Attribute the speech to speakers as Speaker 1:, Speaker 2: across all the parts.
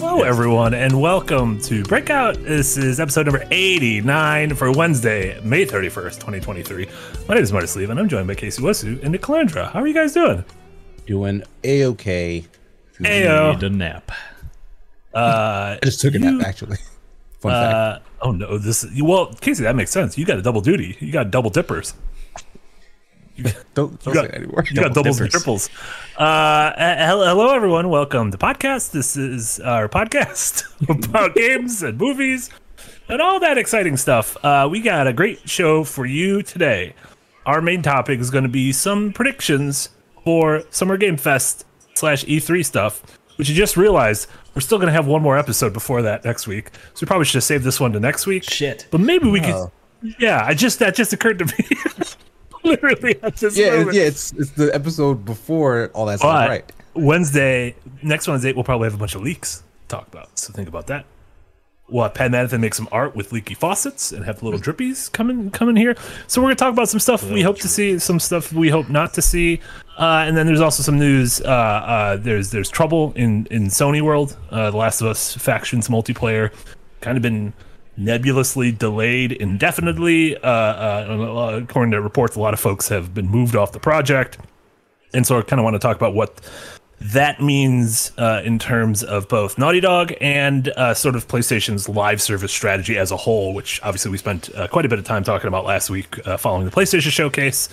Speaker 1: Hello, everyone, and welcome to Breakout. This is episode number 89 for Wednesday, May 31st, 2023. My name is Marty Sliva, and I'm joined by Casey Wesu and Nick Calandra. How are you guys doing?
Speaker 2: Doing a okay.
Speaker 1: Ayo.
Speaker 3: Need a nap.
Speaker 2: I just took a nap actually. Fun fact.
Speaker 1: Uh, oh no, this well, Casey. That makes sense. You got a double duty. You got double dippers.
Speaker 2: Don't, don't
Speaker 1: You
Speaker 2: say
Speaker 1: got,
Speaker 2: that anymore.
Speaker 1: you got doubles and triples. Uh, hello, hello, everyone. Welcome to podcast. This is our podcast about games and movies and all that exciting stuff. Uh, we got a great show for you today. Our main topic is going to be some predictions for Summer Game Fest slash E3 stuff, which you just realized we're still going to have one more episode before that next week. So we probably should have saved this one to next week.
Speaker 3: Shit.
Speaker 1: But maybe we
Speaker 2: Oh.
Speaker 1: could. Yeah, I just that just occurred to me. Literally
Speaker 2: Yeah, it- yeah. It's it's the episode before all that stuff, right?
Speaker 1: Wednesday, next Wednesday, we'll probably have a bunch of leaks to talk about. So think about that. We'll have Pat Madison make some art with leaky faucets and have little drippies coming coming here. So we're gonna talk about some stuff we hope to see, some stuff we hope not to see, uh, and then there's also some news. Uh, uh, there's there's trouble in in Sony World. Uh, the Last of Us factions multiplayer kind of been nebulously delayed indefinitely. Uh, uh, according to reports, a lot of folks have been moved off the project and so I kind of want to talk about what that means uh, in terms of both Naughty Dog and uh, sort of PlayStation's live service strategy as a whole, which obviously we spent uh, quite a bit of time talking about last week uh, following the PlayStation showcase.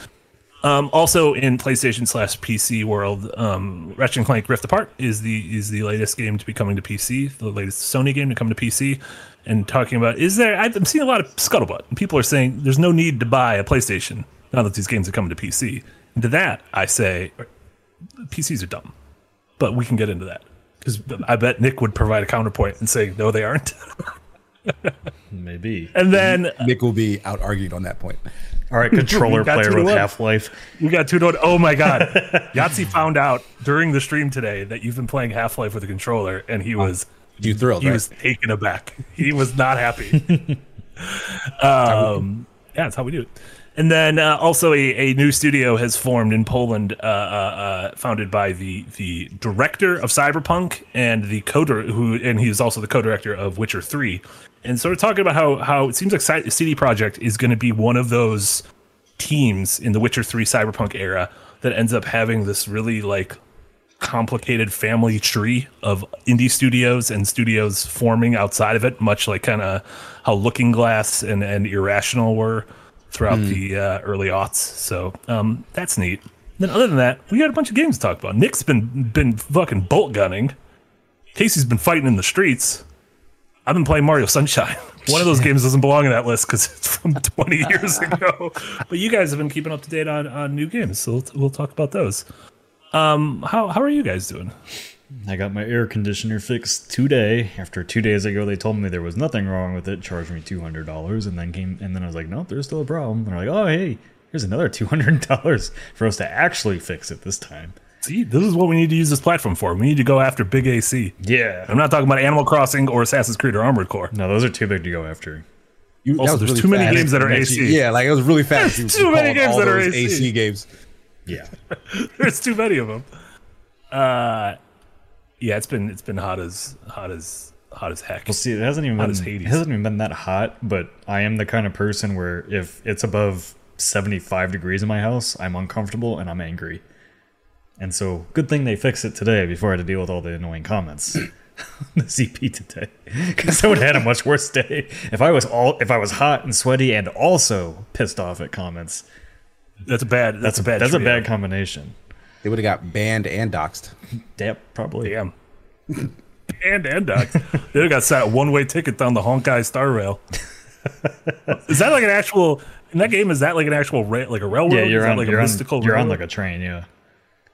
Speaker 1: Um, also in PlayStation slash PC world, um, Ratchet and Clank Rift Apart is the is the latest game to be coming to PC, the latest Sony game to come to PC. And talking about is there? I'm seeing a lot of scuttlebutt. And people are saying there's no need to buy a PlayStation now that these games are coming to PC. And to that, I say PCs are dumb, but we can get into that because I bet Nick would provide a counterpoint and say no, they aren't.
Speaker 3: Maybe.
Speaker 1: and then
Speaker 2: Nick will be out argued on that point.
Speaker 3: All right, controller player with. Half Life.
Speaker 1: we got two to Oh my god, Yahtzee found out during the stream today that you've been playing Half Life with a controller, and he oh. was
Speaker 2: You thrilled,
Speaker 1: he
Speaker 2: right?
Speaker 1: was taken aback. He was not happy. um, yeah, that's how we do it. And then uh, also a, a new studio has formed in Poland, uh, uh, uh, founded by the the director of Cyberpunk and the coder who, and he is also the co-director of Witcher Three. And sort of talking about how how it seems like CD Projekt is going to be one of those teams in the Witcher 3 Cyberpunk era that ends up having this really like complicated family tree of indie studios and studios forming outside of it, much like kind of how Looking Glass and, and Irrational were throughout the uh, early aughts. So um, that's neat. Then other than that, we got a bunch of games to talk about. Nick's been been fucking bolt gunning. Casey's been fighting in the streets. I've been playing Mario Sunshine. One of those games doesn't belong in that list because it's from 20 years ago. But you guys have been keeping up to date on, on new games, so we'll, we'll talk about those. Um, how how are you guys doing?
Speaker 3: I got my air conditioner fixed today. After two days ago, they told me there was nothing wrong with it, charged me two hundred dollars, and then came and then I was like, no, there's still a problem. And they're like, oh hey, here's another two hundred dollars for us to actually fix it this time.
Speaker 1: See, this is what we need to use this platform for. We need to go after big AC.
Speaker 3: Yeah.
Speaker 1: I'm not talking about Animal Crossing or Assassin's Creed or Armored Core.
Speaker 3: No, those are too big to go after.
Speaker 2: You,
Speaker 1: Also, there's
Speaker 2: really
Speaker 1: too many games that are AC.
Speaker 2: Yeah, like it was really fast. You
Speaker 1: Too many games that are
Speaker 2: those
Speaker 1: AC.
Speaker 2: games.
Speaker 3: Yeah.
Speaker 1: There's too many of them. Uh, yeah, it's been it's been hot as hot as hot as heck.
Speaker 3: Well, see, it hasn't even
Speaker 1: Hot
Speaker 3: been it hasn't even been that hot, but I am the kind of person where if it's above 75 degrees in my house, I'm uncomfortable and I'm angry. And so, good thing they fixed it today before I had to deal with all the annoying comments. On the CP today, because I would have had a much worse day if I was all if I was hot and sweaty and also pissed off at comments.
Speaker 1: That's a bad. That's, a bad.
Speaker 3: That's a bad combination.
Speaker 2: They would have got banned and doxxed.
Speaker 3: Yep, probably.
Speaker 1: Damn. and and dogs. they got sat a one way ticket down the Honkai Star Rail. is that like an actual in that game? Is that like an actual rail, like a railroad?
Speaker 3: Yeah, you're
Speaker 1: that
Speaker 3: on.
Speaker 1: like
Speaker 3: you're
Speaker 1: a
Speaker 3: on.
Speaker 1: mystical.
Speaker 3: You're on like a train. Yeah.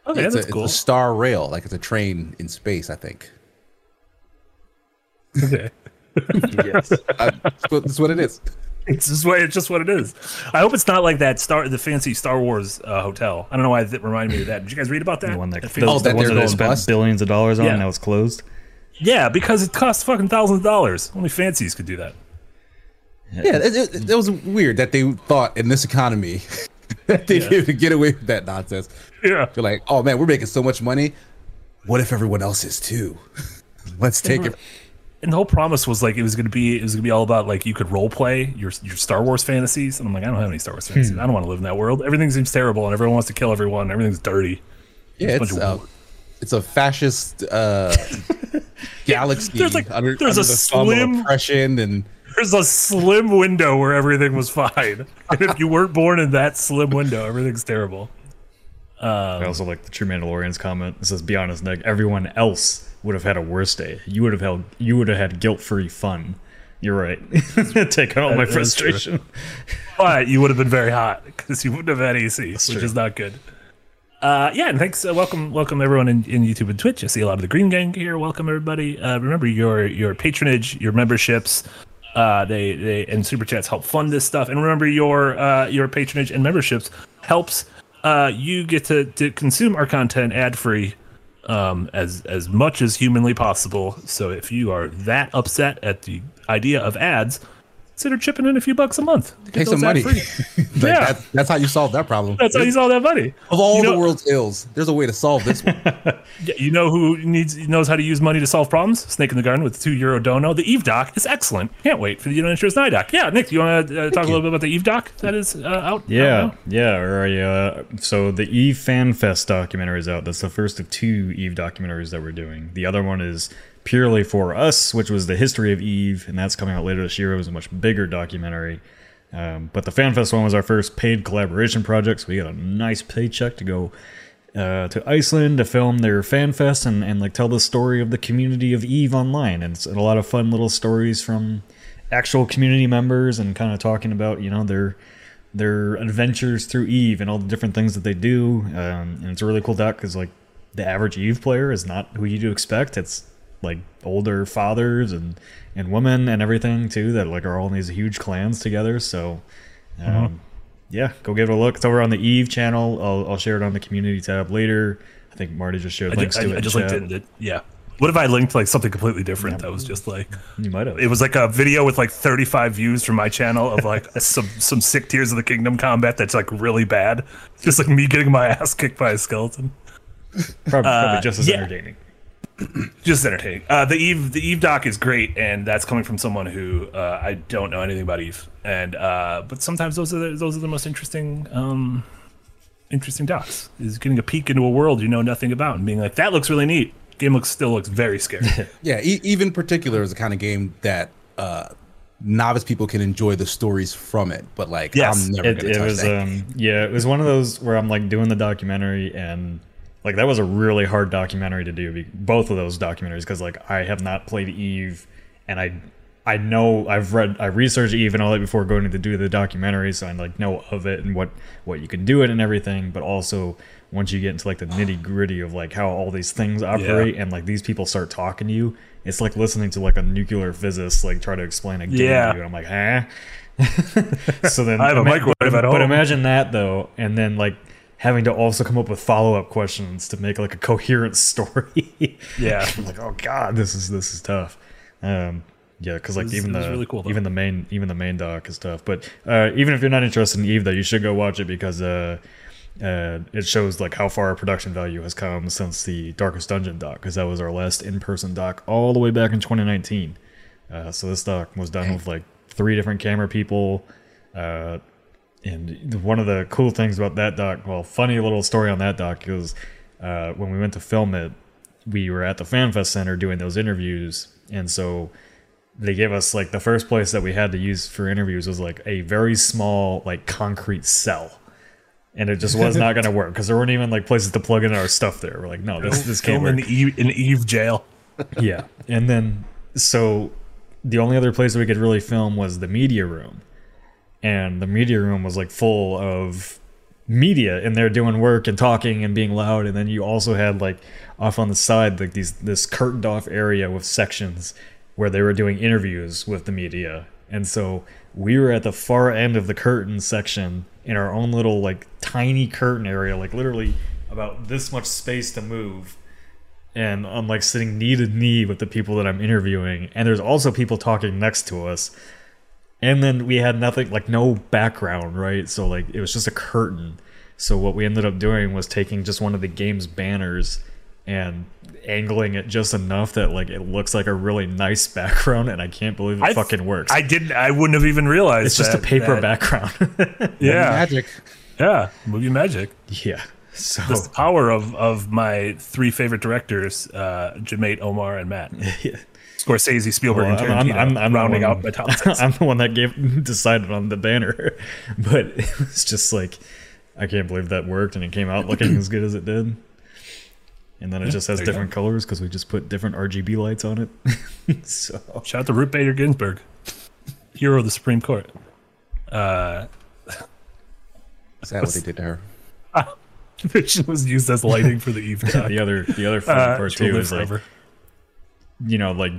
Speaker 1: Okay,
Speaker 2: it's, a,
Speaker 1: that's
Speaker 2: it's
Speaker 1: cool.
Speaker 2: a star rail, like it's a train in space. I think.
Speaker 1: Okay.
Speaker 3: Yes.
Speaker 2: Uh, that's, what, that's what it is.
Speaker 1: It's just what it's just what it is. I hope it's not like that Star the fancy Star Wars uh, hotel. I don't know why that reminded me of that. Did you guys read about that?
Speaker 3: The one that,
Speaker 1: That
Speaker 3: the,
Speaker 2: Oh,
Speaker 3: the
Speaker 2: that
Speaker 3: ones
Speaker 2: they're
Speaker 3: that they spent
Speaker 2: bust?
Speaker 3: billions of dollars on
Speaker 1: Yeah.
Speaker 3: and now it's closed.
Speaker 1: yeah, because it costs fucking thousands of dollars. Only fancies could do that.
Speaker 2: Yeah, it, it, it was weird that they thought in this economy that they
Speaker 1: Yeah.
Speaker 2: could get away with that nonsense.
Speaker 1: Yeah.
Speaker 2: you're like, oh man, we're making so much money. What if everyone else is too? Let's take it.
Speaker 1: And the whole promise was like it was gonna be it was gonna be all about like you could role play your your Star Wars fantasies. And I'm like, I don't have any Star Wars fantasies. I don't want to live in that world. Everything seems terrible and everyone wants to kill everyone. Everything's dirty.
Speaker 2: Yeah,
Speaker 1: It's a
Speaker 2: it's uh, it's a fascist uh, galaxy
Speaker 1: There's like-
Speaker 2: under,
Speaker 1: there's
Speaker 2: under
Speaker 1: a
Speaker 2: the
Speaker 1: slim-
Speaker 2: oppression and
Speaker 1: There's a slim window where everything was fine. And if you weren't born in that slim window, everything's terrible.
Speaker 3: I also like the True Mandalorian's comment. It says, "Be honest, Nick. Everyone else would have had a worse day. You would have held. You would have had guilt-free fun. You're right. Take out all my
Speaker 1: That is true.
Speaker 3: frustration.
Speaker 1: But you would have been very hot because you wouldn't have had AC, which
Speaker 3: true.
Speaker 1: is not good. Uh, yeah, and thanks. Uh, welcome, welcome everyone in, in YouTube and Twitch. I see a lot of the Green Gang here. Welcome everybody. Uh, remember your your patronage, your memberships, uh, they they and super chats help fund this stuff. And remember your uh, your patronage and memberships helps uh, you get to, to consume our content ad free um, as as much as humanly possible. So if you are that upset at the idea of ads, consider chipping in a few bucks a month. to get
Speaker 2: pay some money. Like,
Speaker 1: Yeah.
Speaker 2: that- that's how you solve that problem.
Speaker 1: That's how you solve that money.
Speaker 2: of all
Speaker 1: You know-
Speaker 2: the world's ills, there's a way to solve this one.
Speaker 1: Yeah, You know who needs knows how to use money to solve problems? Snake in the Garden with two euro dono. The Eve doc is excellent. Can't wait for the United States Night doc. Yeah, Nick, you want to uh, talk a little bit about the Eve doc that is uh, out?
Speaker 3: Yeah,
Speaker 1: out
Speaker 3: yeah. Or I, uh, so the Eve Fan Fest documentary is out. That's the first of two Eve documentaries that we're doing. The other one is purely for us, which was the history of Eve, and that's coming out later this year. It was a much bigger documentary. Um, but the Fan Fest one was our first paid collaboration project, so we got a nice paycheck to go uh, to Iceland to film their fan fest and, and like tell the story of the community of Eve online. And it's a lot of fun little stories from actual community members and kind of talking about you know their their adventures through Eve and all the different things that they do. Um, and it's a really cool doc because like the average Eve player is not who you'd expect. It's like older fathers and and women and everything too that like are all in these huge clans together. So. Um, yeah, go give it a look. It's over on the Eve channel. I'll, I'll share it on the community tab later. I think Marty just shared
Speaker 1: I,
Speaker 3: links
Speaker 1: ju-
Speaker 3: to
Speaker 1: I,
Speaker 3: it.
Speaker 1: I just linked it. Yeah. What if I linked like something completely different that was just like
Speaker 3: You might have.
Speaker 1: it was like a video with like 35 views from my channel of like some some sick Tears of the Kingdom combat that's like really bad. Just like me getting my ass kicked by a skeleton.
Speaker 3: probably, probably just as
Speaker 1: yeah.
Speaker 3: entertaining.
Speaker 1: just entertaining. Uh, the Eve the Eve doc is great, and that's coming from someone who uh, I don't know anything about Eve. And uh, but sometimes those are the, those are the most interesting um, interesting docs. Is getting a peek into a world you know nothing about and being like that looks really neat. Game looks still looks very scary.
Speaker 2: yeah, e- even particular is the kind of game that uh, novice people can enjoy the stories from it. But like,
Speaker 1: Yes,
Speaker 2: I'm never
Speaker 3: It,
Speaker 2: gonna
Speaker 3: it
Speaker 2: touch
Speaker 3: was
Speaker 2: that.
Speaker 3: um yeah, it was one of those where I'm like doing the documentary and like that was a really hard documentary to do. Both of those documentaries because like I have not played Eve and I I know I've read I researched Eve and all that before going to do the documentary, so I like know of it and what what you can do it and everything. But also once you get into like the nitty gritty of like how all these things operate and like these people start talking to you, it's like listening to like a nuclear physicist like try to explain a game
Speaker 1: Yeah.
Speaker 3: to you. And I'm like, huh? so then
Speaker 1: I have a
Speaker 3: ima-
Speaker 1: microwave
Speaker 3: but,
Speaker 1: at
Speaker 3: but imagine that though, and then like having to also come up with follow up questions to make like a coherent story.
Speaker 1: Yeah.
Speaker 3: I'm like, oh god, this is this is tough. Um, yeah, because like
Speaker 1: was-
Speaker 3: even the
Speaker 1: really cool,
Speaker 3: even the main even the main doc is tough. But uh, even if you're not interested in Eve, though, you should go watch it because uh, uh, it shows like how far our production value has come since the Darkest Dungeon doc, because that was our last in person doc all the way back in 2019. Uh, so this doc was done with like three different camera people. And one of the cool things about that doc, well, funny little story on that doc is uh, when we went to film it, we were at the FanFest Center doing those interviews, and so they gave us like the first place that we had to use for interviews was like a very small like concrete cell. And it just was not going to work because there weren't even like places to plug in our stuff there. We're like, no, this this can't work
Speaker 1: in Eve in Eve jail.
Speaker 3: yeah. And then so the only other place we could really film was the media room. And the media room was like full of media in there doing work and talking and being loud and then you also had like off on the side like these this curtained off area with sections where they were doing interviews with the media. And so we were at the far end of the curtain section in our own little like tiny curtain area like literally about this much space to move and I'm like sitting knee to knee with the people that I'm interviewing, and there's also people talking next to us. And then we had nothing, like no background, right? So like it was just a curtain. So what we ended up doing was taking just one of the game's banners and angling it just enough that like it looks like a really nice background, and I can't believe it
Speaker 1: I-
Speaker 3: fucking works.
Speaker 1: I didn't. I wouldn't have even realized.
Speaker 3: it's just a paper
Speaker 1: that-
Speaker 3: background.
Speaker 1: Yeah,
Speaker 2: Magic.
Speaker 1: yeah. Movie magic.
Speaker 3: yeah. So
Speaker 1: That's the power of of my three favorite directors, uh, Jemate, Omar, and Matt. Scorsese, Spielberg,
Speaker 3: Well,
Speaker 1: and
Speaker 3: I'm,
Speaker 1: Tarantino.
Speaker 3: I'm, I'm, I'm
Speaker 1: rounding
Speaker 3: one-
Speaker 1: out my top six.
Speaker 3: I'm the one that gave decided on the banner, but it was just like I can't believe that worked and it came out looking as good as it did. And then it just has
Speaker 1: there you
Speaker 3: different colors because we just put different RGB lights on it. so
Speaker 1: Shout out to Ruth Bader Ginsburg, hero of the Supreme Court. Uh,
Speaker 2: Is that what they did to her?
Speaker 1: she was used as lighting for the Eve talk.
Speaker 3: the other the other funny
Speaker 1: Uh,
Speaker 3: part too
Speaker 1: live
Speaker 3: is like
Speaker 1: forever.
Speaker 3: You know like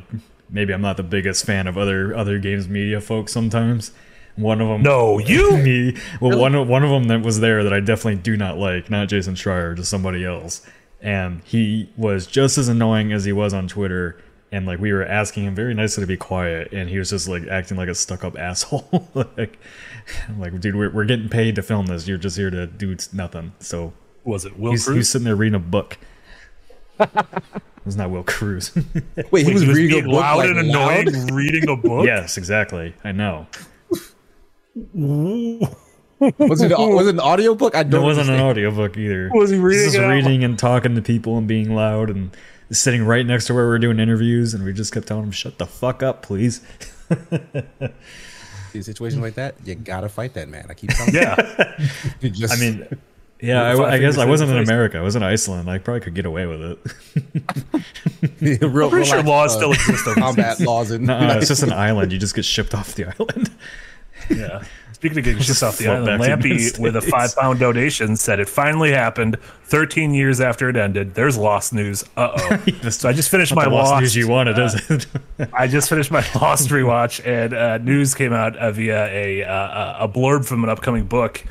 Speaker 3: maybe I'm not the biggest fan of other other games media folks sometimes. One of them
Speaker 1: No, you.
Speaker 3: me. Well, one of- one of them that was there that I definitely do not like, not Jason Schreier, just somebody else, and he was just as annoying as he was on Twitter. And like we were asking him very nicely to be quiet, and he was just like acting like a stuck-up asshole. like, I'm like, dude, we're, we're getting paid to film this. You're just here to do nothing. So
Speaker 1: Was it Will
Speaker 3: he's, he's sitting there reading a book. It was not Will Cruz.
Speaker 2: Wait, he was,
Speaker 1: he was
Speaker 2: reading a book
Speaker 1: loud
Speaker 2: like,
Speaker 1: and
Speaker 2: loud?
Speaker 1: annoying, reading a book.
Speaker 3: yes, exactly. I know.
Speaker 2: Was it, a, was it an audio book? I don't It
Speaker 3: wasn't an
Speaker 2: understand.
Speaker 3: audiobook either.
Speaker 1: Was he reading
Speaker 3: Just
Speaker 1: it out
Speaker 3: reading and talking to people and being loud and sitting right next to where we were doing interviews, and we just kept telling him, "Shut the fuck up, please."
Speaker 2: In situations like that, you gotta fight that man. I keep telling
Speaker 1: Yeah,
Speaker 2: you. Just,
Speaker 3: I mean, yeah, I, I guess I wasn't in. America. I was in Iceland. I probably could get away with it.
Speaker 2: real,
Speaker 1: I'm pretty sure
Speaker 2: relaxed,
Speaker 1: laws
Speaker 2: uh,
Speaker 1: still exist.
Speaker 2: combat laws and
Speaker 3: No, it's just an island. You just get shipped off the island.
Speaker 1: Yeah. Speaking of getting shipped off the island,
Speaker 3: back
Speaker 1: Lampy with a five pound donation said it finally happened 13 years after it ended. There's lost news. Uh oh. so I just finished my
Speaker 3: lost
Speaker 1: lost.
Speaker 3: news you wanted, is it?
Speaker 1: I just finished my lost rewatch, and uh, news came out uh, via a uh, a blurb from an upcoming book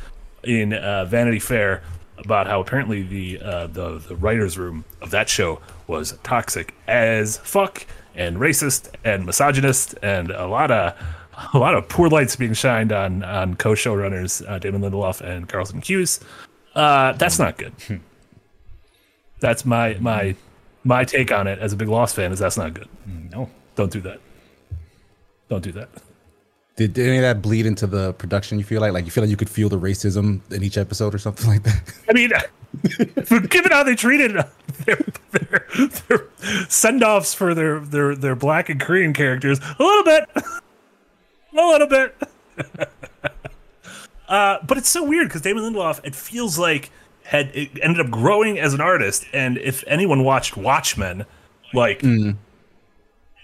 Speaker 1: in uh, Vanity Fair about how apparently the uh, the the writers' room of that show was toxic as fuck and racist and misogynist and a lot of a lot of poor lights being shined on on co-showrunners uh, Damon Lindelof and Carlton Cuse. Uh, that's not good. That's my my my take on it as a big Lost fan is that's not good.
Speaker 3: no.
Speaker 1: Don't do that. Don't do that.
Speaker 2: Did any of that bleed into the production? You feel like, like you feel like you could feel the racism in each episode or something like that.
Speaker 1: I mean, given how they treated their, their, their send-offs for their, their their black and Korean characters, a little bit, a little bit. uh, but it's so weird because Damon Lindelof, it feels like had it ended up growing as an artist, and if anyone watched Watchmen, like.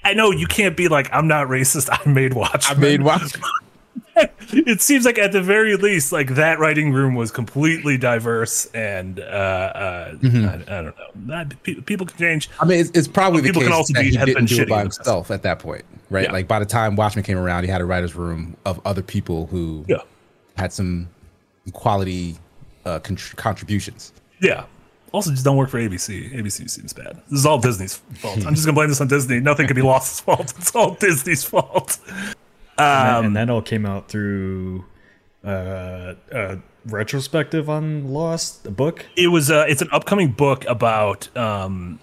Speaker 1: I know you can't be like I'm not racist. I made Watchmen.
Speaker 2: I made watch.
Speaker 1: it seems like at the very least, like that writing room was completely diverse, and uh, uh, I, I don't know. People can change.
Speaker 2: I mean, it's, it's probably the
Speaker 1: People
Speaker 2: case
Speaker 1: can also
Speaker 2: that
Speaker 1: be-
Speaker 2: he didn't do it by himself at that point, right?
Speaker 1: Yeah.
Speaker 2: Like by the time Watchmen came around, he had a writer's room of other people who
Speaker 1: Yeah,
Speaker 2: had some quality uh, contr contributions.
Speaker 1: yeah. Also, just don't work for ABC. ABC seems bad. This is all Disney's fault. I'm just gonna blame this on Disney. Nothing can be Lost's fault. It's all Disney's fault.
Speaker 3: and, that,
Speaker 1: Um,
Speaker 3: and that all came out through uh, a retrospective on Lost, the book.
Speaker 1: it was uh, it's an upcoming book about um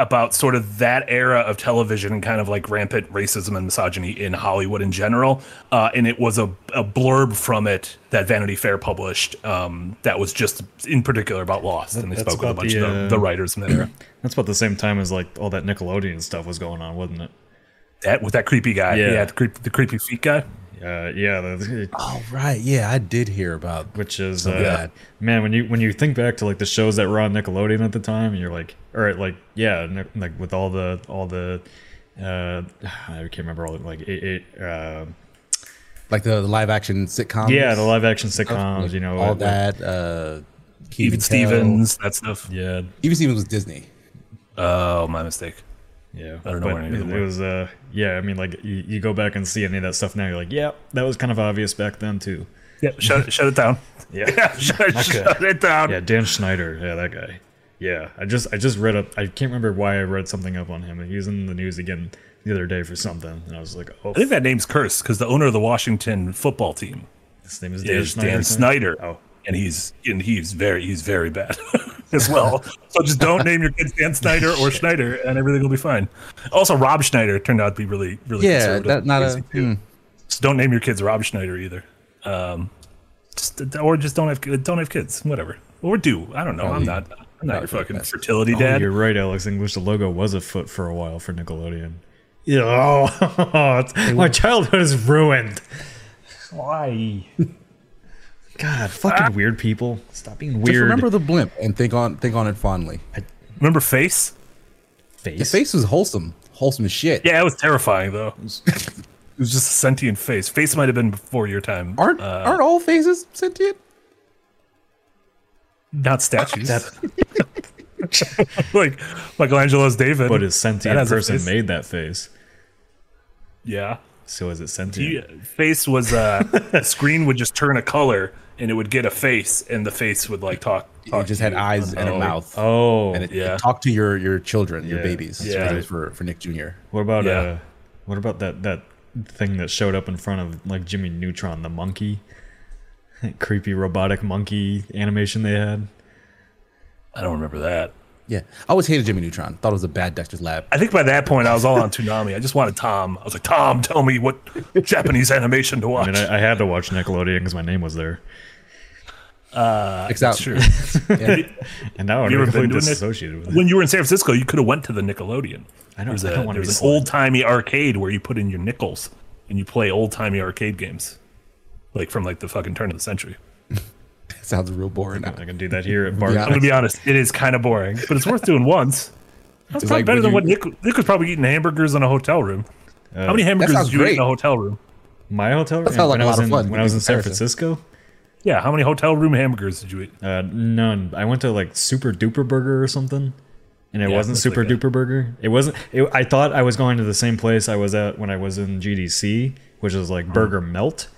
Speaker 1: about sort of that era of television and kind of like rampant racism and misogyny in Hollywood in general. Uh, and it was a, a blurb from it that Vanity Fair published um, that was just in particular about Lost. and they spoke with a bunch
Speaker 3: the,
Speaker 1: of the,
Speaker 3: uh,
Speaker 1: the writers in that era.
Speaker 3: That's about the same time as like all that Nickelodeon stuff was going on, wasn't it?
Speaker 1: That with that creepy guy.
Speaker 3: Yeah.
Speaker 1: Yeah, the, creep, the creepy feet guy.
Speaker 3: Uh, yeah, the,
Speaker 2: Oh right, yeah, I did hear about.
Speaker 3: which is uh,
Speaker 2: God.
Speaker 3: man when you when you think back to like the shows that were on Nickelodeon at the time, you're like, all right, like yeah, like with all the all the uh, I can't remember all the, like it, it uh,
Speaker 2: like the, the live action sitcoms.
Speaker 3: yeah the live action sitcoms,
Speaker 2: like
Speaker 3: you know,
Speaker 2: all that. Uh, Key
Speaker 1: Even
Speaker 2: and Peele.
Speaker 1: Stevens, that stuff.
Speaker 3: yeah,
Speaker 2: Even Stevens was Disney.
Speaker 1: Oh, my mistake.
Speaker 3: Yeah.
Speaker 1: I don't know
Speaker 3: But
Speaker 1: where
Speaker 3: it, it was uh yeah, I mean like you, you go back and see any of that stuff now, you're like, yeah, that was kind of obvious back then too.
Speaker 1: Yeah, shut, shut it down.
Speaker 3: Yeah.
Speaker 1: Yeah, shut, shut it down.
Speaker 3: Yeah, Dan Schneider. Yeah, that guy. Yeah, I just I just read up. I can't remember why I read something up on him. He was in the news again the other day for something, and I was like, oh,
Speaker 1: I think that name's cursed because the owner of the Washington football team
Speaker 3: his name is Dan
Speaker 1: is
Speaker 3: Schneider.
Speaker 1: Dan Snyder.
Speaker 3: Oh,
Speaker 1: and he's and he's very he's very bad. as well. so just don't name your kids Dan Snyder or Schneider, and everything will be fine. Also, Rob Schneider turned out to be really, really
Speaker 2: Yeah,
Speaker 1: conservative
Speaker 2: that not a. hmm.
Speaker 1: So don't name your kids Rob Schneider either. Um, just or just don't have don't have kids. Whatever. Or do. I don't know. I'm
Speaker 2: Probably
Speaker 1: not. I'm not your fucking
Speaker 2: best.
Speaker 1: fertility
Speaker 3: Oh,
Speaker 1: dad.
Speaker 3: you're right, Alex English. The logo was a foot for a while for Nickelodeon. Yeah, oh, my childhood is ruined. Why? God, fucking weird people. Stop being weird.
Speaker 2: Just
Speaker 3: weird.
Speaker 2: remember the blimp and think on think on it fondly.
Speaker 1: Remember Face?
Speaker 2: His
Speaker 3: face.
Speaker 2: face was wholesome, wholesome as shit.
Speaker 1: Yeah, it was terrifying though. It was, it was just a sentient face. Face might have been before your time.
Speaker 2: Aren't
Speaker 1: uh,
Speaker 2: aren't all faces sentient?
Speaker 1: not statues. like Michelangelo's David.
Speaker 3: But a sentient
Speaker 1: has a
Speaker 3: person
Speaker 1: face.
Speaker 3: made that face.
Speaker 1: yeah.
Speaker 3: So is it sentient?
Speaker 1: You, face was uh, the screen would just turn a color and it would get a face and the face would like talk. talk
Speaker 2: It just had
Speaker 1: you.
Speaker 2: eyes and a
Speaker 3: Oh.
Speaker 2: mouth,
Speaker 3: Oh,
Speaker 2: and it,
Speaker 1: yeah.
Speaker 2: it talked to your your children, your babies. That's
Speaker 1: Yeah.
Speaker 2: what it was for for Nick Jr.
Speaker 3: what about
Speaker 1: Yeah.
Speaker 3: uh, what about that that thing that showed up in front of like Jimmy Neutron, the monkey, creepy robotic monkey animation they had?
Speaker 1: I don't remember that.
Speaker 2: Yeah, I always hated Jimmy Neutron. Thought it was a bad Dexter's Lab.
Speaker 1: I think by that point I was all on Toonami. I just wanted Tom. I was like, Tom, tell me what Japanese animation to watch.
Speaker 3: I mean, I, I had to watch Nickelodeon because my name was there, uh,
Speaker 2: Checks out.
Speaker 1: Sure.
Speaker 2: Yeah.
Speaker 3: and now I'm completely
Speaker 1: been
Speaker 3: disassociated with it.
Speaker 1: when you were in San Francisco, you could have went to the Nickelodeon.
Speaker 3: I don't-
Speaker 1: There's,
Speaker 3: I
Speaker 1: a,
Speaker 3: don't
Speaker 1: there's an old timey arcade where you put in your nickels and you play old timey arcade games, like from like the fucking turn of the century.
Speaker 2: Sounds real boring. Now.
Speaker 3: I can do that here at Bar.
Speaker 1: I'm gonna be honest, it is kind of boring, but it's worth doing once. That's probably
Speaker 2: like
Speaker 1: better than
Speaker 2: you-
Speaker 1: what Nick. Nick was probably eating hamburgers in a hotel room. How many hamburgers did you eat in a hotel room?
Speaker 3: My hotel room.
Speaker 2: That sounds like
Speaker 3: when
Speaker 2: a
Speaker 3: I was
Speaker 2: lot of
Speaker 3: in,
Speaker 2: fun,
Speaker 3: when I was in San. Francisco.
Speaker 1: Yeah, how many hotel room hamburgers did you eat?
Speaker 3: Uh, none. I went to like Super Duper Burger or something, and it
Speaker 1: Yeah,
Speaker 3: wasn't Super
Speaker 1: like a-
Speaker 3: Duper Burger. It wasn't. It, I thought I was going to the same place I was at when I was in GDC, which is like Burger Melt,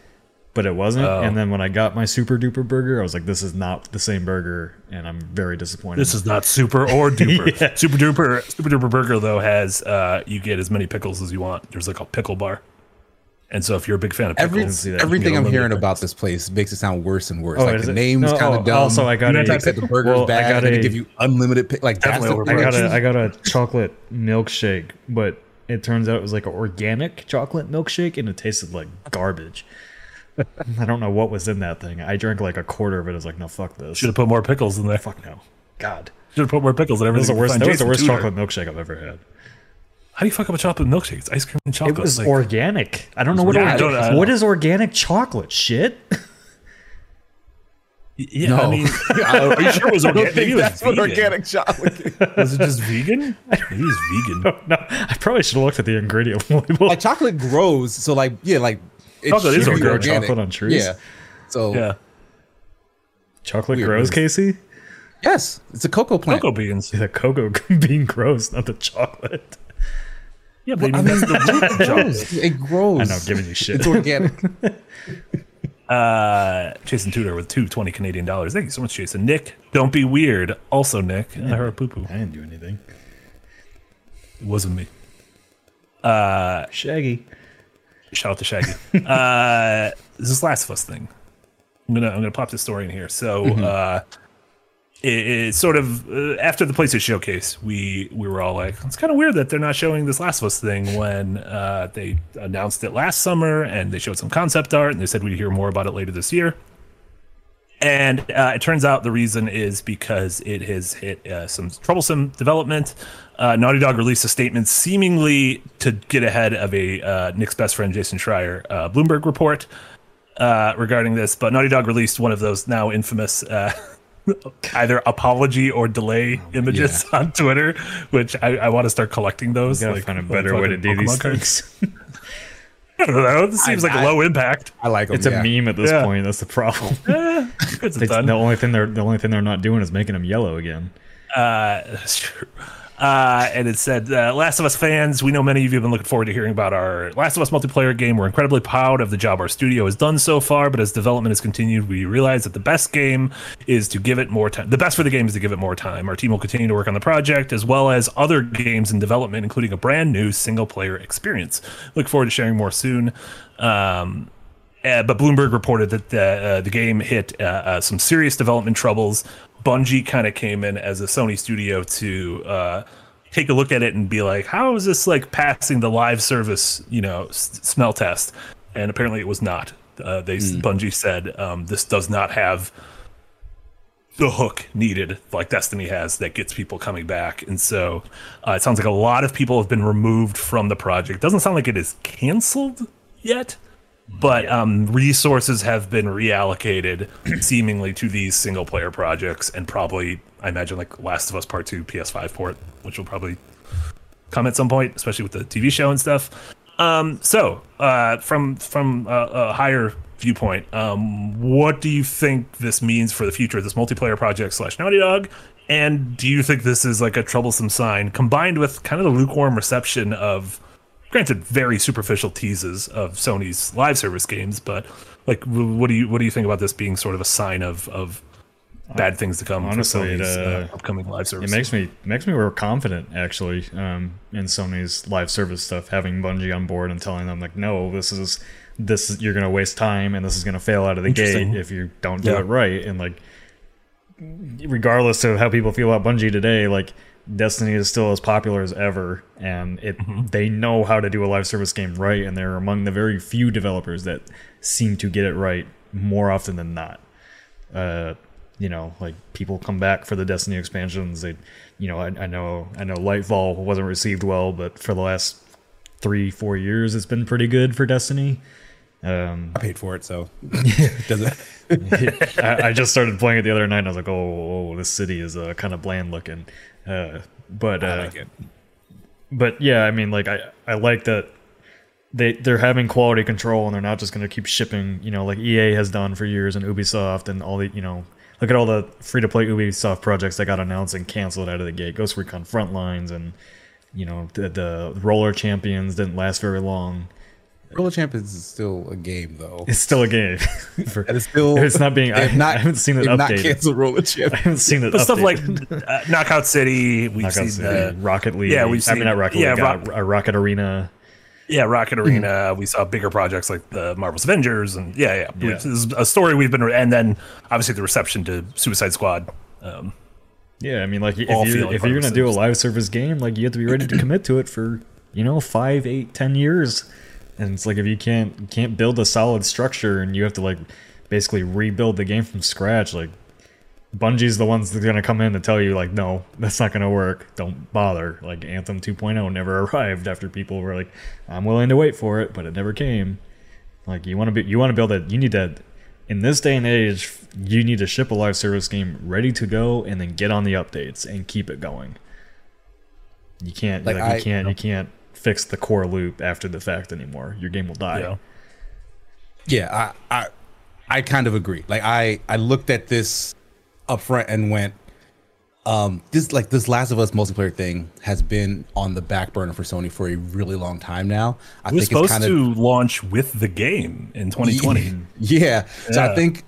Speaker 3: but it wasn't.
Speaker 1: Oh.
Speaker 3: And then when I got my Super Duper Burger, I was like, "This is not the same burger," and I'm very disappointed.
Speaker 1: This is not super or duper.
Speaker 3: Yeah.
Speaker 1: Super duper, super duper burger though has uh, you get as many pickles as you want. There's like a pickle bar, and so if you're a big fan of
Speaker 2: Every,
Speaker 1: pickles,
Speaker 3: see that.
Speaker 2: everything I'm hearing
Speaker 1: unlimited
Speaker 2: about this place makes it sound worse and worse.
Speaker 3: Oh,
Speaker 2: like the
Speaker 3: it?
Speaker 2: name's
Speaker 3: No,
Speaker 2: kind
Speaker 3: oh,
Speaker 2: of dumb.
Speaker 3: also, I got
Speaker 2: you
Speaker 3: a-
Speaker 2: know, said the burger's
Speaker 3: well, I
Speaker 2: bad,
Speaker 3: got
Speaker 2: and then they
Speaker 3: a-
Speaker 2: give you unlimited. Pick, like that's
Speaker 1: Definitely
Speaker 2: the
Speaker 3: I got a I got a chocolate milkshake, but it turns out it was like an organic chocolate milkshake, and it tasted like garbage. I don't know what was in that thing. I drank like a quarter of it. I was like, no, fuck this.
Speaker 1: should have put more pickles in there.
Speaker 3: Fuck no. God,
Speaker 1: Should have put more pickles in
Speaker 3: that was
Speaker 1: everything.
Speaker 3: the worst. That was the worst chocolate milkshake I've ever had.
Speaker 1: How do you fuck up a chocolate milkshake? It's ice cream and chocolate.
Speaker 3: It was
Speaker 1: like-
Speaker 3: organic. I don't know what.
Speaker 1: Yeah, I
Speaker 3: orga-
Speaker 1: don't-
Speaker 3: what
Speaker 1: don't-
Speaker 3: is organic chocolate? Shit.
Speaker 1: yeah,
Speaker 2: No.
Speaker 1: I mean, are you sure it was
Speaker 2: I don't
Speaker 1: organic? Maybe
Speaker 2: think
Speaker 1: it was
Speaker 2: that's what
Speaker 1: vegan.
Speaker 2: organic chocolate. Is.
Speaker 1: Was it just vegan? Maybe it was vegan.
Speaker 3: no, I probably should have looked at the ingredient label.
Speaker 2: like chocolate grows, so like yeah, like it
Speaker 1: Chocolate is
Speaker 2: should be
Speaker 1: organic.
Speaker 3: Chocolate on trees?
Speaker 2: Yeah. So
Speaker 1: Yeah,
Speaker 3: chocolate
Speaker 2: Weird
Speaker 3: grows. Casey.
Speaker 2: yes, it's a cocoa plant.
Speaker 1: cocoa beans.
Speaker 3: The cocoa bean grows, not the chocolate.
Speaker 1: Yeah, but I
Speaker 2: I
Speaker 1: mean,
Speaker 2: mean,
Speaker 1: the root
Speaker 2: it
Speaker 1: chocolate.
Speaker 2: grows. It grows.
Speaker 3: I know, I'm giving you shit.
Speaker 2: It's organic.
Speaker 1: Uh, Jason Tudor with two twenty Canadian dollars. Thank you so much, Jason. Nick, don't be weird. Also, Nick, I heard a poo poo.
Speaker 3: I didn't do anything.
Speaker 1: It wasn't me.
Speaker 3: Uh, Shaggy.
Speaker 1: Shout out to Shaggy. uh, this is Last of Us thing. I'm gonna I'm gonna pop this story in here. So uh, it, it's sort of uh, after the PlayStation showcase, we we were all like, it's kind of weird that they're not showing this Last of Us thing when uh, they announced it last summer and they showed some concept art and they said we'd hear more about it later this year. And uh, it turns out the reason is because it has hit uh, some troublesome development. Uh, Naughty Dog released a statement seemingly to get ahead of a uh, Nick's best friend Jason Schreier uh, Bloomberg report uh, regarding this. But Naughty Dog released one of those now infamous uh, either apology or delay images on Twitter, which I, I want to start collecting those.
Speaker 3: Gotta
Speaker 1: like-
Speaker 3: find a better way to
Speaker 1: fucking
Speaker 3: do these
Speaker 1: cards.
Speaker 3: things.
Speaker 1: I don't know. This seems like
Speaker 2: I-
Speaker 1: low impact.
Speaker 2: I like them.
Speaker 3: It's a meme at this
Speaker 1: Yeah.
Speaker 3: point. That's the problem.
Speaker 1: It's
Speaker 3: They- the only thing they're the only thing they're not doing is making them yellow again.
Speaker 1: Uh, that's true. Uh, and it said, uh, Last of Us fans, we know many of you have been looking forward to hearing about our Last of Us multiplayer game. We're incredibly proud of the job our studio has done so far, but as development has continued, we realize that the best game is to give it more time. The best for the game is to give it more time. Our team will continue to work on the project as well as other games in development, including a brand new single player experience. Look forward to sharing more soon. Um, Uh, but Bloomberg reported that the uh, the game hit uh, uh, some serious development troubles. Bungie kind of came in as a Sony studio to uh, take a look at it and be like, "How is this like passing the live service, you know, s- smell test?" And apparently, it was not. Uh, they Bungie said um, this does not have the hook needed like Destiny has that gets people coming back. And so uh, it sounds like a lot of people have been removed from the project. Doesn't sound like it is canceled yet, but um, resources have been reallocated seemingly to these single player projects and probably, I imagine, like Last of Us Part 2 PS5 port, which will probably come at some point, especially with the TV show and stuff. Um, so, uh, from from a, a higher viewpoint, um, what do you think this means for the future of this multiplayer project slash Naughty Dog? And do you think this is like a troublesome sign, combined with kind of the lukewarm reception of, granted, very superficial teases of Sony's live service games, but like, what do you what do you think about this being sort of a sign of of bad things to come
Speaker 3: Honestly, it,
Speaker 1: uh,
Speaker 3: uh,
Speaker 1: upcoming live service?
Speaker 3: It makes me makes me more confident actually um, in Sony's live service stuff, having Bungie on board and telling them like, no, this is this is, you're gonna waste time and this is gonna fail out of the gate if you don't do
Speaker 1: Yeah.
Speaker 3: it right. And like, regardless of how people feel about Bungie today, like Destiny is still as popular as ever, and it they know how to do a live service game right, and they're among the very few developers that seem to get it right more often than not uh, you know, like people come back for the Destiny expansions. They, you know, I, I know, I know, Lightfall wasn't received well, but for the last three, four years, it's been pretty good for Destiny. Um,
Speaker 2: I paid for it, so doesn't.
Speaker 3: I, I just started playing it the other night, and I was like, oh, oh this city is uh, kind of bland looking. Uh, but
Speaker 2: I
Speaker 3: uh,
Speaker 2: like it.
Speaker 3: but yeah, I mean, like I, I like that they they're having quality control and they're not just going to keep shipping, you know, like EA has done for years and Ubisoft and all the, you know, look at all the free to play Ubisoft projects that got announced and canceled out of the gate. Ghost Recon Frontlines and you know the, the Roller Champions didn't last very long.
Speaker 2: Roller Champions is still a game, though.
Speaker 3: It's still a game. For-
Speaker 2: And it's still.
Speaker 3: it's not being. I,
Speaker 2: they've not,
Speaker 3: I haven't seen it
Speaker 2: they've Not canceled Roller
Speaker 3: I
Speaker 2: Champions.
Speaker 3: haven't seen it.
Speaker 1: but stuff like uh, Knockout City, we've
Speaker 3: Knockout
Speaker 1: seen
Speaker 3: City,
Speaker 1: the
Speaker 3: Rocket League.
Speaker 1: yeah, we've
Speaker 3: I mean,
Speaker 1: seen-
Speaker 3: not Rocket
Speaker 1: yeah,
Speaker 3: League.
Speaker 1: Rock-
Speaker 3: uh, Rocket Arena.
Speaker 1: Yeah, Rocket Arena. We saw bigger projects like the Marvel's Avengers, and yeah, yeah,
Speaker 3: Yeah.
Speaker 1: This is a story we've been, and then obviously the reception to Suicide Squad. Um,
Speaker 3: Yeah, I mean, like if you, if you're gonna do a live service game, like you have to be ready to commit to it for you know five, eight, ten years. And it's like if you can't you can't build a solid structure and you have to like basically rebuild the game from scratch, like Bungie's the ones that are gonna come in to tell you like, no, that's not gonna work. Don't bother. Like Anthem 2.0 never arrived after people were like, I'm willing to wait for it, but it never came. Like you want to be, you want to build it. You need to, in this day and age, you need to ship a live service game ready to go, and then get on the updates and keep it going. You can't,
Speaker 2: Like,
Speaker 3: like,
Speaker 2: I-
Speaker 3: you can't, you can't fix the core loop after the fact anymore. Your game will die.
Speaker 1: yeah.
Speaker 2: Yeah, I, I I kind of agree. Like I I looked at this up front and went, um, this like this Last of Us multiplayer thing has been on the back burner for Sony for a really long time now. I
Speaker 1: It was
Speaker 2: think it's
Speaker 1: supposed
Speaker 2: kind
Speaker 1: to launch with the game in 2020.
Speaker 2: Yeah. So
Speaker 1: Yeah.
Speaker 2: I think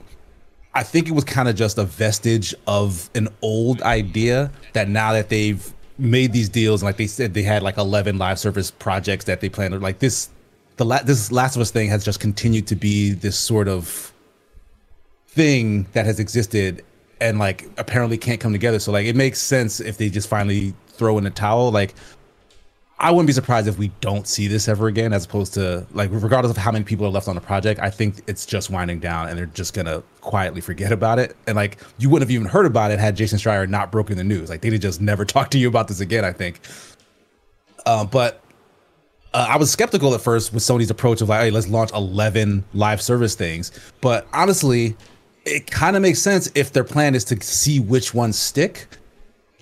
Speaker 2: I think it was kind of just a vestige of an old idea that now that they've made these deals and like they said they had like 11 live service projects that they planned like this the la- this Last of Us thing has just continued to be this sort of thing that has existed and like apparently can't come together. So like it makes sense if they just finally throw in the towel. Like I wouldn't be surprised if we don't see this ever again, as opposed to like regardless of how many people are left on the project. I think it's just winding down, and they're just gonna quietly forget about it. And like you wouldn't have even heard about it had Jason Schreier not broken the news. Like they'd just never talked to you about this again. I think. Uh, but uh, I was skeptical at first with Sony's approach of like, hey, let's launch 11 live service things. But honestly, it kind of makes sense if their plan is to see which ones stick.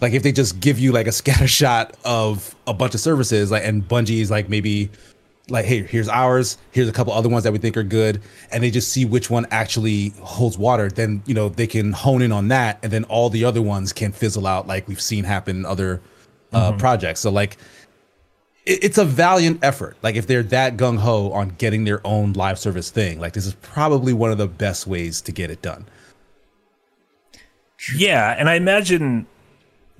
Speaker 2: Like if they just give you like a scatter shot of a bunch of services, like and Bungie's like maybe like, hey, here's ours, here's a couple other ones that we think are good, and they just see which one actually holds water, then you know they can hone in on that, and then all the other ones can fizzle out like we've seen happen in other uh, projects. So like it- it's a valiant effort. Like if they're that gung ho on getting their own live service thing, like this is probably one of the best ways to get it done.
Speaker 1: Yeah, and I imagine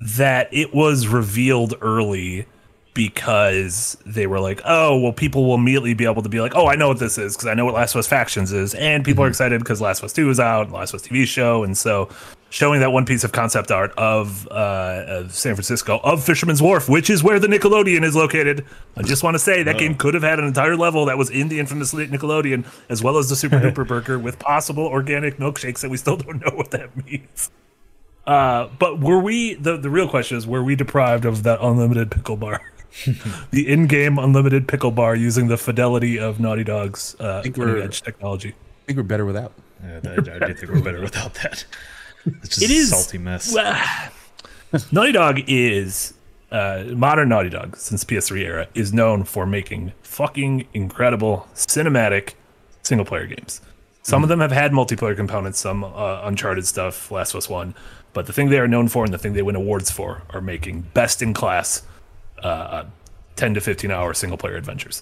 Speaker 1: that it was revealed early because they were like, oh, well, people will immediately be able to be like, oh, I know what this is because I know what Last of Us Factions is, and people are excited because Last of Us Two is out, Last of Us TV show, and so showing that one piece of concept art of, uh, of San Francisco of Fisherman's Wharf, which is where the Nickelodeon is located. I just want to say that game could have had an entire level that was in the infamous Nickelodeon, as well as the Super Duper Burger with possible organic milkshakes that we still don't know what that means. Uh, but were we the the real question is were we deprived of that unlimited pickle bar? the in-game unlimited pickle bar using the fidelity of Naughty Dog's uh,
Speaker 2: think
Speaker 1: cutting
Speaker 2: we're-
Speaker 1: edge technology.
Speaker 2: I think we're better without.
Speaker 3: Yeah, that, I do think we're better without that. It's just
Speaker 1: It is
Speaker 3: a salty mess.
Speaker 1: Naughty Dog is uh, modern Naughty Dog since PS3 era is known for making fucking incredible cinematic single player games. Some of them have had multiplayer components, some uh, Uncharted stuff, Last of Us One, but the thing they are known for and the thing they win awards for are making best in class uh, 10 to 15 hour single player adventures.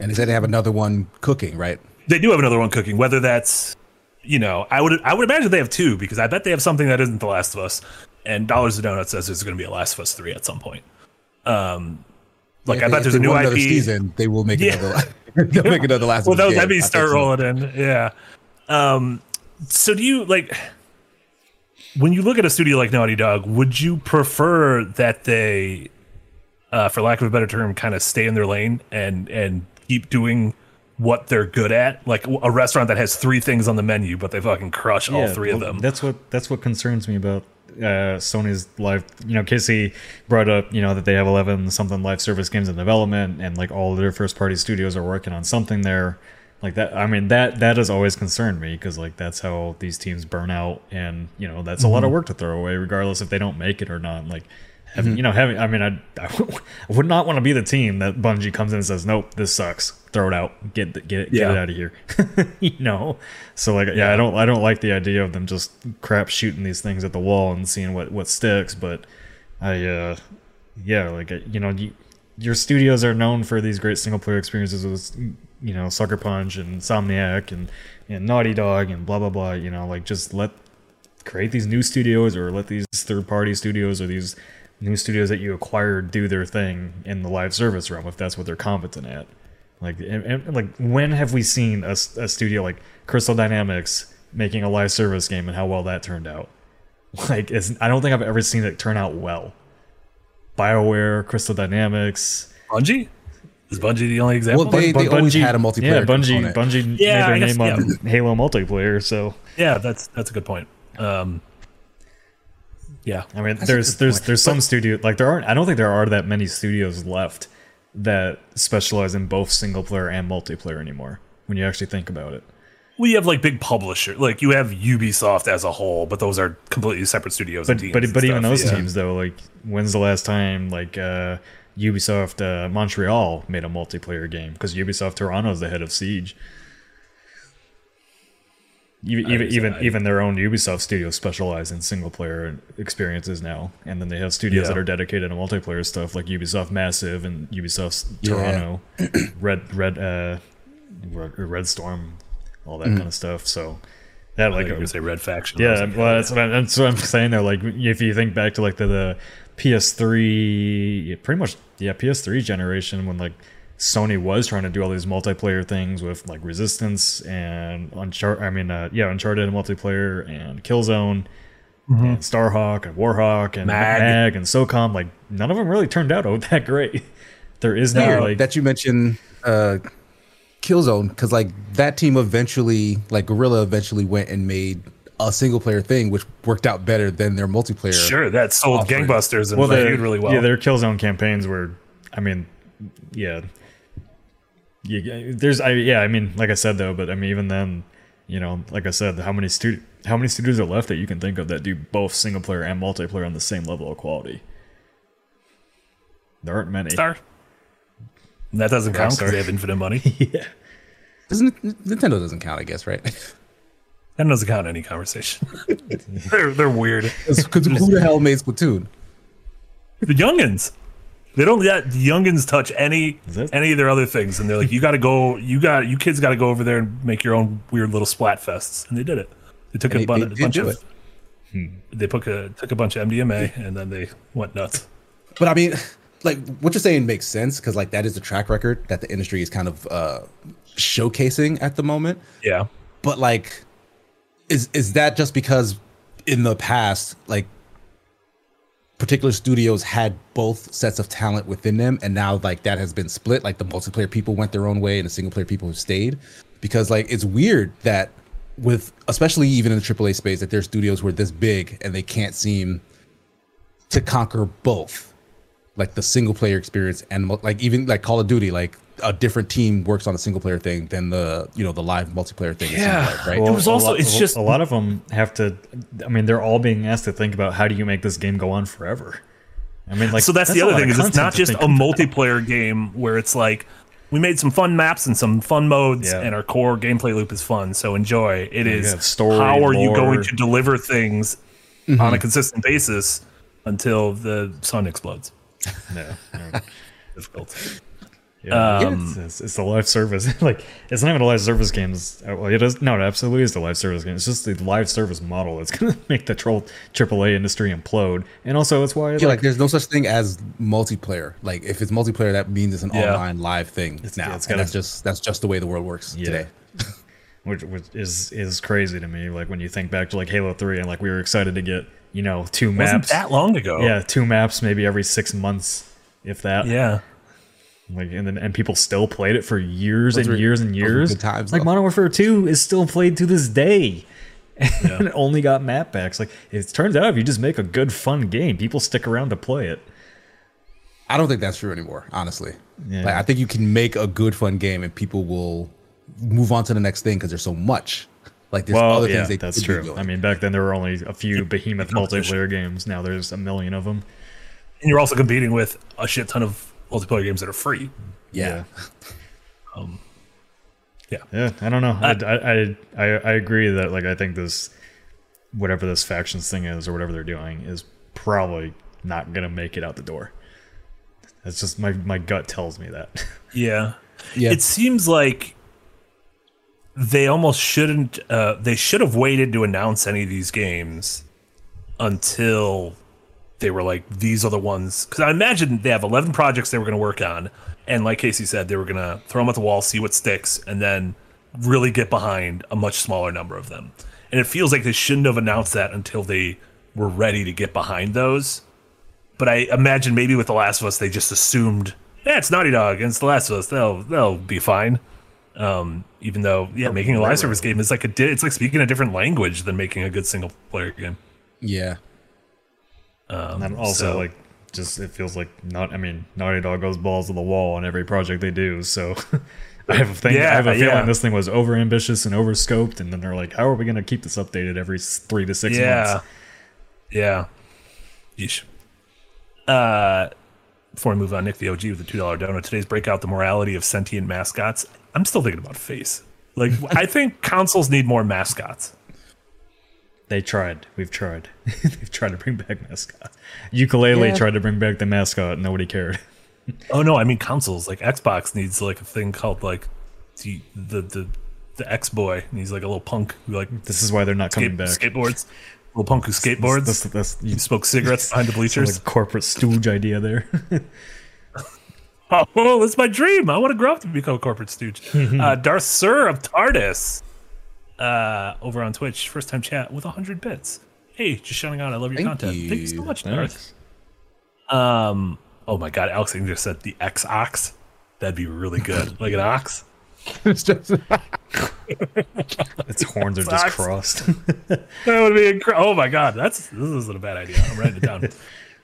Speaker 2: And they said they have another one cooking, right?
Speaker 1: They do have another one cooking, whether that's you know, I would I would imagine they have two because I bet they have something that isn't The Last of Us. And Dollars to Donuts says there's going to be a Last of Us three at some point. Um, like I
Speaker 2: If
Speaker 1: bet
Speaker 2: they-
Speaker 1: there's a new
Speaker 2: want
Speaker 1: IP.
Speaker 2: season. They will make
Speaker 1: Yeah.
Speaker 2: another. They'll make another last. Season.
Speaker 1: Well,
Speaker 2: of
Speaker 1: those,
Speaker 2: game.
Speaker 1: let me
Speaker 2: I
Speaker 1: start rolling in. Yeah. Um, so do you like when you look at a studio like Naughty Dog? Would you prefer that they, uh, for lack of a better term, kind of stay in their lane and and keep doing what they're good at, like a restaurant that has three things on the menu, but they fucking crush all three of them?
Speaker 3: That's what that's what concerns me about uh, Sony's live. You know, Casey brought up you know that they have eleven something live service games in development, and like all their first party studios are working on something there. Like that, I mean that that has always concerned me because like that's how these teams burn out, and you know that's a lot
Speaker 1: Mm-hmm.
Speaker 3: of work to throw away, regardless if they don't make it or not. Like. Having, you know, having, I mean, I, I would not want to be the team that Bungie comes in and says, "Nope, this sucks. Throw it out. Get, the- get it, get
Speaker 1: Yeah.
Speaker 3: it out of here." you know, so like, yeah, I don't, I don't like the idea of them just crap shooting these things at the wall and seeing what what sticks. But I, uh, yeah, like, you know, you, your studios are known for these great single player experiences with, you know, Sucker Punch and Insomniac and and Naughty Dog and blah blah blah. You know, like just let create these new studios or let these third party studios or these new studios that you acquired do their thing in the live service realm if that's what they're competent at like and, and, like when have we seen a studio like crystal dynamics making a live service game and how well that turned out like it's, i don't think i've ever seen it turn out well bioware crystal dynamics
Speaker 1: Bungie is Bungie the only example?
Speaker 2: Well, they,
Speaker 3: Bun-
Speaker 2: they always had a multiplayer.
Speaker 3: yeah bungie
Speaker 2: component.
Speaker 3: bungie
Speaker 1: Yeah, I
Speaker 3: made their
Speaker 1: guess-
Speaker 3: name on halo multiplayer so
Speaker 1: yeah, that's that's a good point. Um, yeah,
Speaker 3: I mean,
Speaker 2: That's
Speaker 3: there's there's
Speaker 2: point.
Speaker 3: there's some studio like there aren't. I don't think there are that many studios left that specialize in both single player and multiplayer anymore. When you actually think about it,
Speaker 1: we have like big publisher, like you have Ubisoft as a whole, but those are completely separate studios.
Speaker 3: but
Speaker 1: and teams
Speaker 3: but
Speaker 1: and
Speaker 3: but even those
Speaker 1: yeah.
Speaker 3: teams though, like when's the last time like uh, Ubisoft uh, Montreal made a multiplayer game? Because Ubisoft Toronto is the head of Siege. Even even even, even their own Ubisoft studios specialize in single player experiences now, and then they have studios
Speaker 1: Yeah.
Speaker 3: that are dedicated to multiplayer stuff like Ubisoft Massive and Ubisoft
Speaker 2: Yeah.
Speaker 3: Toronto, Red Red uh, Red, Red Storm, all that kind of stuff. So that
Speaker 1: Like you're say Red Faction.
Speaker 3: Yeah,
Speaker 1: like,
Speaker 3: well, that's what, I'm, that's what I'm saying. There, like if you think back to like the, the PS3, pretty much yeah, PS3 generation when like Sony was trying to do all these multiplayer things with like Resistance and Uncharted. I mean, uh, yeah, Uncharted and multiplayer and Killzone. And Starhawk and Warhawk and
Speaker 1: Mag.
Speaker 3: Mag. and SOCOM, like none of them really turned out that great. There is no like
Speaker 2: that you mentioned uh Killzone because like that team eventually like Guerrilla eventually went and made a single player thing which worked out better than their multiplayer.
Speaker 1: Sure, that sold
Speaker 2: Offering.
Speaker 1: gangbusters and
Speaker 3: well,
Speaker 1: well,
Speaker 3: their,
Speaker 1: really well.
Speaker 3: Yeah, their Killzone campaigns were, I mean, yeah, yeah. There's, I yeah, I mean, like I said though, but I mean, even then, you know, like I said, how many stu- how many studios are left that you can think of that do both single player and multiplayer on the same level of quality? There aren't many.
Speaker 1: Star. That doesn't count because they have infinite money.
Speaker 3: yeah.
Speaker 2: Doesn't Nintendo doesn't count, I guess, right?
Speaker 1: that doesn't count in any conversation. they're they're weird.
Speaker 2: Because who the hell made Splatoon?
Speaker 1: The youngins. They don't let the youngins touch any
Speaker 3: that-
Speaker 1: any of their other things, and they're like, "You got to go. You got you kids got to go over there and make your own weird little splat fests." And they did it. They took a,
Speaker 2: they-
Speaker 1: bun-
Speaker 2: they
Speaker 1: a bunch of.
Speaker 2: it.
Speaker 1: They took a took a bunch of MDMA and then they went nuts.
Speaker 2: But I mean, like what you're saying makes sense because like that is the track record that the industry is kind of uh showcasing at the moment.
Speaker 1: Yeah.
Speaker 2: But like, is is that just because in the past, like particular studios had both sets of talent within them, and now like that has been split. Like the multiplayer people went their own way, and the single player people have stayed. Because like it's weird that with especially even in the AAA space that there's studios who are this big and they can't seem to conquer both, like the single player experience and like even like Call of Duty, like a different team works on a single player thing than the you know the live multiplayer thing.
Speaker 1: Yeah.
Speaker 2: like, right.
Speaker 1: Well, It was also-
Speaker 3: lot-
Speaker 1: it's just-
Speaker 3: a lot of them have to. I mean, they're all being asked to think about how do you make this game go on forever. I mean, like
Speaker 1: so that's, the other thing is it's not just
Speaker 3: think
Speaker 1: a
Speaker 3: about.
Speaker 1: multiplayer game where it's like we made some fun maps and some fun modes
Speaker 3: Yeah.
Speaker 1: and our core gameplay loop is fun so enjoy It
Speaker 3: you
Speaker 1: is
Speaker 3: have story,
Speaker 1: how are you going to deliver things
Speaker 2: Mm-hmm.
Speaker 1: on a consistent basis until the sun explodes
Speaker 3: No, no.
Speaker 1: difficult
Speaker 3: Yeah,
Speaker 1: Um,
Speaker 3: it's, it's, it's the live service. like it's not even a live service game. It's, uh, well, it is. No, it absolutely is the live service game. It's just the live service model that's gonna make the troll AAA industry implode. And also, that's why
Speaker 2: Yeah,
Speaker 3: like,
Speaker 2: like there's no such thing as multiplayer. Like if it's multiplayer, that means it's an
Speaker 1: Yeah.
Speaker 2: online live thing it's, now.
Speaker 3: it's
Speaker 2: and
Speaker 3: gotta-
Speaker 2: that's just that's just the way the world works
Speaker 3: Yeah.
Speaker 2: today.
Speaker 3: which, which is is crazy to me. Like when you think back to like Halo Three, and like we were excited to get you know two
Speaker 1: wasn't
Speaker 3: maps.
Speaker 1: that long ago
Speaker 3: Yeah, two maps maybe every six months, if that.
Speaker 1: yeah
Speaker 3: Like and then and people still played it for years
Speaker 2: Those
Speaker 3: and
Speaker 2: were-
Speaker 3: years and years.
Speaker 2: good times,
Speaker 3: like
Speaker 2: though.
Speaker 3: Modern Warfare Two is still played to this day. and it only got map packs. Like it turns out if you just make a good fun game, people stick around to play it.
Speaker 2: I don't think that's true anymore, honestly.
Speaker 3: Yeah.
Speaker 2: Like I think you can make a good fun game and people will move on to the next thing because there's so much. Like there's
Speaker 3: Well,
Speaker 2: other
Speaker 3: yeah,
Speaker 2: things they
Speaker 3: that's
Speaker 2: could be
Speaker 3: true. I mean, back then there were only a few behemoth multiplayer games. Now there's a million of them.
Speaker 1: and you're also competing with a shit ton of multiplayer games that are free
Speaker 2: yeah.
Speaker 3: Yeah, Yeah, I don't know.
Speaker 1: Uh,
Speaker 3: I, I, I, I I agree that like I think this, whatever this factions thing is or whatever they're doing is probably not gonna make it out the door. That's just my my gut tells me that.
Speaker 1: Yeah.
Speaker 2: Yeah.
Speaker 1: It seems like they almost shouldn't uh they should have waited to announce any of these games until they were like these are the ones cuz I imagine they have 11 projects they were going to work on and like Casey said they were going to throw them at the wall, see what sticks and then really get behind a much smaller number of them. And it feels like they shouldn't have announced that until they were ready to get behind those but I imagine maybe with The Last of Us, they just assumed, yeah, it's Naughty Dog and it's The Last of Us. They'll they'll be fine. Um, even though, yeah, making a live service game is like a di- it's like speaking a different language than making a good single player game.
Speaker 2: Yeah.
Speaker 3: And also
Speaker 1: so-
Speaker 3: like just it feels like not. I mean, Naughty Dog goes balls to the wall on every project they do. So I have a thing. I have a feeling
Speaker 1: yeah.
Speaker 3: this thing was over ambitious and over scoped, and then they're like, how are we gonna keep this updated every three to six
Speaker 1: yeah,
Speaker 3: months?
Speaker 1: yeah. Yeesh. Uh, before I move on, Nick the OG with the two dollar donut. Today's breakout: the morality of sentient mascots. I'm still thinking about face. Like, I think consoles need more mascots.
Speaker 3: They tried. We've tried. They've tried to bring back mascot. Ukulele
Speaker 2: Yeah.
Speaker 3: tried to bring back the mascot. Nobody cared.
Speaker 1: Oh no, I mean consoles. Like Xbox needs like a thing called like the the the, the X boy. And he's like a little punk who like
Speaker 3: This is why they're not coming back.
Speaker 1: skateboards. Little punk who skateboards.
Speaker 3: That's, that's, you
Speaker 1: smoke cigarettes behind the bleachers.
Speaker 3: like corporate stooge idea there.
Speaker 1: Oh, that's my dream. I want to grow up to become a corporate stooge. uh, Darth Sir of TARDIS uh, over on Twitch, first time chat with 100 bits. Hey, just shouting out. I love your
Speaker 2: Thank
Speaker 1: content. Thank you so
Speaker 2: you.
Speaker 1: much, Darth. Um, oh my God, Alex Ing just said the X Ox. That'd be really good. like an ox.
Speaker 2: It's just
Speaker 3: Its horns are just crossed.
Speaker 1: That would be incredible. Oh my God, that's this isn't a bad idea. I'm writing it down.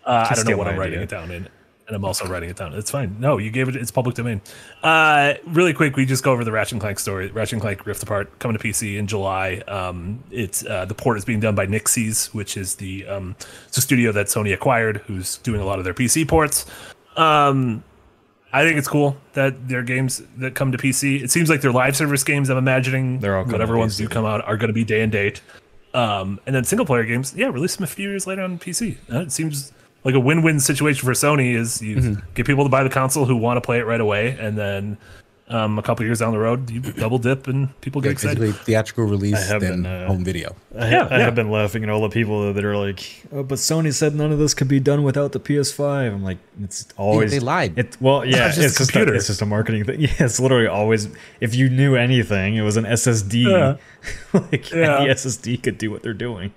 Speaker 1: Uh, I don't know what I'm writing it down in, and I'm also writing it down. It's fine. No, you gave it. It's public domain. Uh, really quick, we just go over the Ratchet and Clank story. Ratchet and Clank Rift Apart coming to PC in July. Um, it's uh, the port is being done by Nixxes, which is the um, it's a studio that Sony acquired, who's doing a lot of their PC ports. Um, I think it's cool that their games that come to PC. It seems like their live service games. I'm imagining
Speaker 3: They're all
Speaker 1: whatever ones do come out are going to be day and date. Um, and then single player games, yeah, release them a few years later on PC. Uh, it seems like a win win situation for Sony. Is you
Speaker 3: Mm-hmm.
Speaker 1: get people to buy the console who want to play it right away, and then Um, a couple years down the road, you double dip and people get excited.
Speaker 2: Basically, theatrical release,
Speaker 3: have
Speaker 2: then
Speaker 3: been, uh,
Speaker 2: home video.
Speaker 3: I,
Speaker 1: Yeah,
Speaker 3: I
Speaker 1: yeah.
Speaker 3: have been laughing at all the people that are like, oh, but Sony said none of this could be done without the PS5. I'm like, it's always
Speaker 2: they lied.
Speaker 3: It, well, yeah,
Speaker 1: just
Speaker 3: it's
Speaker 1: a
Speaker 3: just a, it's just a marketing thing. Yeah, it's literally always. If you knew anything, it was an SSD.
Speaker 1: Yeah.
Speaker 3: like
Speaker 1: Yeah.
Speaker 3: any SSD could do what they're doing.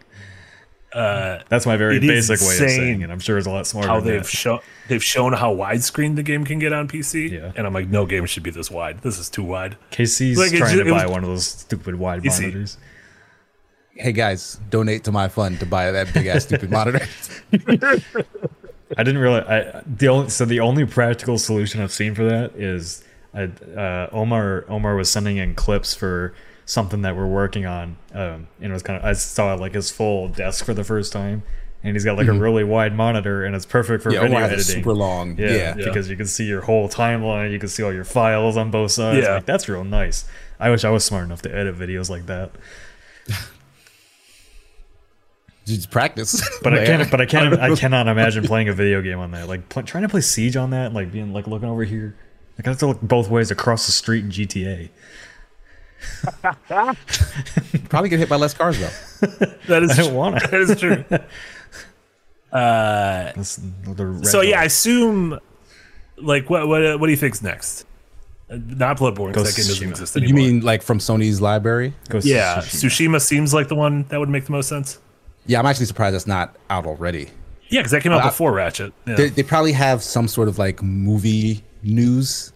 Speaker 1: Uh,
Speaker 3: That's my very basic way of
Speaker 1: insane
Speaker 3: saying it. I'm sure it's a lot smarter.
Speaker 1: how
Speaker 3: than
Speaker 1: they've shown they've shown how widescreen the game can get on PC.
Speaker 3: Yeah.
Speaker 1: And I'm like, no game should be this wide. This is too wide.
Speaker 3: Casey's
Speaker 1: Like,
Speaker 3: trying
Speaker 1: ju-
Speaker 3: to buy
Speaker 1: was-
Speaker 3: one of those stupid wide
Speaker 1: You see-
Speaker 3: monitors.
Speaker 2: Hey guys, donate to my fund to buy that big ass stupid monitor.
Speaker 3: I didn't realize. I the only so the only practical solution I've seen for that is I, uh, Omar Omar was sending in clips for something that we're working on. Um, and it was kind of I saw like his full desk for the first time, and he's got like a really wide monitor, and it's perfect for
Speaker 2: Mm-hmm. Yeah,
Speaker 3: video
Speaker 2: Omar has
Speaker 3: editing.
Speaker 2: super long.
Speaker 3: Yeah,
Speaker 2: Yeah.
Speaker 3: because you can see your whole timeline, you can see all your files on both sides.
Speaker 1: Yeah.
Speaker 3: Like that's real nice. I wish I was smart enough to edit videos like that.
Speaker 2: Just practice.
Speaker 3: But I can't. But I can't. I cannot imagine playing a video game on that. Like pl- trying to play Siege on that, like being like looking over here. Like I have to look both ways across the street in GTA.
Speaker 2: Probably get hit by less cars though.
Speaker 1: That is
Speaker 3: I don't want
Speaker 1: that
Speaker 3: to.
Speaker 1: is true. Uh,
Speaker 3: That's the red
Speaker 1: so yeah, I assume like what what what do you think's next? Uh, Not Bloodborne because
Speaker 3: Ghost
Speaker 1: that game doesn't
Speaker 3: Tsushima.
Speaker 1: exist
Speaker 2: You mean like from Sony's library?
Speaker 3: Ghost
Speaker 1: yeah,
Speaker 3: Tsushima.
Speaker 1: Tsushima seems like the one that would make the most sense.
Speaker 2: Yeah, I'm actually surprised that's not out already.
Speaker 1: Yeah, because that came out
Speaker 2: I-
Speaker 1: before Ratchet. Yeah.
Speaker 2: They, they probably have some sort of like movie news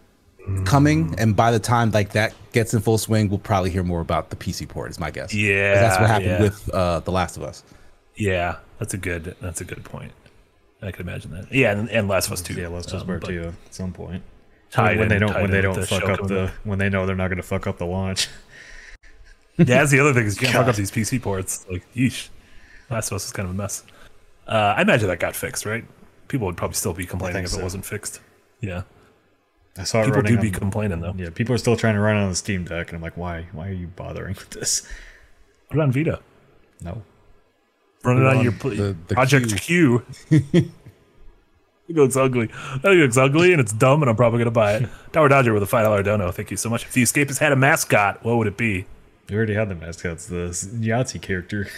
Speaker 2: coming, and by the time like that gets in full swing, we'll probably hear more about the PC port. Is my guess
Speaker 1: Yeah,
Speaker 2: that's what happened
Speaker 1: yeah.
Speaker 2: with uh, The Last of Us.
Speaker 1: Yeah, that's a good that's a good point. I could imagine that. Yeah, and, and Last of Us Two.
Speaker 3: Yeah, let's
Speaker 1: um,
Speaker 3: Part Two at some point.
Speaker 1: tied
Speaker 3: when they don't when they don't
Speaker 1: the
Speaker 3: fuck up the
Speaker 1: up.
Speaker 3: when they know they're not going to fuck up the launch.
Speaker 1: Yeah, that's the other thing is you can't fuck
Speaker 3: God.
Speaker 1: up these PC ports. Like, yeesh. Last of Us is kind of a mess. Uh, I imagine that got fixed, right? People would probably still be complaining
Speaker 3: think
Speaker 1: if it wasn't fixed. Yeah,
Speaker 3: I saw it
Speaker 1: people
Speaker 3: running
Speaker 1: do be
Speaker 3: on-
Speaker 1: complaining though.
Speaker 3: Yeah, people are still trying to run on the Steam Deck, and I'm like, why? Why are you bothering with this?
Speaker 1: Put it on Vita.
Speaker 3: No.
Speaker 1: Run it on
Speaker 2: on
Speaker 1: your pl-
Speaker 2: the- the
Speaker 1: Project Q. it looks ugly. That looks ugly and it's dumb, and I'm probably gonna buy it. Tower Dodger with a five dollar dono. Thank you so much. If the Escapist had a mascot, what would it be?
Speaker 3: We already had the mascots. The Yahtzee character.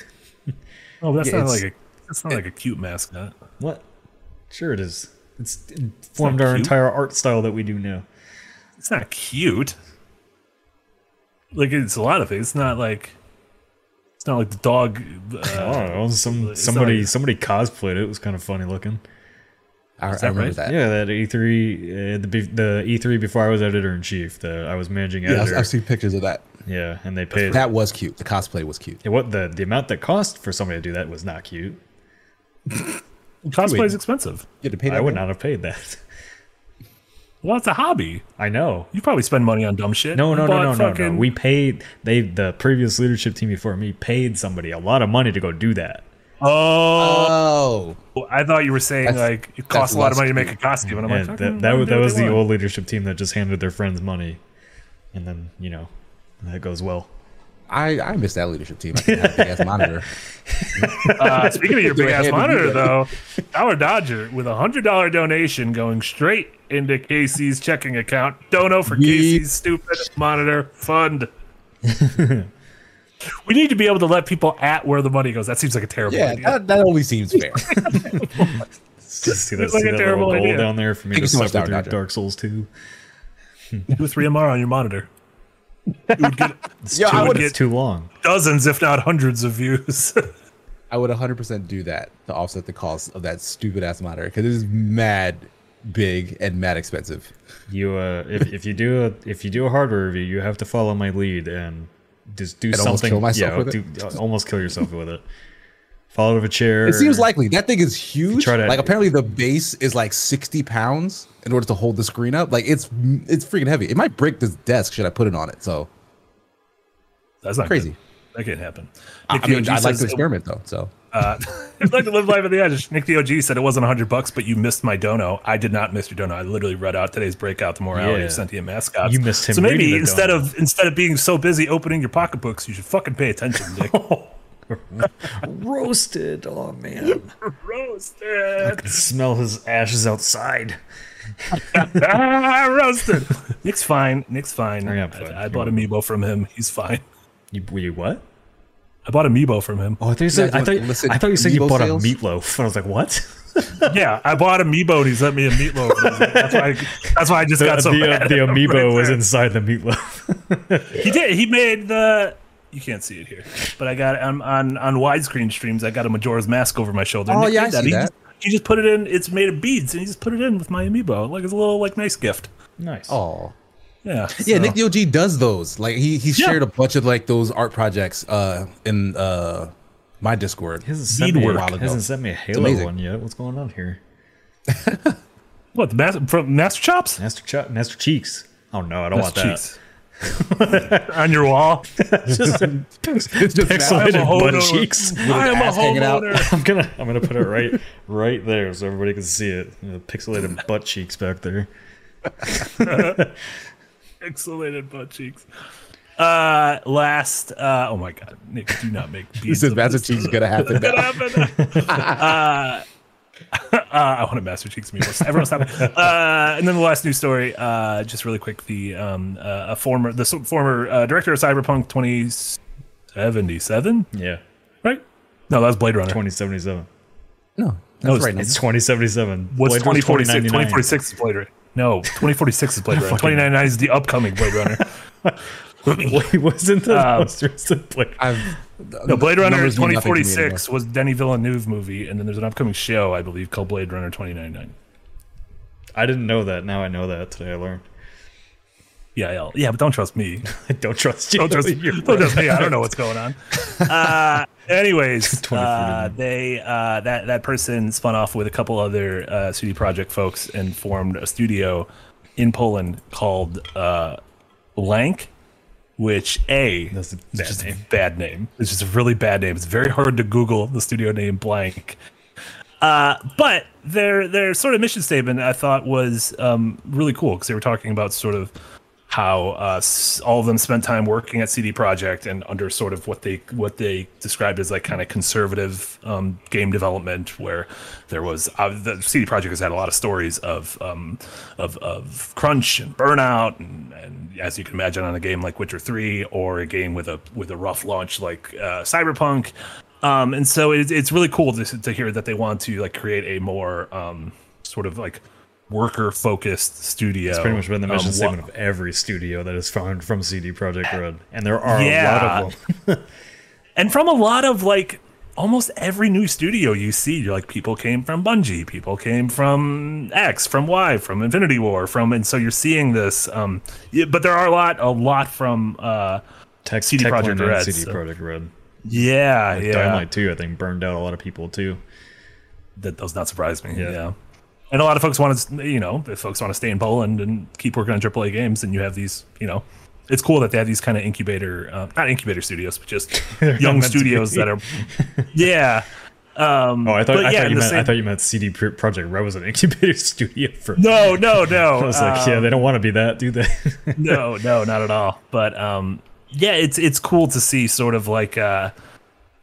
Speaker 1: Oh, that's
Speaker 2: Yeah,
Speaker 1: not like a that's not like a cute mascot.
Speaker 3: What? Sure, it is. It's informed our
Speaker 1: cute.
Speaker 3: entire art style that we do now.
Speaker 1: It's not cute. Like it's a lot of things. It's not like it's not like the dog.
Speaker 3: I
Speaker 1: Uh,
Speaker 3: don't know. Some somebody
Speaker 1: like-
Speaker 3: somebody cosplayed it. It was kind of funny looking.
Speaker 2: I, I remember
Speaker 1: right?
Speaker 2: that.
Speaker 3: Yeah, that E3, uh, the the E3 before I was editor in chief. The I was managing editor.
Speaker 2: Yeah, I've. I've seen pictures of that.
Speaker 3: yeah, and they paid.
Speaker 2: That was cute. The cosplay was cute.
Speaker 3: Yeah, what the the amount that cost for somebody to do that was not cute.
Speaker 1: cosplay
Speaker 2: Wait.
Speaker 1: is expensive.
Speaker 2: You had to pay that.
Speaker 3: I would
Speaker 2: much?
Speaker 3: not have paid that.
Speaker 1: Well, it's a hobby.
Speaker 3: I know.
Speaker 1: You probably spend money on dumb shit.
Speaker 3: No,
Speaker 1: You
Speaker 3: no, no,
Speaker 1: bought
Speaker 3: no, no, no. We paid they the previous leadership team before me paid somebody a lot of money to go do that.
Speaker 1: Oh,
Speaker 2: Oh,
Speaker 1: I thought you were saying
Speaker 2: That's-
Speaker 1: like it costs a lot of money to make a
Speaker 2: cute.
Speaker 1: costume, and I'm
Speaker 3: And
Speaker 1: like,
Speaker 3: that
Speaker 1: fucking
Speaker 3: that, was- that was the
Speaker 1: want.
Speaker 3: old leadership team that just handed their friends money, and then you know that goes well.
Speaker 2: I I miss that leadership team. I can have a big ass monitor.
Speaker 1: Uh, speaking of your big ass monitor, though, Tower Dodger with a hundred dollar donation going straight into Casey's checking account. Dono for
Speaker 2: Yeet.
Speaker 1: Casey's stupid monitor fund. we need to be able to let people at where the money goes. That seems like a terrible
Speaker 2: Yeah,
Speaker 1: idea.
Speaker 2: that, that only seems fair.
Speaker 3: See that,
Speaker 1: like
Speaker 3: see
Speaker 1: a
Speaker 3: that
Speaker 1: terrible
Speaker 3: little goal
Speaker 1: idea.
Speaker 3: down there for me
Speaker 2: Thank
Speaker 3: to
Speaker 2: you so much,
Speaker 3: suffer
Speaker 2: Dark
Speaker 3: through Dark Souls 2.
Speaker 1: Do 3MR on your monitor. You would get
Speaker 3: It's,
Speaker 2: Yeah,
Speaker 3: too,
Speaker 2: I would-
Speaker 3: it's too long.
Speaker 1: dozens, if not hundreds, of views.
Speaker 2: I would 100% do that to offset the cost of that stupid ass monitor because it is mad big and mad expensive.
Speaker 3: You uh, if, if you do a if you do a hardware review, you have to follow my lead and just do
Speaker 2: And almost
Speaker 3: something.
Speaker 2: kill myself
Speaker 3: yeah,
Speaker 2: with
Speaker 3: do, uh, almost kill yourself with it. Fall out of a chair.
Speaker 2: It seems likely. That thing is huge.
Speaker 3: try to-
Speaker 2: like apparently the base is like 60 pounds in order to hold the screen up. Like it's it's freaking heavy. It might break this desk should I put it on it. So
Speaker 1: That's not
Speaker 2: Crazy.
Speaker 1: good. That can't happen.
Speaker 2: I,
Speaker 1: Nick
Speaker 2: I mean,
Speaker 1: DOG
Speaker 2: I'd like to experiment though. So
Speaker 1: Uh, I'd like to live life at the edge. Nick the OG said it wasn't 100 bucks, but you missed my dono. I did not miss your dono. I literally read out today's breakout, the morality
Speaker 3: Yeah.
Speaker 1: of sentient mascots.
Speaker 3: You missed him
Speaker 1: So maybe instead
Speaker 3: dono.
Speaker 1: of instead of being so busy opening your pocketbooks, you should fucking pay attention, Nick.
Speaker 3: roasted. Oh man,
Speaker 1: Roasted.
Speaker 3: I can smell his ashes outside.
Speaker 1: ah, roasted. Nick's fine. Nick's fine.
Speaker 3: Oh, yeah, I'm fine.
Speaker 1: I, I bought Amiibo from him. He's fine.
Speaker 3: You, you what?
Speaker 1: I bought Amiibo from him.
Speaker 3: Oh, I thought you said.
Speaker 2: guys
Speaker 3: I thought,
Speaker 2: want illicit
Speaker 3: I thought you said you bought
Speaker 2: sales?
Speaker 3: a meatloaf. I was like, what?
Speaker 1: Yeah, I bought Amiibo and he sent me a meatloaf. That's why. I, that's why I just
Speaker 3: The,
Speaker 1: got so
Speaker 3: the,
Speaker 1: mad.
Speaker 3: the amiibo
Speaker 1: right
Speaker 3: was
Speaker 1: there.
Speaker 3: inside the meatloaf.
Speaker 1: He did. He made the. You can't see it here, but I got on on, on widescreen streams. I got a Majora's Mask over my shoulder.
Speaker 2: Oh,
Speaker 1: Nick
Speaker 2: yeah,
Speaker 1: did
Speaker 2: I see
Speaker 1: he
Speaker 2: that.
Speaker 1: Just, he just put it in. It's made of beads, and he just put it in with my Amiibo, like it's a little like nice gift.
Speaker 3: nice.
Speaker 2: Oh.
Speaker 1: Yeah.
Speaker 2: Yeah,
Speaker 1: so-
Speaker 2: Nick the OG does those. Like he he
Speaker 1: Yeah.
Speaker 2: shared a bunch of like those art projects uh in uh my Discord.
Speaker 3: He hasn't sent, me,
Speaker 2: Beadwork. while ago.
Speaker 3: hasn't sent me a Halo one yet. What's going on here?
Speaker 1: What the master from Master Chops?
Speaker 3: Master Ch- Master Cheeks. Oh no, I don't
Speaker 1: Master
Speaker 3: want
Speaker 1: Cheeks. on your wall.
Speaker 3: Just
Speaker 2: It's just
Speaker 3: pixelated butt cheeks.
Speaker 1: I am a
Speaker 2: ass hanging out.
Speaker 1: homeowner.
Speaker 3: I'm gonna I'm gonna put it right right there so everybody can see it. You know, pixelated butt cheeks back there.
Speaker 1: Pixelated butt cheeks. Uh, last. Uh, oh my God, Nick, do not make.
Speaker 2: This
Speaker 1: beads
Speaker 2: is
Speaker 1: of
Speaker 2: Master
Speaker 1: this.
Speaker 2: Gonna happen.
Speaker 1: Gonna happen. uh, uh, I want a Master Cheeks meatballs. Everyone stop it. Uh, and then the last news story, uh, just really quick. The um, uh, a former the former uh, director of Cyberpunk 2077,
Speaker 3: Yeah,
Speaker 1: right? No, that was Blade Runner.
Speaker 3: 2077.
Speaker 2: No,
Speaker 1: No,
Speaker 2: that's right.
Speaker 3: It's 2077.
Speaker 1: What's 2046? 2046 is Blade Runner. No, 2046 is Blade Runner. 2099 is the upcoming Blade Runner.
Speaker 3: Wait, wasn't the
Speaker 1: Um,
Speaker 3: posters the Blade?
Speaker 2: I've,
Speaker 1: No, Blade Runner
Speaker 2: numbers mean nothing to me
Speaker 1: 2046 was Denis Villeneuve movie, and then there's an upcoming show, I believe, called Blade Runner 2099.
Speaker 3: I didn't know that. Now I know that today. I learned.
Speaker 1: Yeah, yeah, yeah, but don't trust me.
Speaker 3: Don't trust you.
Speaker 1: Don't trust,
Speaker 3: You're
Speaker 1: don't trust me. I don't know what's going on. Uh, anyways, uh, they uh, that that person spun off with a couple other uh, CD Projekt folks and formed a studio in Poland called uh, Blank, which a
Speaker 3: That's a bad
Speaker 1: just
Speaker 3: name.
Speaker 1: a bad name. It's just a really bad name. It's very hard to Google the studio name Blank. Uh, but their their sort of mission statement I thought was um, really cool because they were talking about sort of how uh, all of them spent time working at CD Projekt and under sort of what they what they described as like kind of conservative um, game development, where there was uh, the CD Projekt has had a lot of stories of um, of, of crunch and burnout, and, and as you can imagine on a game like Witcher Three or a game with a with a rough launch like uh, Cyberpunk. Um, and so it's, it's really cool to, to hear that they want to like create a more um, sort of like worker focused studio.
Speaker 3: It's pretty much been the mission
Speaker 1: Um,
Speaker 3: statement of every studio that is found from CD Projekt Red, and there are a lot of them.
Speaker 1: and from a lot of like almost every new studio you see, you're like people came from Bungie, people came from X, from Y, from Infinity Ward, from and so you're seeing this. Um, yeah, but there are a lot, a lot from uh,
Speaker 3: Tech,
Speaker 1: CD Projekt Red,
Speaker 3: CD
Speaker 1: so-
Speaker 3: Projekt Red.
Speaker 1: yeah, yeah.
Speaker 3: Dynamite 2, I think, burned out a lot of people too.
Speaker 1: that does not surprise me.
Speaker 3: Yeah.
Speaker 1: Yeah. And a lot of folks want to, you know, if folks want to stay in Poland and keep working on AAA games, and you have these, you know, it's cool that they have these kind of incubator, uh, not incubator studios, but just young studios that are, yeah. Um,
Speaker 3: Oh, I thought, I,
Speaker 1: yeah,
Speaker 3: thought you meant, I thought you meant CD Pr- Projekt Red was an incubator studio for.
Speaker 1: no, no, no.
Speaker 3: I was like, yeah,
Speaker 1: um,
Speaker 3: they don't want to be that, do they?
Speaker 1: no, no, not at all. But um, yeah, it's it's cool to see sort of like uh,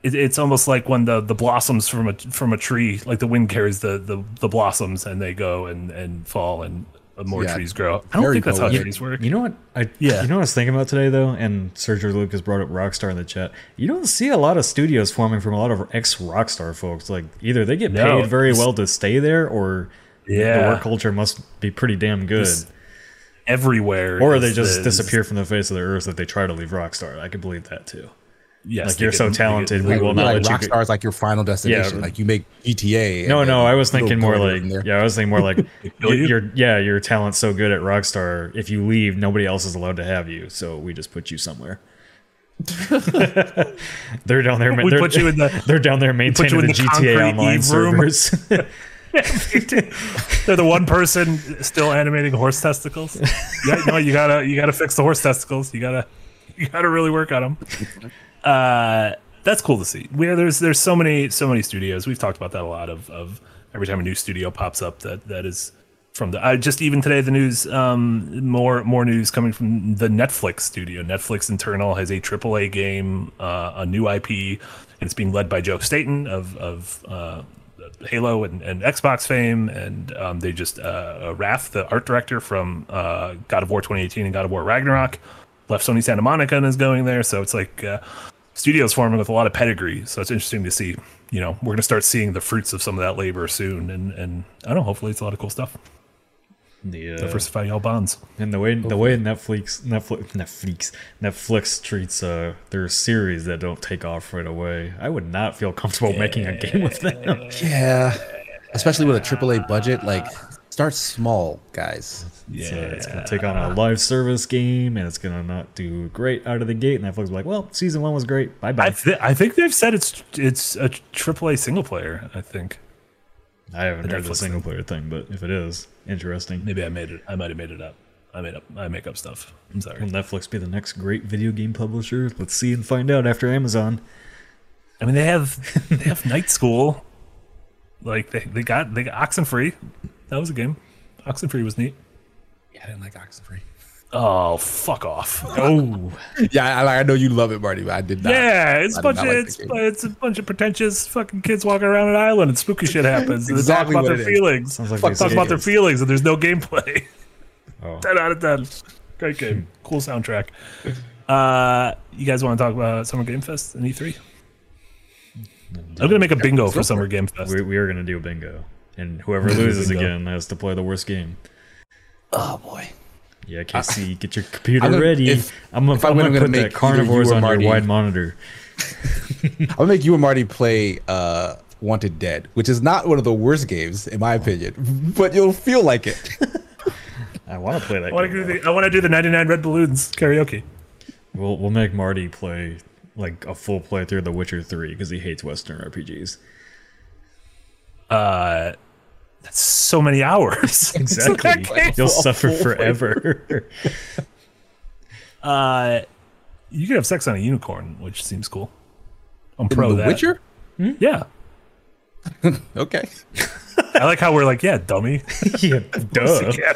Speaker 1: it, it's almost like when the the blossoms from a from a tree, like the wind carries the the, the blossoms and they go and and fall and more
Speaker 2: Yeah,
Speaker 1: trees grow. I don't think that's how
Speaker 2: poetic.
Speaker 1: trees work.
Speaker 3: You know what? I
Speaker 1: Yeah.
Speaker 3: You know what I was thinking about today though, and Sergio Lucas brought up Rockstar in the chat. You don't see a lot of studios forming from a lot of ex Rockstar folks. Like either they get
Speaker 1: No,
Speaker 3: paid very well to stay there, or
Speaker 1: yeah.
Speaker 3: the work culture must be pretty damn good.
Speaker 1: It's Everywhere,
Speaker 3: or they just
Speaker 1: is-
Speaker 3: disappear from the face of the earth if they try to leave Rockstar. I could believe that too.
Speaker 1: Yes,
Speaker 3: Like, you're
Speaker 1: get-
Speaker 3: so
Speaker 1: they get-
Speaker 3: talented, we
Speaker 1: they-
Speaker 3: will not
Speaker 2: like
Speaker 3: let you
Speaker 2: Rockstar is like your final destination.
Speaker 3: Yeah.
Speaker 2: like you make GTA.
Speaker 3: No, no, I was thinking more like yeah, I was thinking more like
Speaker 1: kill
Speaker 3: yeah, your talent's so good at Rockstar. If you leave, nobody else is allowed to have you. So we just put you somewhere. they're down there.
Speaker 1: We
Speaker 3: they're,
Speaker 1: put you in the-
Speaker 3: They're down there maintaining
Speaker 1: you in
Speaker 3: the,
Speaker 1: the
Speaker 3: GTA Online
Speaker 1: Eve
Speaker 3: servers.
Speaker 1: They're the one person still animating horse testicles. Yeah, no, you gotta you gotta fix the horse testicles. You gotta you gotta really work on them. Uh, that's cool to see. Where there's there's so many so many studios. We've talked about that a lot. Of of every time a new studio pops up, that that is from the. I just even today the news. Um, more more news coming from the Netflix studio. Netflix internal has a AAA game, uh, a new IP, and it's being led by Joe Staten of of. Uh, Halo and, and Xbox fame, and um, they just uh, Raph, the art director from uh, God of War 2018 and God of War Ragnarok, left Sony Santa Monica and is going there. So it's like uh, studios forming with a lot of pedigree. So it's interesting to see. You know, we're going to start seeing the fruits of some of that labor soon, and and I don't know. Hopefully, it's a lot of cool stuff.
Speaker 3: The uh,
Speaker 1: Diversify y'all bonds.
Speaker 3: and the way the way Netflix Netflix Netflix Netflix treats uh their series that don't take off right away, I would not feel comfortable making a game with them.
Speaker 2: Yeah, especially with a AAA budget. Like, start small, guys.
Speaker 3: Yeah, it's gonna take on a live service game, and it's gonna not do great out of the gate. And Netflix is like, well, season one was great. Bye
Speaker 1: I
Speaker 3: bye.
Speaker 1: th- I think they've said it's it's a AAA single player. I think
Speaker 3: I, haven't
Speaker 1: the
Speaker 3: heard the single player thing, but if it is interesting,
Speaker 1: maybe I made it. I might have made it up. I made up. I make up stuff. I'm sorry.
Speaker 3: will Netflix be the next great video game publisher? Let's see and find out after Amazon.
Speaker 1: I mean, they have they have Night School. Like they, they got they got Oxenfree. That was a game. Oxenfree was neat.
Speaker 2: Yeah, I didn't like Oxenfree.
Speaker 1: Oh, fuck off.
Speaker 3: Oh,
Speaker 2: Yeah, I, I know you love it, Marty, but I did not.
Speaker 1: Yeah, it's
Speaker 2: I
Speaker 1: a bunch
Speaker 2: not
Speaker 1: of
Speaker 2: like
Speaker 1: it's, it's a bunch of pretentious fucking kids walking around an island and spooky shit happens. exactly and they talk about
Speaker 2: what
Speaker 1: their feelings.
Speaker 3: Like
Speaker 1: talk about
Speaker 3: it
Speaker 1: their feelings and there's no gameplay.
Speaker 3: oh.
Speaker 1: 10 out of 10. Great game. Cool soundtrack. Uh, you guys want to talk about Summer Game Fest and E3? I'm going to make a bingo for Summer Game Fest.
Speaker 3: we, we are gonna do a bingo, and whoever loses again has to play the worst game.
Speaker 2: Oh boy.
Speaker 3: Yeah, Casey, get your computer
Speaker 2: I'm gonna-
Speaker 3: ready.
Speaker 2: if-
Speaker 3: I'm, gonna-
Speaker 2: if I
Speaker 3: I'm gonna
Speaker 2: I'm gonna
Speaker 3: put
Speaker 2: make
Speaker 3: that carnivores
Speaker 2: you
Speaker 3: on
Speaker 2: or
Speaker 3: your wide monitor.
Speaker 2: I'm gonna make you and Marty play uh, Wanted Dead, which is not one of the worst games in my opinion, but you'll feel like it.
Speaker 3: I want to play that.
Speaker 1: I want to do the I want to do the 99 Red Balloons karaoke.
Speaker 3: We'll we'll make Marty play like a full playthrough of The Witcher Three because he hates Western RPGs.
Speaker 1: Uh, that's so many hours.
Speaker 3: Exactly. You'll suffer forever.
Speaker 1: Uh, you could have sex on a unicorn, which seems cool. I'm pro
Speaker 2: the
Speaker 1: that.
Speaker 2: Witcher?
Speaker 1: Yeah,
Speaker 2: Okay.
Speaker 1: I like how we're like, yeah, dummy.
Speaker 3: yeah, duh.
Speaker 1: Yeah.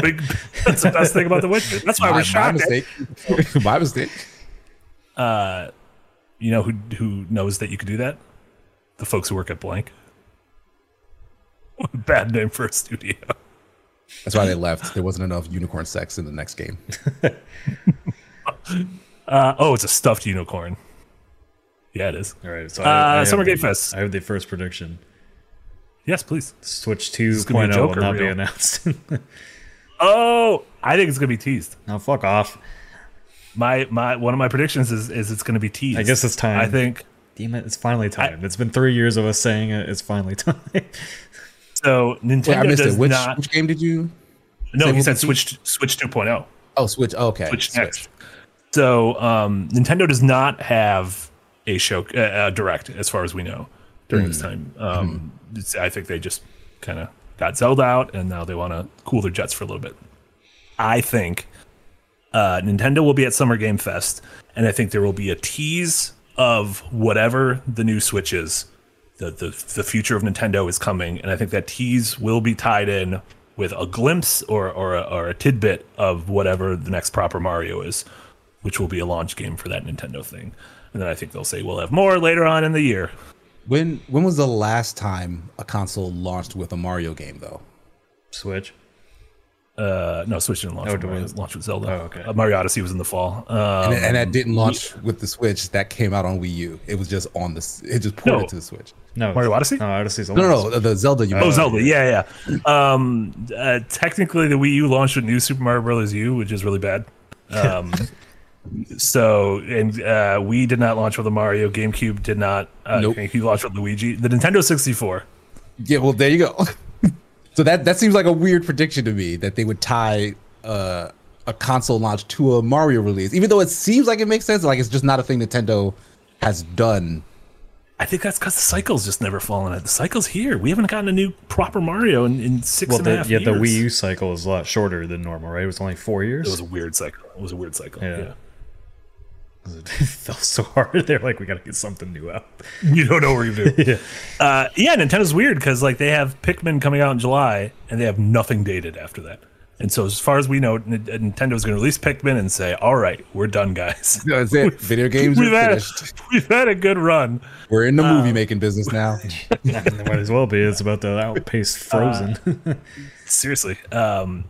Speaker 1: Big, that's the best thing about the Witcher. That's why
Speaker 2: My,
Speaker 1: we're shocked.
Speaker 2: my
Speaker 1: shocked.
Speaker 2: mistake. my mistake.
Speaker 1: You know who who knows that you could do that? The folks who work at Blank. What a bad name for a studio.
Speaker 2: That's why they left. There wasn't enough unicorn sex in the next game.
Speaker 1: Uh, oh, it's a stuffed unicorn. Yeah, it is.
Speaker 3: All right, so
Speaker 1: Uh,
Speaker 3: have
Speaker 1: Summer
Speaker 3: the-
Speaker 1: Game Fest.
Speaker 3: I have the first prediction.
Speaker 1: Yes, please.
Speaker 3: Switch
Speaker 1: is gonna
Speaker 3: 2.0 will
Speaker 1: Joker
Speaker 3: not be announced.
Speaker 1: Oh, I think it's gonna be teased.
Speaker 3: now fuck off.
Speaker 1: My my one of my predictions is is it's gonna be teased.
Speaker 3: I guess it's time.
Speaker 1: I think
Speaker 3: Damn it, it's finally time. it's been three years of us saying it. It's finally time.
Speaker 1: So. Nintendo
Speaker 2: Wait, I missed
Speaker 1: does
Speaker 2: it. Which,
Speaker 1: not.
Speaker 2: which game did you?
Speaker 1: no, he said
Speaker 2: be
Speaker 1: Switch Switch 2.0.
Speaker 2: Oh, Switch. Okay.
Speaker 1: Switch next. So um, Nintendo does not have a show uh, direct, as far as we know, during this time. Um, it's, I think they just kind of got Zelda out, and now they want to cool their jets for a little bit. I think uh, Nintendo will be at Summer Game Fest, and I think there will be a tease of whatever the new Switch is. The, the the future of Nintendo is coming, and I think that tease will be tied in with a glimpse or or a, or a tidbit of whatever the next proper Mario is, which will be a launch game for that Nintendo thing. And then I think they'll say we'll have more later on in the year.
Speaker 2: When when was the last time a console launched with a Mario game though?
Speaker 3: Switch.
Speaker 1: Uh, no, Switch didn't launch.
Speaker 3: Oh,
Speaker 1: with
Speaker 3: it
Speaker 1: Mario, launched with Zelda.
Speaker 3: Oh, okay.
Speaker 1: Uh, Mario Odyssey was in the fall. Um,
Speaker 2: And, and that didn't launch with the Switch. That came out on Wii U. It was just on the. It just ported
Speaker 1: No.
Speaker 2: to the Switch.
Speaker 3: No.
Speaker 1: Mario Odyssey?
Speaker 3: No, Odyssey's
Speaker 2: No, no, no. The Zelda. You
Speaker 1: Oh,
Speaker 2: mentioned.
Speaker 1: Zelda, yeah, yeah. Um, uh, technically, the Wii U launched with New Super Mario Bros. U, which is really bad. Um, so, and uh, we did not launch with a Mario. GameCube did not. Uh,
Speaker 2: Nope.
Speaker 1: GameCube launched with Luigi. The Nintendo 64.
Speaker 2: Yeah. Well, there you go. so that that seems like a weird prediction to me that they would tie uh, a console launch to a Mario release, even though it seems like it makes sense. Like it's just not a thing Nintendo has done.
Speaker 1: I think that's because the cycle's just never fallen out. The cycle's here. We haven't gotten a new proper Mario in, in six
Speaker 3: Well,
Speaker 1: and a half
Speaker 3: yeah,
Speaker 1: years.
Speaker 3: the Wii U cycle is a lot shorter than normal, right? It was only four years.
Speaker 1: It was a weird cycle. It was a weird cycle.
Speaker 3: Yeah.
Speaker 1: yeah.
Speaker 3: It fell so hard. They're like, we got to get something new out.
Speaker 1: You don't know what you're doing. yeah. Uh, yeah, Nintendo's weird because like they have Pikmin coming out in July and they have nothing dated after that. And so, as far as we know, N- Nintendo's going to release Pikmin and say, "All right, we're done, guys.
Speaker 2: That's it. Video games
Speaker 1: We've had,
Speaker 2: finished.
Speaker 1: we've had a good run."
Speaker 2: We're in the movie making business now.
Speaker 3: It might as well be. It's about to outpace Frozen.
Speaker 1: Seriously, um,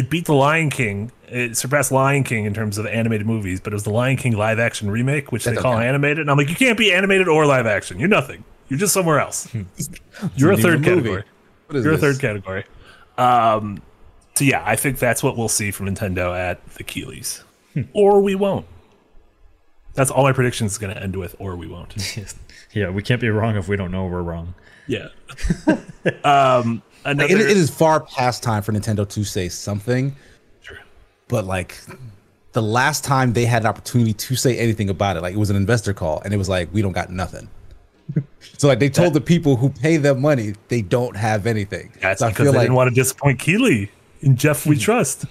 Speaker 1: it beat The Lion King. It surpassed Lion King in terms of animated movies, but it was the Lion King live action remake, which they call animated. And I'm like, you can't be animated or live action. You're nothing. You're just somewhere else. You're a third category.
Speaker 2: What is
Speaker 1: You're a third category. Um, so yeah, I think that's what we'll see from Nintendo at the Keighleys, or we won't. That's all my predictions is going to end with, or we won't.
Speaker 3: yeah, we can't be wrong if we don't know we're wrong.
Speaker 1: Yeah. um, another.
Speaker 2: Like, it, it is far past time for Nintendo to say something,
Speaker 1: Sure.
Speaker 2: but like the last time they had an opportunity to say anything about it, like it was an investor call, and it was like, we don't got nothing. so like they told the people who pay them money they don't have anything.
Speaker 1: That's
Speaker 2: so I
Speaker 1: because
Speaker 2: feel
Speaker 1: they
Speaker 2: like
Speaker 1: didn't want to disappoint Keighley and Geoff. We trust.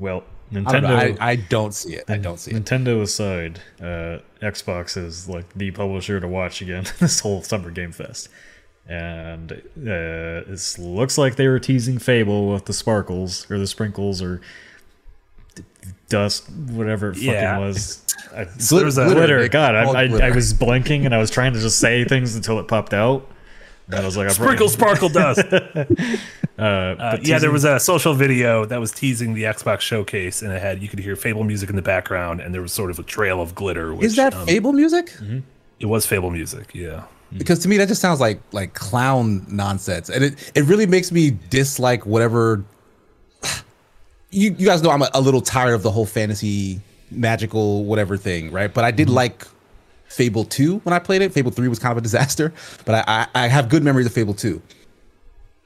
Speaker 3: Well,
Speaker 2: I don't,
Speaker 3: Nintendo.
Speaker 2: I, I don't see it. I don't see it.
Speaker 3: Nintendo aside, uh, Xbox is like the publisher to watch again this whole Summer Game Fest, and uh, it looks like they were teasing Fable with the sparkles or the sprinkles or d- dust, whatever it fucking
Speaker 1: Yeah.
Speaker 3: was. I,
Speaker 2: Glit-
Speaker 1: there's a-
Speaker 2: glitter,
Speaker 3: glitter. God,
Speaker 2: Called
Speaker 3: I, I, I was blinking and I was trying to just say things until it popped out. And I was like, I'm
Speaker 1: Sprinkle, sparkle, dust.
Speaker 3: Uh,
Speaker 1: Uh,
Speaker 3: but
Speaker 1: yeah, there was a social video that was teasing the Xbox showcase, and it had you could hear Fable music in the background, and there was sort of a trail of glitter. Which,
Speaker 2: Is that
Speaker 1: um,
Speaker 2: Fable music?
Speaker 1: It was Fable music. Yeah. Mm.
Speaker 2: Because to me that just sounds like like clown nonsense, and it it really makes me dislike whatever. You you guys know I'm a, a little tired of the whole fantasy magical whatever thing, right? But I did mm-hmm. like Fable two when I played it. Fable three was kind of a disaster, but I I, I have good memories of Fable two.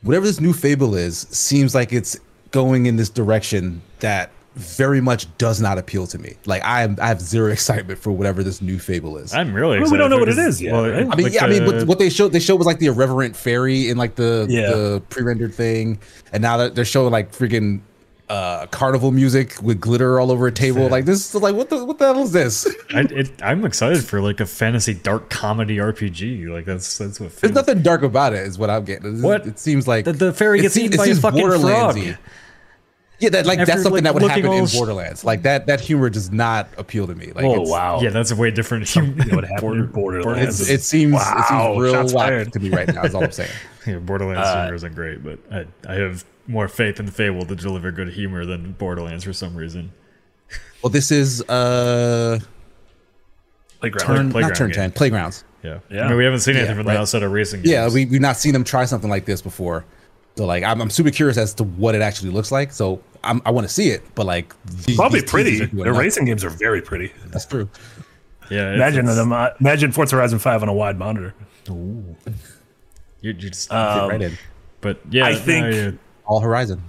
Speaker 2: Whatever this new Fable is, seems like it's going in this direction that very much does not appeal to me. Like I am I have zero excitement for whatever this new Fable is.
Speaker 3: I'm really
Speaker 1: Well,
Speaker 3: excited.
Speaker 1: we don't know what it
Speaker 3: this-
Speaker 1: is yet, right?
Speaker 2: I mean,
Speaker 3: like,
Speaker 2: yeah, I mean, what, what they showed they showed was like the irreverent fairy in like the
Speaker 1: Yeah.
Speaker 2: the pre-rendered thing, and now that they're showing like freaking uh carnival music with glitter all over a table. Like this is like what the what the hell is this?
Speaker 3: I, it, I'm excited for like a fantasy dark comedy RPG. Like that's that's what.
Speaker 2: There's nothing dark about it, is what I'm getting. It's-
Speaker 3: What?
Speaker 2: It seems like
Speaker 3: The- the fairy
Speaker 2: it
Speaker 3: gets
Speaker 2: seems-
Speaker 3: eaten
Speaker 2: it
Speaker 3: by a fucking frog.
Speaker 2: Borderlands-y. Yeah, that like
Speaker 3: After,
Speaker 2: that's something
Speaker 3: like,
Speaker 2: that would happen in
Speaker 3: sh-
Speaker 2: Borderlands. Like that that humor does not appeal to me. Like
Speaker 1: Oh
Speaker 2: it's-
Speaker 1: wow.
Speaker 3: Yeah, that's a way different.
Speaker 1: That would happen in Borderlands.
Speaker 2: It's, it seems it seems real
Speaker 1: shots
Speaker 2: whack
Speaker 1: fired.
Speaker 2: to me right now. Is all I'm saying.
Speaker 3: yeah, Borderlands
Speaker 1: Uh,
Speaker 3: humor isn't great, but I, I have more faith in Fable to deliver good humor than Borderlands for some reason.
Speaker 2: Well, this is uh
Speaker 1: Playground.
Speaker 2: turn
Speaker 3: Playground
Speaker 2: not turn
Speaker 3: game.
Speaker 2: ten playgrounds.
Speaker 3: Yeah,
Speaker 1: Yeah.
Speaker 3: I mean, we haven't seen anything
Speaker 2: Yeah,
Speaker 3: from
Speaker 2: right.
Speaker 3: the outside of racing. Games.
Speaker 2: Yeah, we, we've not seen them try something like this before. So like, I'm, I'm super curious as to what it actually looks like. So I'm, I want to see it, but like, these,
Speaker 1: Probably
Speaker 2: these
Speaker 1: pretty.
Speaker 2: teasers are doing
Speaker 1: Their
Speaker 2: nothing.
Speaker 1: racing games are very pretty.
Speaker 2: That's true.
Speaker 3: yeah.
Speaker 1: Imagine
Speaker 3: it's-
Speaker 1: them. Uh, imagine Forza Horizon Five on a wide monitor.
Speaker 3: You're, you're just,
Speaker 2: Fit right in.
Speaker 3: but yeah,
Speaker 1: I think-
Speaker 2: All Horizon.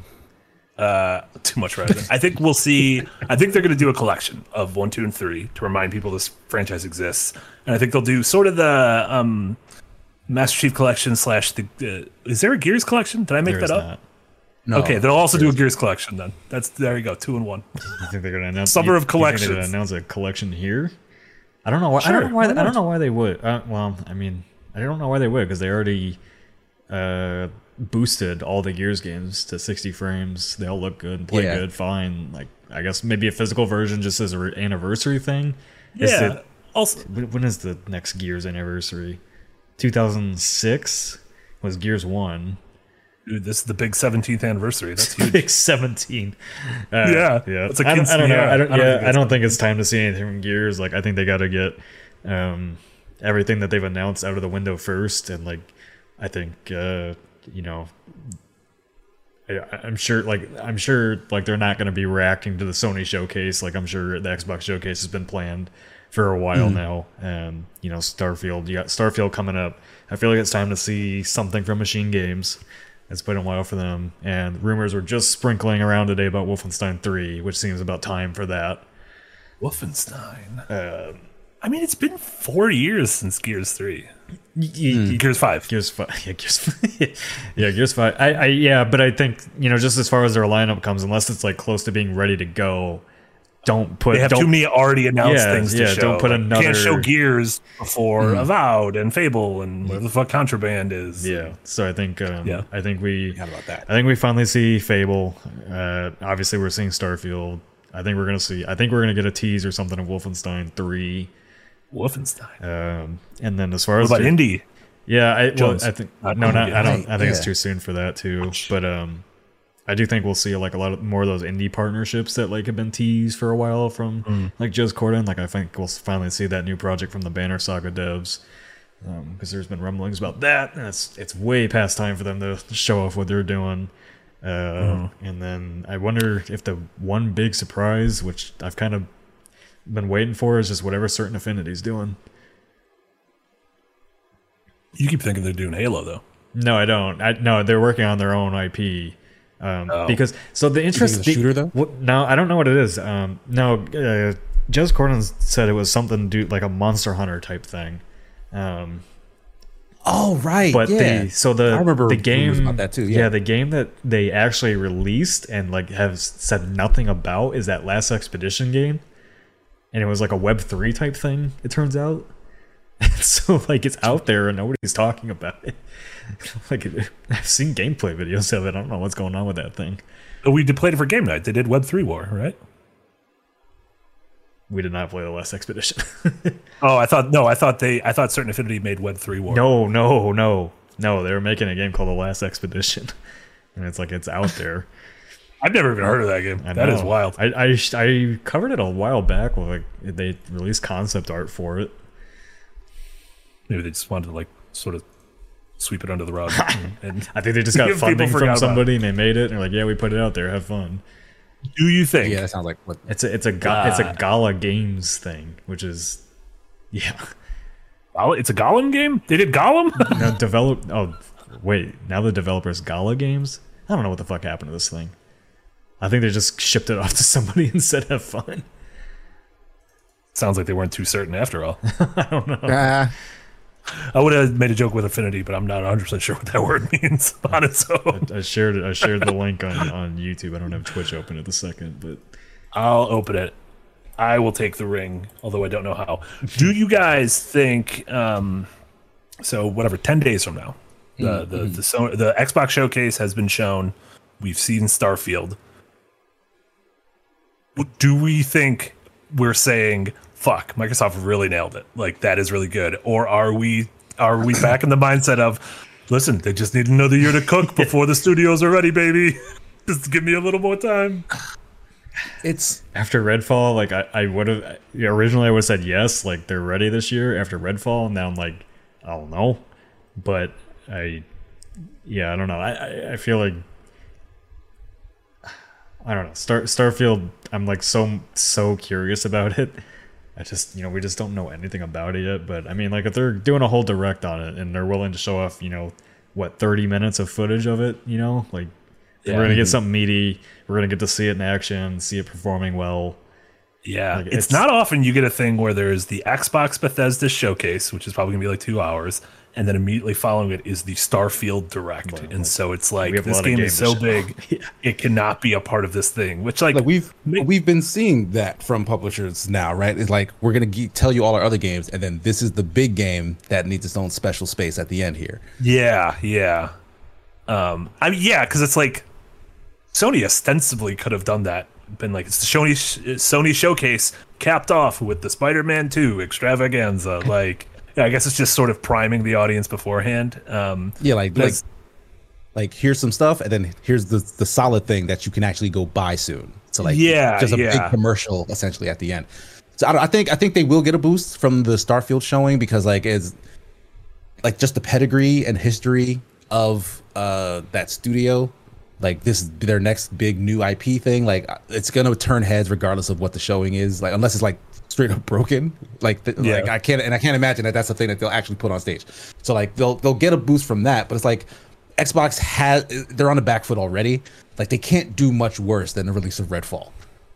Speaker 1: Uh, Too much Horizon. I think we'll see. I think they're going to do a collection of one, two, and three to remind people this franchise exists. And I think they'll do sort of the um, Master Chief collection slash the. Uh, is there a Gears collection? Did I make
Speaker 3: there is
Speaker 1: that up?
Speaker 3: not.
Speaker 2: No.
Speaker 1: Okay, they'll also do a Gears collection then. That's there you go, two and one.
Speaker 3: I think they're gonna announce
Speaker 1: Summer
Speaker 3: you-
Speaker 1: of
Speaker 3: you think they're gonna
Speaker 1: collections.
Speaker 3: announce a collection here. I don't know why. I don't know why.
Speaker 1: why
Speaker 3: I don't know why they would. Uh, well, I mean, I don't know why they would because they already uh, boosted all the Gears games to 60 frames. They all look good, and play
Speaker 2: Yeah.
Speaker 3: good, fine. Like I guess maybe a physical version just as an re- anniversary thing. Is
Speaker 1: Yeah.
Speaker 3: it-
Speaker 1: also,
Speaker 3: when when is the next Gears anniversary? 2006 was Gears One.
Speaker 1: Dude, this is the big 17th anniversary. That's huge.
Speaker 3: Big 17. Uh,
Speaker 1: Yeah,
Speaker 3: yeah.
Speaker 1: it's a
Speaker 3: I, don't, I don't know. I don't,
Speaker 1: I don't
Speaker 3: yeah,
Speaker 1: think
Speaker 3: I
Speaker 1: it's-
Speaker 3: don't think it's time to see anything from Gears. Like, I think they got to get um, everything that they've announced out of the window first. And, like, I think, uh, you know, I, I'm sure, like, I'm sure, like, they're not going to be reacting to the Sony showcase. Like, I'm sure the Xbox showcase has been planned for a while now. And, you know, Starfield, you got Starfield coming up. I feel like it's time to see something from Machine Games. It's been a while for them, and rumors were just sprinkling around today about Wolfenstein 3, which seems about time for that.
Speaker 1: Wolfenstein.
Speaker 3: Uh,
Speaker 1: I mean, it's been four years since Gears 3.
Speaker 3: y- y-
Speaker 1: Gears 5.
Speaker 3: Gears Five, yeah, Gears, Five. yeah, Gears Five. I, I, yeah, but I think you know, just as far as their lineup comes, unless it's like close to being ready to go, don't put
Speaker 1: They have
Speaker 3: don't,
Speaker 1: too many already announced
Speaker 3: Yeah,
Speaker 1: things to
Speaker 3: yeah,
Speaker 1: show.
Speaker 3: don't put another-
Speaker 1: Can't show Gears before Avowed and Fable and whatever the fuck Contraband is.
Speaker 3: Yeah, so I think um,
Speaker 1: Yeah.
Speaker 3: I think we
Speaker 2: about that.
Speaker 3: I think we finally see Fable. Uh, obviously, we're seeing Starfield. I think we're gonna see. I think we're gonna get a tease or something of Wolfenstein Three.
Speaker 1: Wolfenstein.
Speaker 3: Um, and then as far
Speaker 1: What
Speaker 3: as
Speaker 1: about Indie?
Speaker 3: Yeah, I, well, I think
Speaker 1: Not
Speaker 3: no, not. I don't. I think it's too soon for that too. But um, I do think we'll see like a lot of more of those indie partnerships that like have been teased for a while from
Speaker 1: Mm.
Speaker 3: like Jez Corden. Like I think we'll finally see that new project from the Banner Saga devs because there's been rumblings about that. And it's it's way past time for them to show off what they're doing. Uh,
Speaker 1: Mm-hmm.
Speaker 3: And then I wonder if the one big surprise, which I've kind of been waiting for, is just whatever Certain Affinity's doing.
Speaker 1: You keep thinking they're doing Halo though.
Speaker 3: No, I don't. I no, they're working on their own IP. Um,
Speaker 1: Oh.
Speaker 3: Because so the interest
Speaker 2: a shooter, though?
Speaker 3: What, no, I don't know what it is. Um, no, uh, Jez Corden said it was something do like a Monster Hunter type thing. Um,
Speaker 2: Oh right,
Speaker 3: but
Speaker 2: yeah.
Speaker 3: the so the
Speaker 2: I remember
Speaker 3: the game
Speaker 2: about that too. Yeah,
Speaker 3: the game that they actually released and like have said nothing about is that Last Expedition game, and it was like a Web three type thing. It turns out, so like it's out there and nobody's talking about it. like I've seen gameplay videos of it. I don't know what's going on with that thing.
Speaker 1: We did played it for game night. They did Web three War, right?
Speaker 3: We did not play the Last Expedition.
Speaker 1: Oh, I thought no. I thought they. I thought Certain Affinity made Web three War.
Speaker 3: no, no, no, no. They were making a game called the Last Expedition, and it's like it's out there.
Speaker 1: I've never even heard of that game. That is wild.
Speaker 3: I, I I covered it a while back. With like they released concept art for it.
Speaker 1: Maybe they just wanted to like sort of sweep it under the rug. and
Speaker 3: I think they just got funding from somebody and they made it. And they're like, yeah, we put it out there. Have fun.
Speaker 1: do you think?
Speaker 2: yeah, that sounds like what.
Speaker 3: It's a it's a ga- it's a Gala Games thing, which is yeah.
Speaker 1: It's a Gollum game. They did Gollum.
Speaker 3: Now develop. Oh wait, now the developers Gala Games. I don't know what the fuck happened to this thing. I think they just shipped it off to somebody and said have fun.
Speaker 1: Sounds like they weren't too certain after all.
Speaker 2: Ah,
Speaker 1: I would have made a joke with Affinity, but I'm not 100 percent sure what that word means on its own.
Speaker 3: I shared. I shared the link on on YouTube. I don't have Twitch open at the second, but
Speaker 1: I'll open it. I will take the ring, although I don't know how. Do you guys think? Um, so whatever, ten days from now, the the the, so, the Xbox showcase has been shown. We've seen Starfield. Do we think we're saying fuck? Microsoft really nailed it. Like that is really good, or are we are we back in the mindset of listen? They just need another year to cook before the studios are ready, baby. Just give me a little more time.
Speaker 2: it's
Speaker 3: after Redfall, like I, I would have originally I would have said yes, like they're ready this year after Redfall. And now I'm like, I don't know, but I, yeah, I don't know. I, I, I feel like I don't know. Star Starfield, I'm like so so curious about it. I just you know we just don't know anything about it yet. But I mean, like if they're doing a whole direct on it and they're willing to show off, you know, what 30 minutes of footage of it, you know, like
Speaker 1: Yeah.
Speaker 3: we're gonna get something meaty. We're gonna get to see it in action, see it performing well.
Speaker 1: Yeah,
Speaker 3: Like,
Speaker 1: it's,
Speaker 3: it's-
Speaker 1: not often you get a thing where there's the Xbox Bethesda showcase, which is probably gonna be like two hours, and then immediately following it is the Starfield Direct, and so it's like
Speaker 3: we have a
Speaker 1: this game is so big,
Speaker 3: Yeah.
Speaker 1: it cannot be a part of this thing. Which like,
Speaker 2: like we've
Speaker 1: Make-
Speaker 2: we've been seeing that from publishers now, right? It's like we're gonna ge- tell you all our other games, and then this is the big game that needs its own special space at the end here.
Speaker 1: yeah, yeah, um, I mean, yeah, because it's like Sony ostensibly could have done that, been like it's the Sony Sony showcase capped off with the Spider-Man 2 extravaganza, like. Yeah, I guess it's just sort of priming the audience beforehand. Um,
Speaker 2: Yeah, like like like here's some stuff, and then here's the the solid thing that you can actually go buy soon. So like
Speaker 1: Yeah,
Speaker 2: just a
Speaker 1: yeah.
Speaker 2: big commercial essentially at the end. So I, I think I think they will get a boost from the Starfield showing because like it's like just the pedigree and history of uh that studio. Like this their next big new IP thing. Like it's gonna turn heads regardless of what the showing is. Like unless it's like straight up broken. Like th-
Speaker 1: Yeah.
Speaker 2: like I can't and I can't imagine that that's the thing that they'll actually put on stage. So like they'll they'll get a boost from that. But it's like Xbox has they're on the back foot already. Like they can't do much worse than the release of Redfall.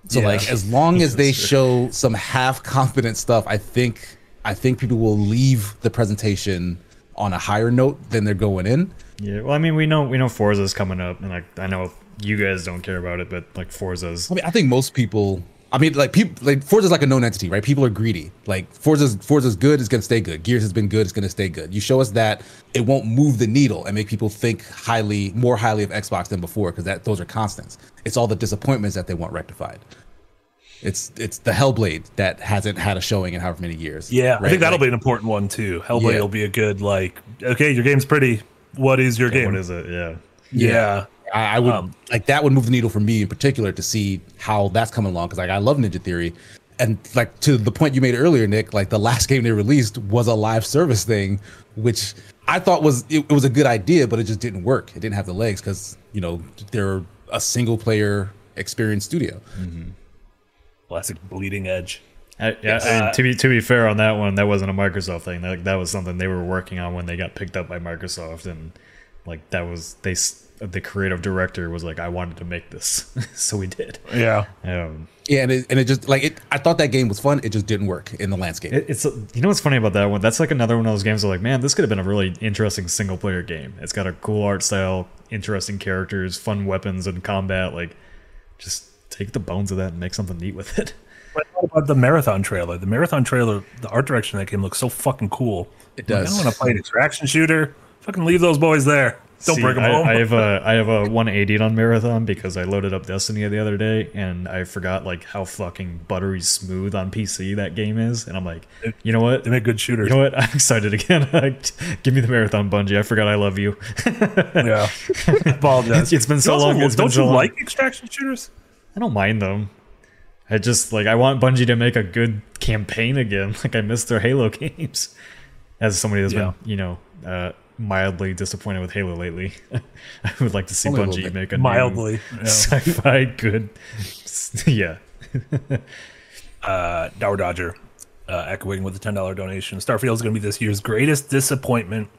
Speaker 2: So
Speaker 1: Yeah.
Speaker 2: like as long as they show some half confident stuff, I think I think people will leave the presentation on a higher note than they're going in.
Speaker 3: Yeah, well, I mean, we know we know Forza's coming up, and like I know you guys don't care about it, but like Forza's
Speaker 2: I mean, I think most people I mean, like people, like Forza's like a known entity, right? People are greedy. Like Forza's Forza's good, it's gonna stay good. Gears has been good, it's gonna stay good. You show us that it won't move the needle and make people think highly, more highly of Xbox than before, because that those are constants. It's all the disappointments that they want rectified. It's it's the Hellblade that hasn't had a showing in however many years.
Speaker 1: Yeah, I think that'll
Speaker 2: Like,
Speaker 1: be an important one too. Hellblade
Speaker 2: Yeah.
Speaker 1: will be a good like. Okay, your game's pretty. What is your game?
Speaker 3: What is it? Yeah.
Speaker 1: yeah.
Speaker 2: I, I would
Speaker 1: Um,
Speaker 2: like that would move the needle for me in particular to see how that's coming along because like I love Ninja Theory, and like to the point you made earlier, Nick, like the last game they released was a live service thing, which I thought was it, it was a good idea, but it just didn't work. It didn't have the legs because you know they're a single player experience studio.
Speaker 1: Classic bleeding edge.
Speaker 3: I, yeah,
Speaker 1: Uh,
Speaker 3: and to be to be fair on that one, that wasn't a Microsoft thing. That that was something they were working on when they got picked up by Microsoft, and like that was they s- the creative director was like, I wanted to make this, so we did.
Speaker 1: Yeah.
Speaker 3: Um,
Speaker 2: Yeah, and it, and it just like it. I thought that game was fun. It just didn't work in the landscape.
Speaker 3: it, it's you know what's funny about that one? That's like another one of those games. That like, man, this could have been a really interesting single player game. It's got a cool art style, interesting characters, fun weapons and combat. Like, just take the bones of that and make something neat with it.
Speaker 1: What about the marathon trailer? The marathon trailer, the art direction of that game looks so fucking cool.
Speaker 2: It
Speaker 1: Like, I don't want to play an extraction shooter. Fucking leave those boys there. Don't
Speaker 3: See,
Speaker 1: bring them
Speaker 3: I,
Speaker 1: home.
Speaker 3: I have a I have a 180 on marathon because I loaded up Destiny the other day and I forgot like how fucking buttery smooth on PC that game is, and I'm like, you know what?
Speaker 1: they make good shooters.
Speaker 3: You know what? I'm excited again. Give me the marathon, Bungie. I forgot I love you.
Speaker 1: yeah. Apologize.
Speaker 3: It's been so
Speaker 1: also-
Speaker 3: long, it's
Speaker 1: don't
Speaker 3: so
Speaker 1: you
Speaker 3: long.
Speaker 1: like extraction shooters?
Speaker 3: I don't mind them. I just like I want Bungie to make a good campaign again. Like I missed their Halo games. As somebody that's
Speaker 1: Yeah.
Speaker 3: been, you know, uh, mildly disappointed with Halo lately, I would like to see
Speaker 2: Only
Speaker 3: Bungie
Speaker 2: bit.
Speaker 3: make a
Speaker 1: Mildly. Yeah.
Speaker 3: sci-fi good. yeah,
Speaker 1: uh, Dower Dodger uh, echoing with a ten dollar donation. Starfield is going to be this year's greatest disappointment,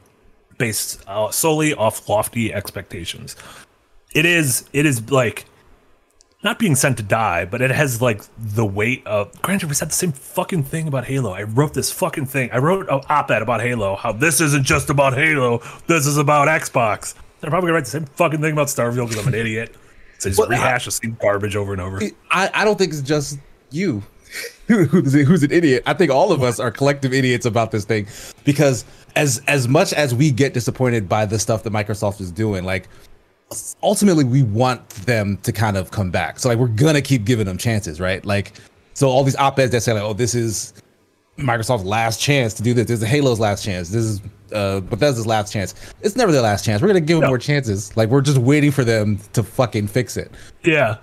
Speaker 1: based uh, solely off lofty expectations. It is. It is like not being sent to die, but it has like the weight of. Granted, we said the same fucking thing about Halo. I wrote this fucking thing. I wrote an op-ed about Halo. How this isn't just about Halo. This is about Xbox. And I'm probably gonna write the same fucking thing about Starfield because I'm an idiot. So just
Speaker 2: Well, I-
Speaker 1: rehash the same garbage over and over.
Speaker 2: I, I don't think it's just you who's, who's an idiot. I think all of us are collective idiots about this thing because as as much as we get disappointed by the stuff that Microsoft is doing, like ultimately we want them to kind of come back. So like we're gonna keep giving them chances, right? Like so all these op-eds that say like, oh, this is Microsoft's last chance to do this. This is Halo's last chance. This is uh, Bethesda's last chance. It's never their last chance. We're gonna give them
Speaker 1: No.
Speaker 2: more chances. Like we're just waiting for them to fucking fix it.
Speaker 1: Yeah.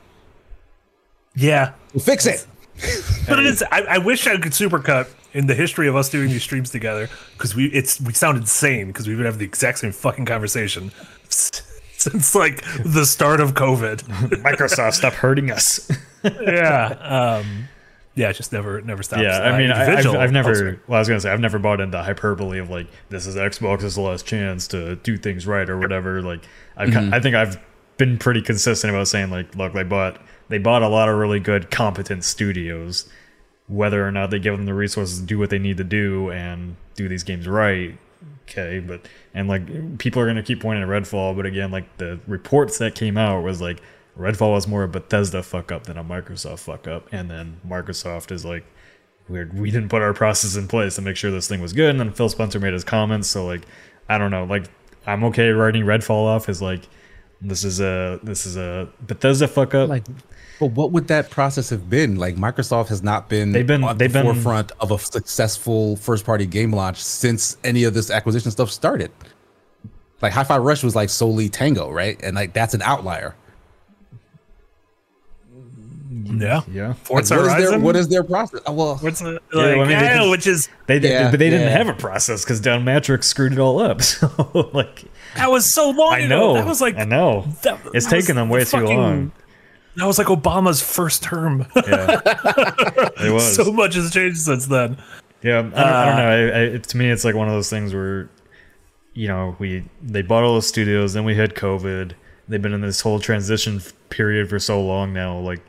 Speaker 1: Yeah.
Speaker 2: Fix it.
Speaker 1: But it is. I, I wish I could supercut in the history of us doing these streams together because we it's we sound insane because we would have the exact same fucking conversation since like the start of COVID.
Speaker 3: Microsoft, stop hurting us.
Speaker 1: yeah. Um. Yeah. It just never never stops.
Speaker 3: Yeah, I mean, I, I've, I've never.
Speaker 1: also-
Speaker 3: Well, I was gonna say I've never bought into hyperbole of like this is Xbox's last chance to do things right or whatever. Like, I
Speaker 1: Mm-hmm.
Speaker 3: I think I've been pretty consistent about saying like, look, they bought they bought a lot of really good, competent studios. Whether or not they give them the resources to do what they need to do and do these games right, okay. But and like people are gonna keep pointing at Redfall, but again, like the reports that came out was like Redfall was more a Bethesda fuck up than a Microsoft fuck up, and then Microsoft is like weird. We didn't put our process in place to make sure this thing was good. And then Phil Spencer made his comments. So like, I don't know. Like, I'm okay writing Redfall off as like, this is a this is a Bethesda fuck up.
Speaker 2: like but what would that process have been like microsoft has not been
Speaker 3: They've been-
Speaker 2: on
Speaker 3: they've
Speaker 2: the
Speaker 3: been-
Speaker 2: forefront of a successful first party game launch since any of this acquisition stuff started like hi-fi rush was like solely tango right and like that's an outlier
Speaker 1: Yeah.
Speaker 3: yeah.
Speaker 2: like,
Speaker 1: Forza
Speaker 2: what is their what is their process Oh, well
Speaker 1: What's the, like,
Speaker 3: well, I mean, they
Speaker 1: yeah,
Speaker 3: just-
Speaker 1: which is
Speaker 3: They did,
Speaker 2: Yeah,
Speaker 3: but they didn't
Speaker 2: yeah.
Speaker 3: have a process because Don Mattrick screwed it all up. So like,
Speaker 1: that was so long.
Speaker 3: I
Speaker 1: ago.
Speaker 3: know.
Speaker 1: That was like
Speaker 3: I know.
Speaker 1: that-
Speaker 3: it's
Speaker 1: that
Speaker 3: taken them way too
Speaker 1: fucking-
Speaker 3: long.
Speaker 1: That was like Obama's first term.
Speaker 3: Yeah, it was.
Speaker 1: so much has changed since then.
Speaker 3: Yeah, I don't, I don't know. I, I, to me, it's like one of those things where, you know, we they bought all the studios, then we had COVID. They've been in this whole transition period for so long now. Like,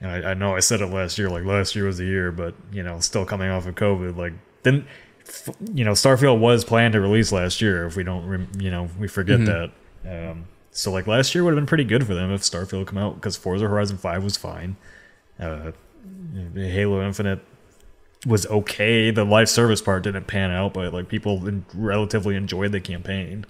Speaker 3: you know, I, I know I said it last year. Like last year was the year, but you know, still coming off of COVID. Like, then, f- you know, Starfield was planned to release last year. If we don't, rem- you know, we forget that. Um, so like last year would have been pretty good for them if Starfield come out because Forza Horizon Five was fine. Uh, Halo Infinite was okay. The live service part didn't pan out, but like people relatively enjoyed the campaign.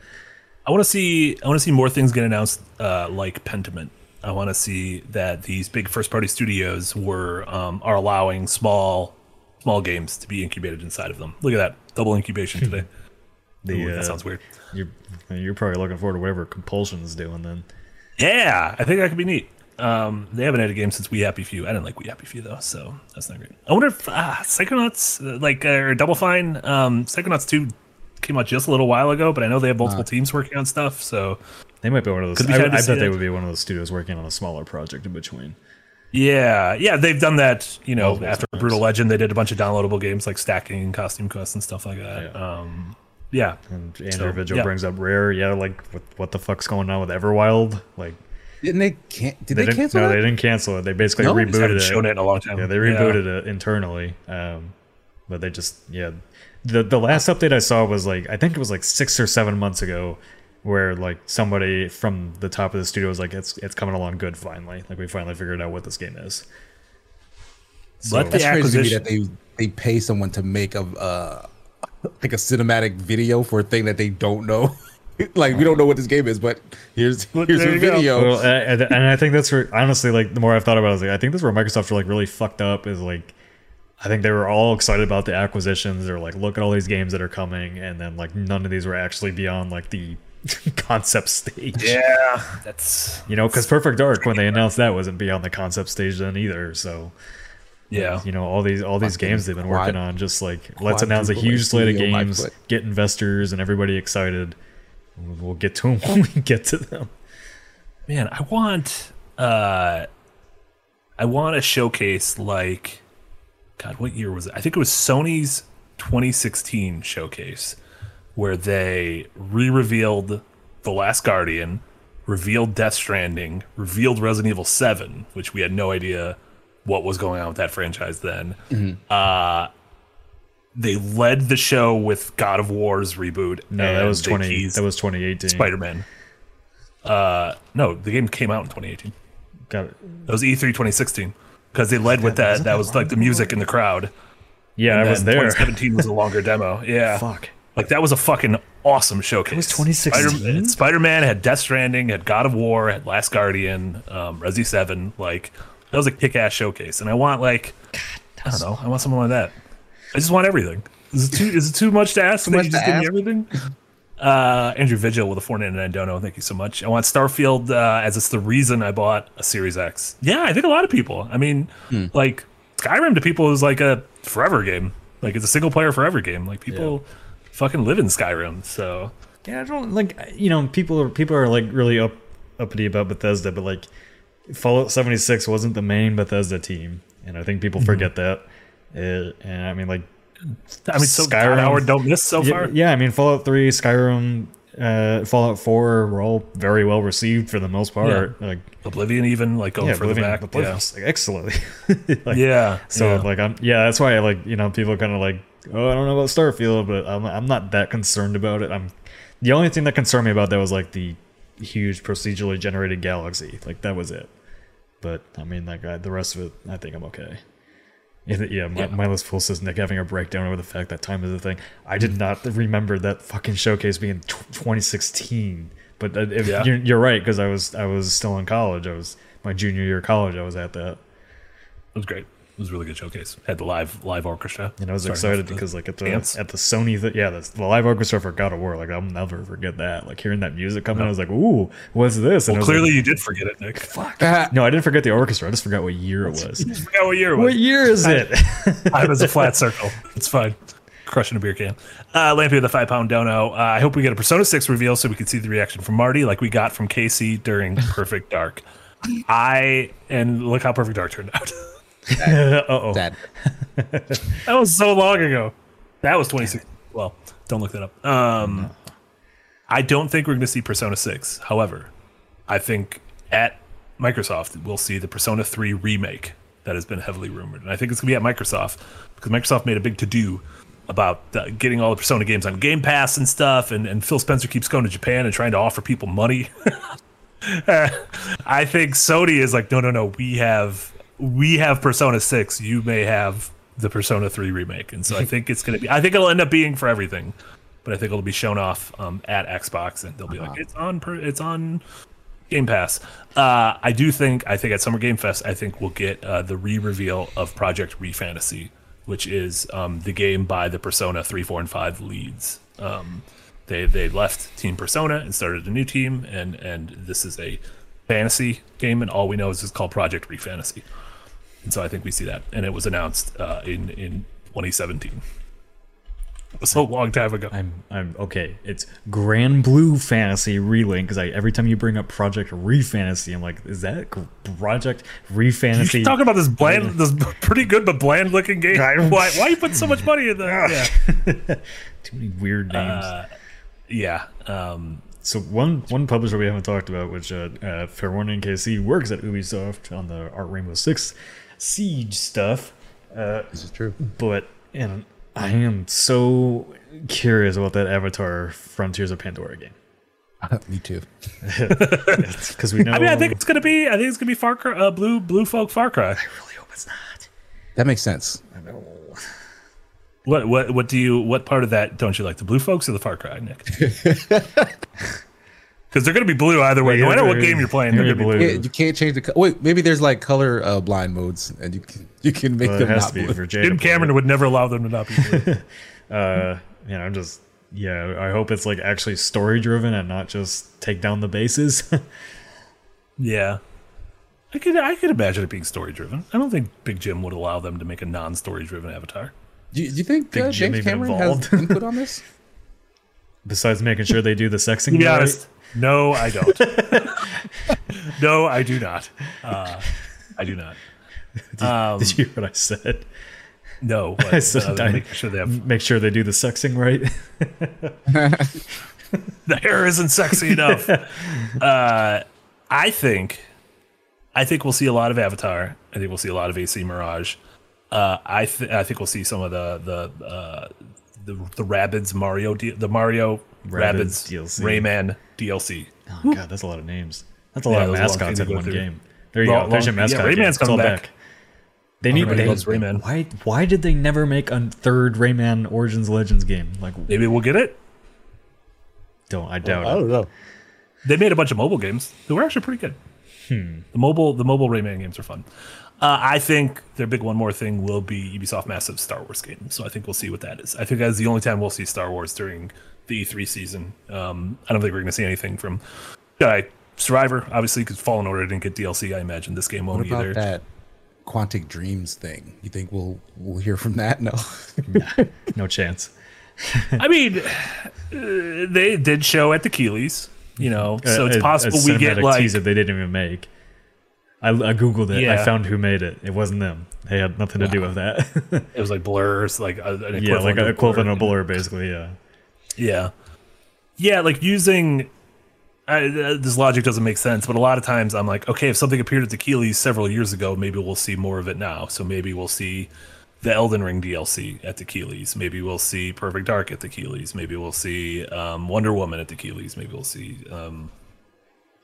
Speaker 1: I want to see. I want to see more things get announced, uh, like Pentiment. I want to see that these big first-party studios were um, are allowing small, small games to be incubated inside of them. Look at that double incubation today.
Speaker 3: The,
Speaker 1: Ooh,
Speaker 3: uh,
Speaker 1: that sounds weird.
Speaker 3: You're you're probably looking forward to whatever Compulsion's doing then.
Speaker 1: Yeah, I think that could be neat. Um, they haven't had a game since We Happy Few. I didn't like We Happy Few though, so that's not great. I wonder if uh, Psychonauts, uh, like uh, or Double Fine, um, Psychonauts two came out just a little while ago, but I know they have multiple teams working on stuff. So
Speaker 3: They might be one of those.
Speaker 1: Could be
Speaker 3: I,
Speaker 1: excited to
Speaker 3: I
Speaker 1: see
Speaker 3: bet they would be one of those studios working on a smaller project in between.
Speaker 1: yeah, yeah, they've done that. You know,
Speaker 3: Multiple
Speaker 1: after
Speaker 3: times.
Speaker 1: Brutal Legend, they did a bunch of downloadable games like Stacking and Costume quests and stuff like that.
Speaker 3: Yeah.
Speaker 1: Um, yeah,
Speaker 3: And Andrew
Speaker 1: So,
Speaker 3: Vigil
Speaker 1: yeah.
Speaker 3: brings up Rare. Yeah, like what, what the fuck's going on with Everwild? Like
Speaker 2: Didn't they? Can- did they,
Speaker 3: didn't,
Speaker 2: cancel
Speaker 3: no,
Speaker 2: that?
Speaker 3: they didn't cancel it. They basically
Speaker 2: No?
Speaker 1: Just haven't
Speaker 3: rebooted
Speaker 1: shown
Speaker 3: it.
Speaker 1: it in a long time.
Speaker 3: Yeah, they rebooted it internally. Um, but they just yeah, the the last update I saw was like I think it was like six or seven months ago, where like somebody from the top of the studio was like it's it's coming along good finally. Like we finally figured out what this game is.
Speaker 1: Let the
Speaker 2: That's crazy to me
Speaker 1: acquisition.
Speaker 2: that they they pay someone to make a uh, like a cinematic video for a thing that they don't know. like we don't know what this game is, but here's
Speaker 1: But
Speaker 2: here's
Speaker 1: there
Speaker 2: a video.
Speaker 3: Well, and, and I think that's where honestly, like the more I've thought about it, I was like, I think that's where Microsoft are like really fucked up. Is like, I think they were all excited about the acquisitions. They're like, look at all these games that are coming, and then like none of these were actually beyond like the concept stage.
Speaker 1: Yeah, that's
Speaker 3: You know, because Perfect Dark when they announced that wasn't beyond the concept stage then either. So
Speaker 1: yeah.
Speaker 3: you know, all these all these
Speaker 2: Fucking
Speaker 3: games they've been
Speaker 2: quad-
Speaker 3: working on, just like let's announce a huge slate of games, get investors and everybody excited. We'll get to them when we get to them.
Speaker 1: man i want uh i want a showcase like god what year was it i think it was sony's 2016 showcase where they re-revealed the last guardian revealed death stranding revealed resident evil 7 which we had no idea what was going on with that franchise then uh they led the show with god of war's reboot
Speaker 3: No, that was twenty. That was twenty eighteen.
Speaker 1: spider-man uh no the game came out in 2018
Speaker 3: Got it.
Speaker 1: that was E E3 2016 because they led with that. That was like the music in the crowd.
Speaker 3: Yeah, I was there.
Speaker 1: 2017 was a longer demo. Yeah,
Speaker 3: Fuck.
Speaker 1: like that was a fucking awesome showcase.
Speaker 3: It was 2016?
Speaker 1: Spider- Spider-Man had Death Stranding, had God of War, had Last Guardian, um, Resi Seven. Like that was a kick-ass showcase, and I want like I don't know, I want something like that. I just want everything. Is it too? Is it too much to ask? that
Speaker 2: much
Speaker 1: you
Speaker 2: to
Speaker 1: just give me everything. Uh, Andrew Vigil with a 499 dono. Thank you so much. I want Starfield uh, as it's the reason I bought a Series X. Yeah, I think a lot of people. I mean,
Speaker 2: Hmm.
Speaker 1: like Skyrim to people is like a forever game. Like it's a single player forever game. Like people fucking live in Skyrim. So
Speaker 3: Yeah, I don't like you know people are people are like really up uppity about Bethesda, but like Fallout seventy six wasn't the main Bethesda team, and I think people forget that. Uh, and I mean, like
Speaker 1: I mean, so
Speaker 3: Skyrim-
Speaker 1: Skyrim, Howard don't miss so
Speaker 3: yeah,
Speaker 1: far.
Speaker 3: yeah, I mean Fallout three, Skyrim, uh, Fallout four were all very well received for the most part. Like
Speaker 1: Oblivion even like going
Speaker 3: yeah,
Speaker 1: further
Speaker 3: Oblivion,
Speaker 1: back.
Speaker 3: Oblivion's, like, excellently. Like,
Speaker 1: Yeah, yeah.
Speaker 3: So
Speaker 1: yeah.
Speaker 3: like I'm yeah, that's why I like you know people kind of like oh I don't know about Starfield, but I'm I'm not that concerned about it. I'm the only thing that concerned me about that was like the huge procedurally generated galaxy. Like that was it. But I mean like I, the rest of it, I think I'm okay. Yeah, yeah, my, list full says Nick having a breakdown over the fact that time is a thing. I did not remember that fucking showcase being tw 2016. But uh, if
Speaker 1: Yeah.
Speaker 3: you're, you're right because I was I was still in college. I was my junior year of college. I was at that.
Speaker 1: it was great. It was a really good showcase. Had the live live orchestra.
Speaker 3: And I was excited because like at the
Speaker 1: dance.
Speaker 3: at the Sony th- yeah the, the live orchestra for God of War like I'll never forget that like hearing that music come in I was like ooh what's this and
Speaker 1: Well, clearly
Speaker 3: like,
Speaker 1: you did forget it, Nick. Fuck.
Speaker 3: no I didn't forget the orchestra I just forgot what year it was
Speaker 1: I forgot what year it was.
Speaker 3: what year is it
Speaker 1: I was a flat circle. It's fine. Crushing a beer can. Uh, Lampy with a five pound dono. Uh, I hope we get a Persona 6 reveal so we can see the reaction from Marty like we got from Casey during Perfect Dark. I, and look how Perfect Dark turned out.
Speaker 3: uh oh
Speaker 2: That
Speaker 1: was so long ago. That was 26. Well, don't look that up. Um, I don't think we're going to see Persona 6. However, I think at Microsoft we'll see the Persona 3 remake that has been heavily rumored, and I think it's going to be at Microsoft because Microsoft made a big to do about uh, getting all the Persona games on Game Pass and stuff, and, and Phil Spencer keeps going to Japan and trying to offer people money. I think Sony is like, no, no, no. We have we have Persona Six, you may have the Persona Three remake, and so I think it's gonna be. I think it'll end up being for everything, but I think it'll be shown off um, at Xbox, and they'll be like, it's on, per, it's on Game Pass. Uh, I do think I think at Summer Game Fest, I think we'll get uh, the re-reveal of Project ReFantasy, which is um, the game by the Persona three, four, and five leads. Um, they they left Team Persona and started a new team, and and this is a fantasy game, and all we know is it's called Project ReFantasy. And so I think we see that, and it was announced uh, in in 2017. It was a long time ago.
Speaker 3: I'm I'm okay. It's Granblue Fantasy Relink because every time you bring up Project Refantasy, I'm like, is that Project Refantasy?
Speaker 1: You talking about this bland, this pretty good but bland looking game. Why, why you put so much money in that? Yeah,
Speaker 3: Too many weird names.
Speaker 1: yeah. Um,
Speaker 3: so one one publisher we haven't talked about, which uh, uh, fair warning, Casey works at Ubisoft on the Art Rainbow Six Siege stuff. Uh,
Speaker 2: This is true.
Speaker 3: but and I am so curious about that Avatar Frontiers of Pandora game
Speaker 2: Me too.
Speaker 3: because we know.
Speaker 1: I mean, I think it's gonna be. I think it's gonna be Far Cry, uh, Blue Blue Folk Far Cry.
Speaker 3: I really hope it's not.
Speaker 2: That makes sense.
Speaker 3: I know.
Speaker 1: What what what do you? What part of that don't you like? The Blue Folks or the Far Cry, Nick? Because they're gonna be blue either way. No matter what game you're playing, they're
Speaker 3: They're
Speaker 1: gonna be
Speaker 3: blue.
Speaker 1: blue.
Speaker 2: Yeah, you can't change the. Co- Wait, maybe there's like color uh, blind modes, and you can you can make
Speaker 3: Well,
Speaker 2: them
Speaker 3: has
Speaker 2: not
Speaker 3: to be
Speaker 2: blue.
Speaker 1: Jim
Speaker 3: to
Speaker 1: Cameron
Speaker 3: it.
Speaker 1: would never allow them to not be blue.
Speaker 3: Uh, you know, I'm just yeah. I hope it's like actually story driven and not just take down the bases.
Speaker 1: yeah, I could I could imagine it being story driven. I don't think Big Jim would allow them to make a non story driven Avatar.
Speaker 2: Do you, do you think
Speaker 3: Big
Speaker 2: uh,
Speaker 3: Jim
Speaker 2: James
Speaker 3: even
Speaker 2: Cameron
Speaker 3: involved.
Speaker 2: has input on this?
Speaker 3: Besides making sure they do the sexing.
Speaker 1: To be
Speaker 3: right.
Speaker 1: No, I don't. no, I do not. Uh, I do not. Um,
Speaker 3: Did you hear what I said?
Speaker 1: no, but,
Speaker 3: I said
Speaker 1: uh, make sure they have
Speaker 3: Make sure they do the sexing right.
Speaker 1: the hair isn't sexy enough. uh, I think, I think we'll see a lot of Avatar. I think we'll see a lot of AC Mirage. Uh, I th- I think we'll see some of the the uh, the the Rabbids Mario D- the Mario
Speaker 3: Rabbids
Speaker 1: Rabbids,
Speaker 3: DLC.
Speaker 1: Rayman DLC.
Speaker 3: Oh god, that's a lot of names. That's a
Speaker 1: Yeah,
Speaker 3: lot of
Speaker 1: those are long
Speaker 3: mascots
Speaker 1: things
Speaker 3: in one
Speaker 1: through.
Speaker 3: game. There you
Speaker 1: Long-
Speaker 3: go. There's your
Speaker 1: long- yeah,
Speaker 3: mascot.
Speaker 1: Rayman's coming
Speaker 3: all
Speaker 1: back.
Speaker 3: They need.
Speaker 1: Everybody
Speaker 3: They,
Speaker 1: Rayman.
Speaker 3: Why? Why did they never make a third Rayman Origins Legends game? Like,
Speaker 1: Maybe we'll get it.
Speaker 3: don't I doubt
Speaker 2: I
Speaker 3: it.
Speaker 2: don't know.
Speaker 1: They made a bunch of mobile games that were actually pretty good. The mobile the mobile Rayman games are fun. Uh, I think their big one more thing will be Ubisoft massive Star Wars game. So I think we'll see what that is. I think that's the only time we'll see Star Wars during the E3 season. Um, I don't think we're going to see anything from Jedi Survivor, obviously, because Fallen Order didn't get DLC. I imagine this game won't what
Speaker 2: about
Speaker 1: either.
Speaker 2: that Quantic Dreams thing? You think we'll we'll hear from that? No.
Speaker 3: No chance.
Speaker 1: I mean, uh, they did show at the Keighleys, you know, so it's possible
Speaker 3: a
Speaker 1: we get
Speaker 3: cinematic
Speaker 1: like
Speaker 3: teaser they didn't even make. I, I googled it. I found who made it. It wasn't them. They had nothing to do with that.
Speaker 1: it was like blurs, like a, an
Speaker 3: yeah, like
Speaker 1: equivalent
Speaker 3: an
Speaker 1: of
Speaker 3: equivalent
Speaker 1: blur.
Speaker 3: of blur, basically. Yeah.
Speaker 1: Yeah, yeah, like using. I, uh, this logic doesn't make sense, but a lot of times I'm like, okay, if something appeared at the Keighleys several years ago, maybe we'll see more of it now. So maybe we'll see the Elden Ring DLC at the Keighleys. Maybe we'll see Perfect Dark at the Keighleys. Maybe we'll see um, Wonder Woman at the Keighleys. Maybe we'll see um,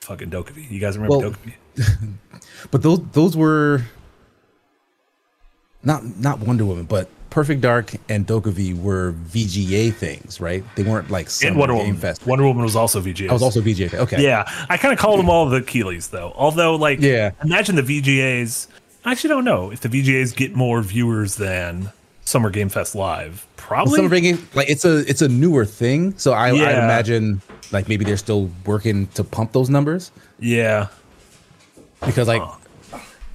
Speaker 1: fucking Dokkaebi. You guys remember
Speaker 2: Well,
Speaker 1: Dokkaebi?
Speaker 2: But those those were not not Wonder Woman, but Perfect Dark and Dokkaebi were VGA things, right? They weren't like
Speaker 1: And
Speaker 2: Summer
Speaker 1: Wonder
Speaker 2: Game
Speaker 1: Woman.
Speaker 2: Fest.
Speaker 1: Wonder Woman was also VGA.
Speaker 2: I was also VGA. Okay.
Speaker 1: Yeah, I kind of call them all the Keighleys though. Although, like,
Speaker 2: Yeah.
Speaker 1: imagine the VGAs. I actually don't know if the VGAs get more viewers than Summer Game Fest Live.
Speaker 2: Well,
Speaker 1: Probably.
Speaker 2: Summer Game like it's a it's a newer thing, so I I'd imagine like maybe they're still working to pump those numbers
Speaker 1: yeah,
Speaker 2: because like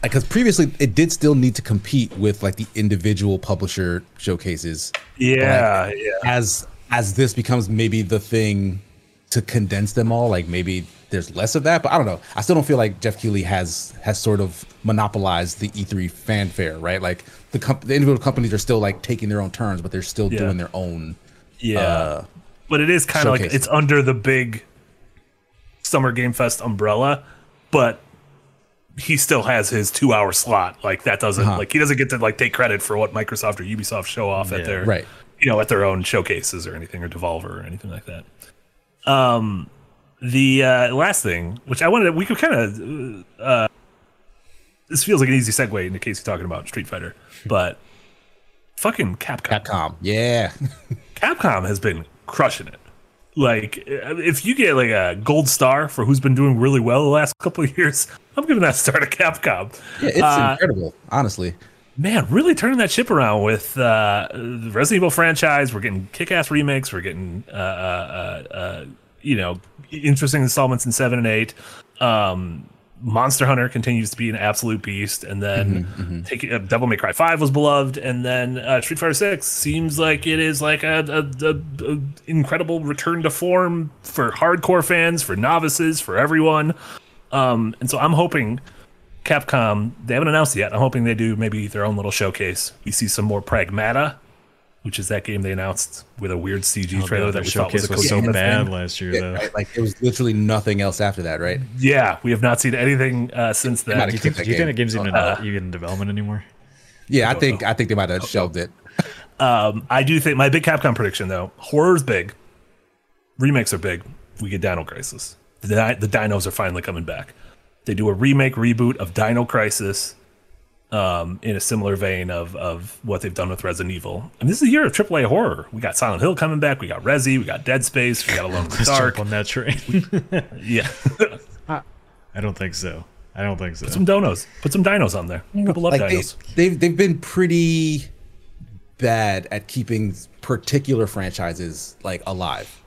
Speaker 2: because previously it did still need to compete with like the individual publisher showcases
Speaker 1: yeah, yeah.
Speaker 2: as as this becomes maybe the thing to condense them all like maybe there's less of that but i don't know i still don't feel like Geoff Keighley has has sort of monopolized the e3 fanfare right like the, comp- the individual companies are still like taking their own turns but they're still
Speaker 1: Yeah.
Speaker 2: doing their own
Speaker 1: Yeah.
Speaker 2: uh,
Speaker 1: but it is kind of like it's under the big Summer Game Fest umbrella, but he still has his two hour slot. Like that doesn't
Speaker 2: Uh-huh.
Speaker 1: like he doesn't get to like take credit for what Microsoft or Ubisoft show off
Speaker 3: Yeah.
Speaker 1: at their
Speaker 2: Right.
Speaker 1: you know at their own showcases or anything or Devolver or anything like that. Um, the uh, last thing, which I wanted, we could kind of uh, this feels like an easy segue into case you're talking about Street Fighter, but fucking Capcom.
Speaker 2: Capcom. Yeah.
Speaker 1: Capcom has been crushing it. Like, if you get like a gold star for who's been doing really well the last couple of years, I'm giving that star to Capcom.
Speaker 2: yeah it's
Speaker 1: Uh,
Speaker 2: incredible, honestly.
Speaker 1: man, really turning that ship around with uh, the Resident Evil franchise. We're getting kick-ass remakes. We're getting, uh, uh, uh, uh, you know, interesting installments in seven and eight. Um, Monster Hunter continues to be an absolute beast, and then take, uh, Devil May Cry Five was beloved, and then uh, Street Fighter Six seems like it is like a, a, a, a incredible return to form for hardcore fans, for novices, for everyone. Um, and so I'm hoping Capcom, they haven't announced it yet. I'm hoping they do maybe their own little showcase. We see some more Pragmata, which is that game they announced with a weird CG trailer
Speaker 3: Oh,
Speaker 1: that
Speaker 3: the
Speaker 1: we thought was
Speaker 3: showcase
Speaker 1: a
Speaker 3: was so
Speaker 1: Kojima
Speaker 3: bad
Speaker 1: thing.
Speaker 3: last year,
Speaker 2: Yeah,
Speaker 3: though.
Speaker 2: right? Like there was literally nothing else after that, right?
Speaker 1: Yeah, we have not seen anything uh, since then.
Speaker 3: Do you think,
Speaker 2: that
Speaker 3: do you think the game's even,
Speaker 1: Uh,
Speaker 3: in, even in development anymore?
Speaker 2: Yeah, I think I think they might have shelved it.
Speaker 1: Um, I do think my big Capcom prediction though, horror's big, remakes are big. We get Dino Crisis. The, the dinos are finally coming back. They do a remake reboot of Dino Crisis, um, in a similar vein of of what they've done with Resident Evil. And this is a year of AAA horror. We got Silent Hill coming back. We got Resi. We got Dead Space. We got Alone in the
Speaker 3: Let's
Speaker 1: Dark.
Speaker 3: jump on that train.
Speaker 1: Yeah,
Speaker 3: I don't think so. I don't think so.
Speaker 1: Put some donos. Put some dinos on there. People love
Speaker 2: like they,
Speaker 1: dinos.
Speaker 2: they've they've been pretty bad at keeping particular franchises like alive,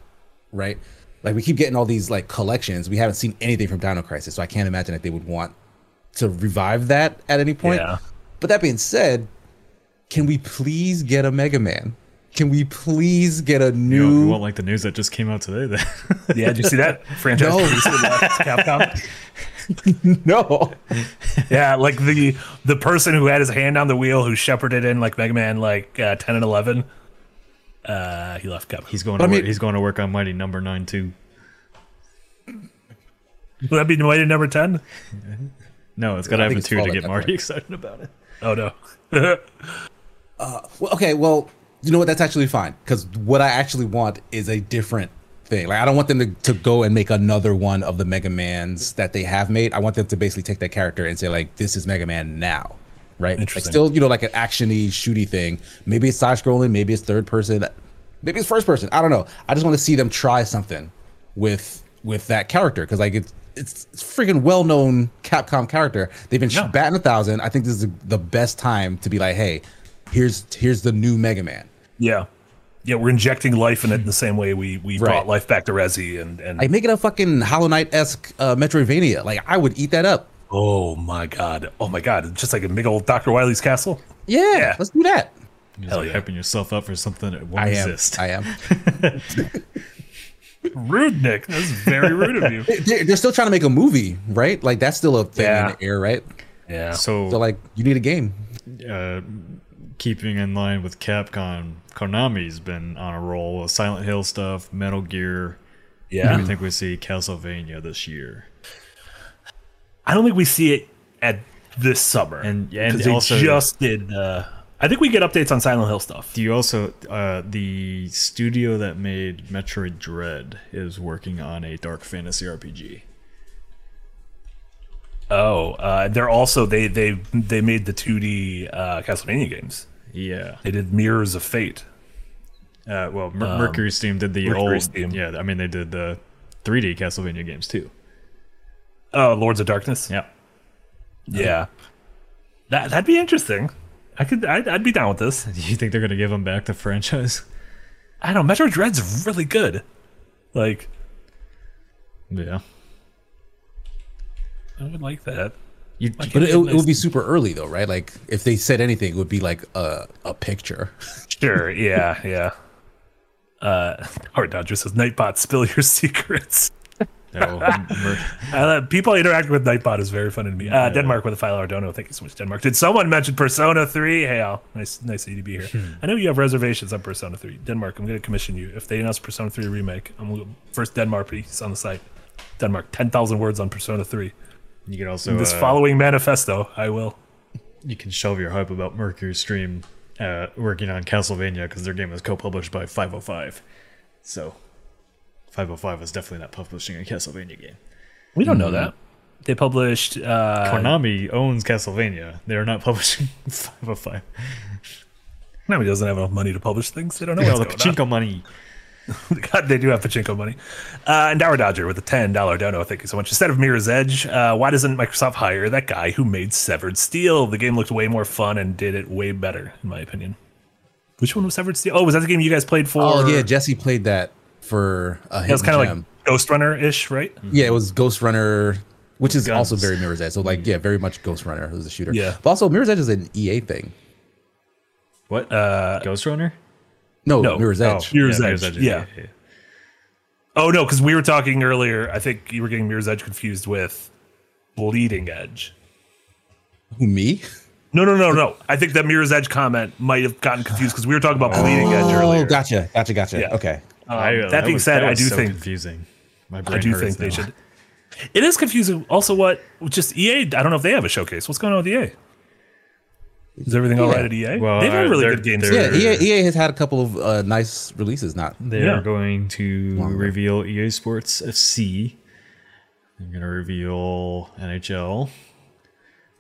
Speaker 2: right? Like we keep getting all these like collections. We haven't seen anything from Dino Crisis, so I can't imagine that they would want to revive that at any point.
Speaker 1: Yeah.
Speaker 2: But that being said, can we please get a Mega Man? Can we please get a new?
Speaker 3: don't- you won't like the news that just came out today. Then
Speaker 1: Yeah, did you see that franchise?
Speaker 2: No.
Speaker 1: release with, Capcom.
Speaker 2: no.
Speaker 1: Yeah, like the the person who had his hand on the wheel, who shepherded in like Mega Man like uh, ten and eleven. Uh, he left Capcom.
Speaker 3: he's going.
Speaker 2: But
Speaker 3: To
Speaker 2: I
Speaker 3: work, he's going to work on Mighty Number Nine too.
Speaker 1: Would that be Mighty Number ten?
Speaker 3: No, it's got to
Speaker 2: I
Speaker 3: have
Speaker 2: think
Speaker 3: a two to get
Speaker 2: that,
Speaker 3: Marty
Speaker 2: right?
Speaker 3: excited about it.
Speaker 1: Oh no.
Speaker 2: Well, okay, well, you know what? That's actually fine because what I actually want is a different thing. Like, I don't want them to, to go and make another one of the Mega Mans that they have made. I want them to basically take that character and say, like, this is Mega Man now, right? Like, still, you know, like an actiony, shooty thing. Maybe it's side scrolling, maybe it's third person, maybe it's first person. I don't know. I just want to see them try something with with that character because, like, it's it's, it's freaking well known Capcom character. They've been
Speaker 1: Yeah.
Speaker 2: batting a thousand. I think this is the best time to be like, hey, here's here's the new Mega Man.
Speaker 1: yeah, yeah, we're injecting life in it in the same way we we
Speaker 2: Right.
Speaker 1: brought life back to Resi and and
Speaker 2: Like make it a fucking Hollow Knight esque uh, Metroidvania. Like I would eat that up.
Speaker 1: Oh my god, oh my god, just like a big old Doctor Wily's castle.
Speaker 2: Yeah,
Speaker 1: Yeah.
Speaker 2: let's do that.
Speaker 3: You're
Speaker 1: Hell
Speaker 3: like
Speaker 1: yeah.
Speaker 3: hyping yourself up for something that won't
Speaker 2: I am.
Speaker 3: exist.
Speaker 2: I am.
Speaker 1: Rude, Nick. That's very rude of you.
Speaker 2: They're, they're still trying to make a movie, right? Like that's still a thing
Speaker 1: Yeah.
Speaker 2: in the air, right?
Speaker 1: Yeah.
Speaker 3: so,
Speaker 2: So like you need a game.
Speaker 3: uh, keeping in line with Capcom, Konami's been on a roll with Silent Hill stuff, Metal Gear.
Speaker 1: yeah.
Speaker 3: I think we see Castlevania this year.
Speaker 1: I don't think we see it at this summer.
Speaker 3: And- and
Speaker 1: 'Cause they
Speaker 3: also-
Speaker 1: just did. Uh, I think we get updates on Silent Hill stuff.
Speaker 3: Do you also uh, the studio that made Metroid Dread is working on a dark fantasy RPG?
Speaker 1: Oh, uh, they're also they they they made the 2D uh, Castlevania games.
Speaker 3: Yeah.
Speaker 1: They did Mirrors of Fate.
Speaker 3: Uh, well, Mer- Mercury Steam did the
Speaker 1: Um, Mercury
Speaker 3: old.
Speaker 1: Steam.
Speaker 3: Yeah, I mean they did the 3D Castlevania games too.
Speaker 1: Oh, Lords of Darkness.
Speaker 3: Yeah.
Speaker 1: Yeah, that that'd be interesting. I could I'd, I'd be down with this.
Speaker 3: Do you think they're gonna give them back the franchise?
Speaker 1: I don't know. Metroid Dread's really good. Like
Speaker 3: Yeah.
Speaker 1: I would like that.
Speaker 3: You,
Speaker 2: But it, it would be super early though, right? Like if they said anything, it would be like a a picture.
Speaker 1: Sure. Yeah. Yeah. Uh, Hard Dodger says Nightbot, spill your secrets. Uh, people interacting with Nightbot is very fun to me. Uh, Denmark with a file Ardono. Thank you so much, Denmark. Did someone mention Persona 3? Hey, Al. Nice, nice of you to be here. I know you have reservations on Persona 3. Denmark, I'm going to commission you. If they announce Persona 3 remake, I'm gonna, first Denmark piece on the site. Denmark, 10,000 words on Persona 3.
Speaker 3: you can also
Speaker 1: this
Speaker 3: uh,
Speaker 1: following manifesto, I will.
Speaker 3: you can shelve your hype about Mercury Steam uh, working on Castlevania because their game is co-published by 505. So 505 was definitely not publishing a Castlevania game.
Speaker 1: We don't know that. They published. Uh,
Speaker 3: Konami owns Castlevania. They are not publishing 505.
Speaker 1: Konami doesn't have enough money to publish things. They don't know
Speaker 3: Oh,
Speaker 1: what's
Speaker 3: the
Speaker 1: going on.
Speaker 3: pachinko money.
Speaker 1: God, they do have pachinko money. Uh, and Dower Dodger with a ten dollar dono. Thank you so much. Instead of Mirror's Edge, uh, why doesn't Microsoft hire that guy who made Severed Steel? The game looked way more fun and did it way better, in my opinion. Which one was Severed Steel? Oh, was that the game you guys played for?
Speaker 2: Oh yeah, Jesse played that for a
Speaker 1: it was
Speaker 2: hidden
Speaker 1: kind of like Ghost Runner ish, right?
Speaker 2: Yeah, it was Ghost Runner, which is also very Mirror's Edge. So like, yeah, very much Ghost Runner. It was a shooter.
Speaker 1: Yeah.
Speaker 2: but also Mirror's Edge is an EA thing.
Speaker 3: What?
Speaker 1: Uh,
Speaker 3: Ghost Runner?
Speaker 2: No,
Speaker 1: No.
Speaker 2: Mirror's
Speaker 3: Oh,
Speaker 2: Edge.
Speaker 1: Mirror's Edge, yeah.
Speaker 3: yeah.
Speaker 1: Oh no, because we were talking earlier. I think you were getting Mirror's Edge confused with Bleeding Edge.
Speaker 2: Who me?
Speaker 1: No, no, no, no. I think that Mirror's Edge comment might have gotten confused because we were talking about Bleeding Edge earlier.
Speaker 2: Oh, gotcha, gotcha, gotcha.
Speaker 1: Yeah.
Speaker 2: Okay.
Speaker 1: Um,
Speaker 3: I-
Speaker 1: that being
Speaker 3: was-
Speaker 1: said,
Speaker 3: that
Speaker 1: I do
Speaker 3: so
Speaker 1: think
Speaker 3: confusing. My
Speaker 1: I do
Speaker 3: hurts
Speaker 1: think they should. It is confusing. Also, what just EA? I don't know if they have a showcase. What's going on with EA? Is everything all
Speaker 2: Yeah.
Speaker 1: right at EA?
Speaker 3: Well,
Speaker 1: They've had
Speaker 3: uh,
Speaker 1: really good games.
Speaker 3: they're-
Speaker 2: Yeah, EA, EA has had a couple of uh, nice releases. Not
Speaker 3: They
Speaker 1: Yeah.
Speaker 3: are going to
Speaker 2: Longer.
Speaker 3: reveal EA Sports FC. They're going to reveal NHL.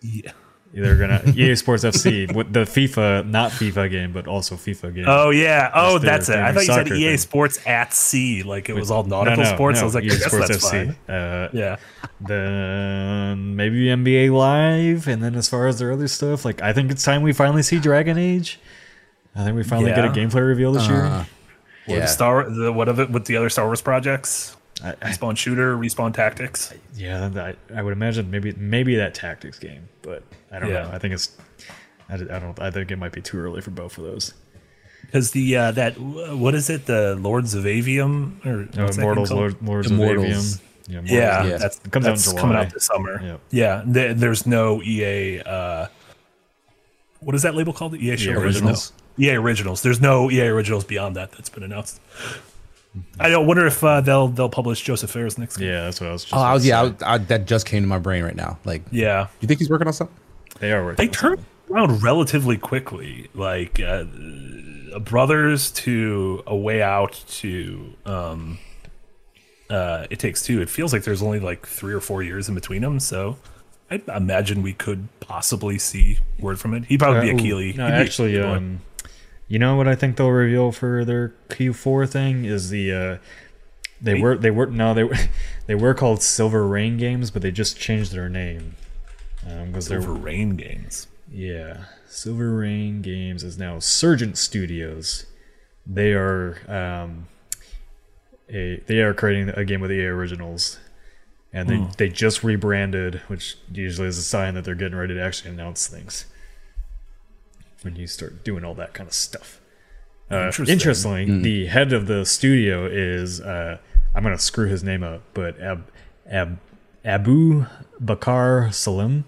Speaker 1: Yeah.
Speaker 3: They're gonna EA Sports FC with the FIFA, not FIFA game, but also FIFA game.
Speaker 1: Oh yeah. Oh,
Speaker 3: That's
Speaker 1: that's, it. I thought you said EA
Speaker 3: thing.
Speaker 1: Sports at sea, like it was all
Speaker 3: No,
Speaker 1: nautical
Speaker 3: no,
Speaker 1: sports.
Speaker 3: no,
Speaker 1: I was like,
Speaker 3: EA
Speaker 1: I guess
Speaker 3: Sports
Speaker 1: that's
Speaker 3: FC.
Speaker 1: fine.
Speaker 3: Uh,
Speaker 1: Yeah.
Speaker 3: Then maybe NBA Live, and then as far as their other stuff, like I think it's time we finally see Dragon Age. I think we finally get a gameplay reveal this year.
Speaker 2: Uh,
Speaker 1: Or
Speaker 2: yeah.
Speaker 1: the Star, the what of it with the other Star Wars projects?
Speaker 3: I, I,
Speaker 1: Respawn shooter, respawn tactics.
Speaker 3: yeah, I, I would imagine maybe maybe that tactics game, but I don't
Speaker 1: Yeah.
Speaker 3: know. I think it's I, I don't I think it might be too early for both of those.
Speaker 1: Because the uh, that what is it? The Lords of Aveum or
Speaker 3: No,
Speaker 1: what's that game
Speaker 3: Immortals. Lord, Lords
Speaker 2: Immortals.
Speaker 3: of Aveum. Yeah, Immortals.
Speaker 1: Yeah,
Speaker 2: Yeah.
Speaker 1: that's
Speaker 3: It comes out in
Speaker 1: that's
Speaker 3: July.
Speaker 1: coming out this summer.
Speaker 3: Yep.
Speaker 1: Yeah, th- there's no EA. Uh, what is that label called? EA Show
Speaker 3: Originals.
Speaker 1: EA Originals. There's no EA Originals beyond that that's been announced. I don't wonder if uh, they'll they'll publish Josef Fares next. Game.
Speaker 3: Yeah, that's what I was. Just
Speaker 2: Oh, I was yeah. I, was- I, that just came to my brain right now. Like,
Speaker 1: Yeah,
Speaker 2: you think he's working on something?
Speaker 3: they are working.
Speaker 1: they turned around relatively quickly. Like uh, Brothers to A Way Out to um, uh, It Takes Two. It feels like there's only like three or four years in between them. So I imagine we could possibly see word from it. He'd probably
Speaker 3: Uh,
Speaker 1: be a Keighley.
Speaker 3: No,
Speaker 1: He'd be a
Speaker 3: actually, um, you know what I think they'll reveal for their Q4 thing is the uh, they
Speaker 1: Wait.
Speaker 3: were they were no they were they were called Silver Rain Games, but they just changed their name because they're
Speaker 1: Rain Games.
Speaker 3: yeah Silver Rain Games is now Surgent Studios. They are um, a they are creating a game with EA originals. And they, they just rebranded, which usually is a sign that they're getting ready to actually announce things when you start doing all that kind of stuff. Uh,
Speaker 1: Interesting.
Speaker 3: interestingly, the head of the studio is uh, I'm gonna screw his name up, but Ab, Ab, Abu Bakar Salim.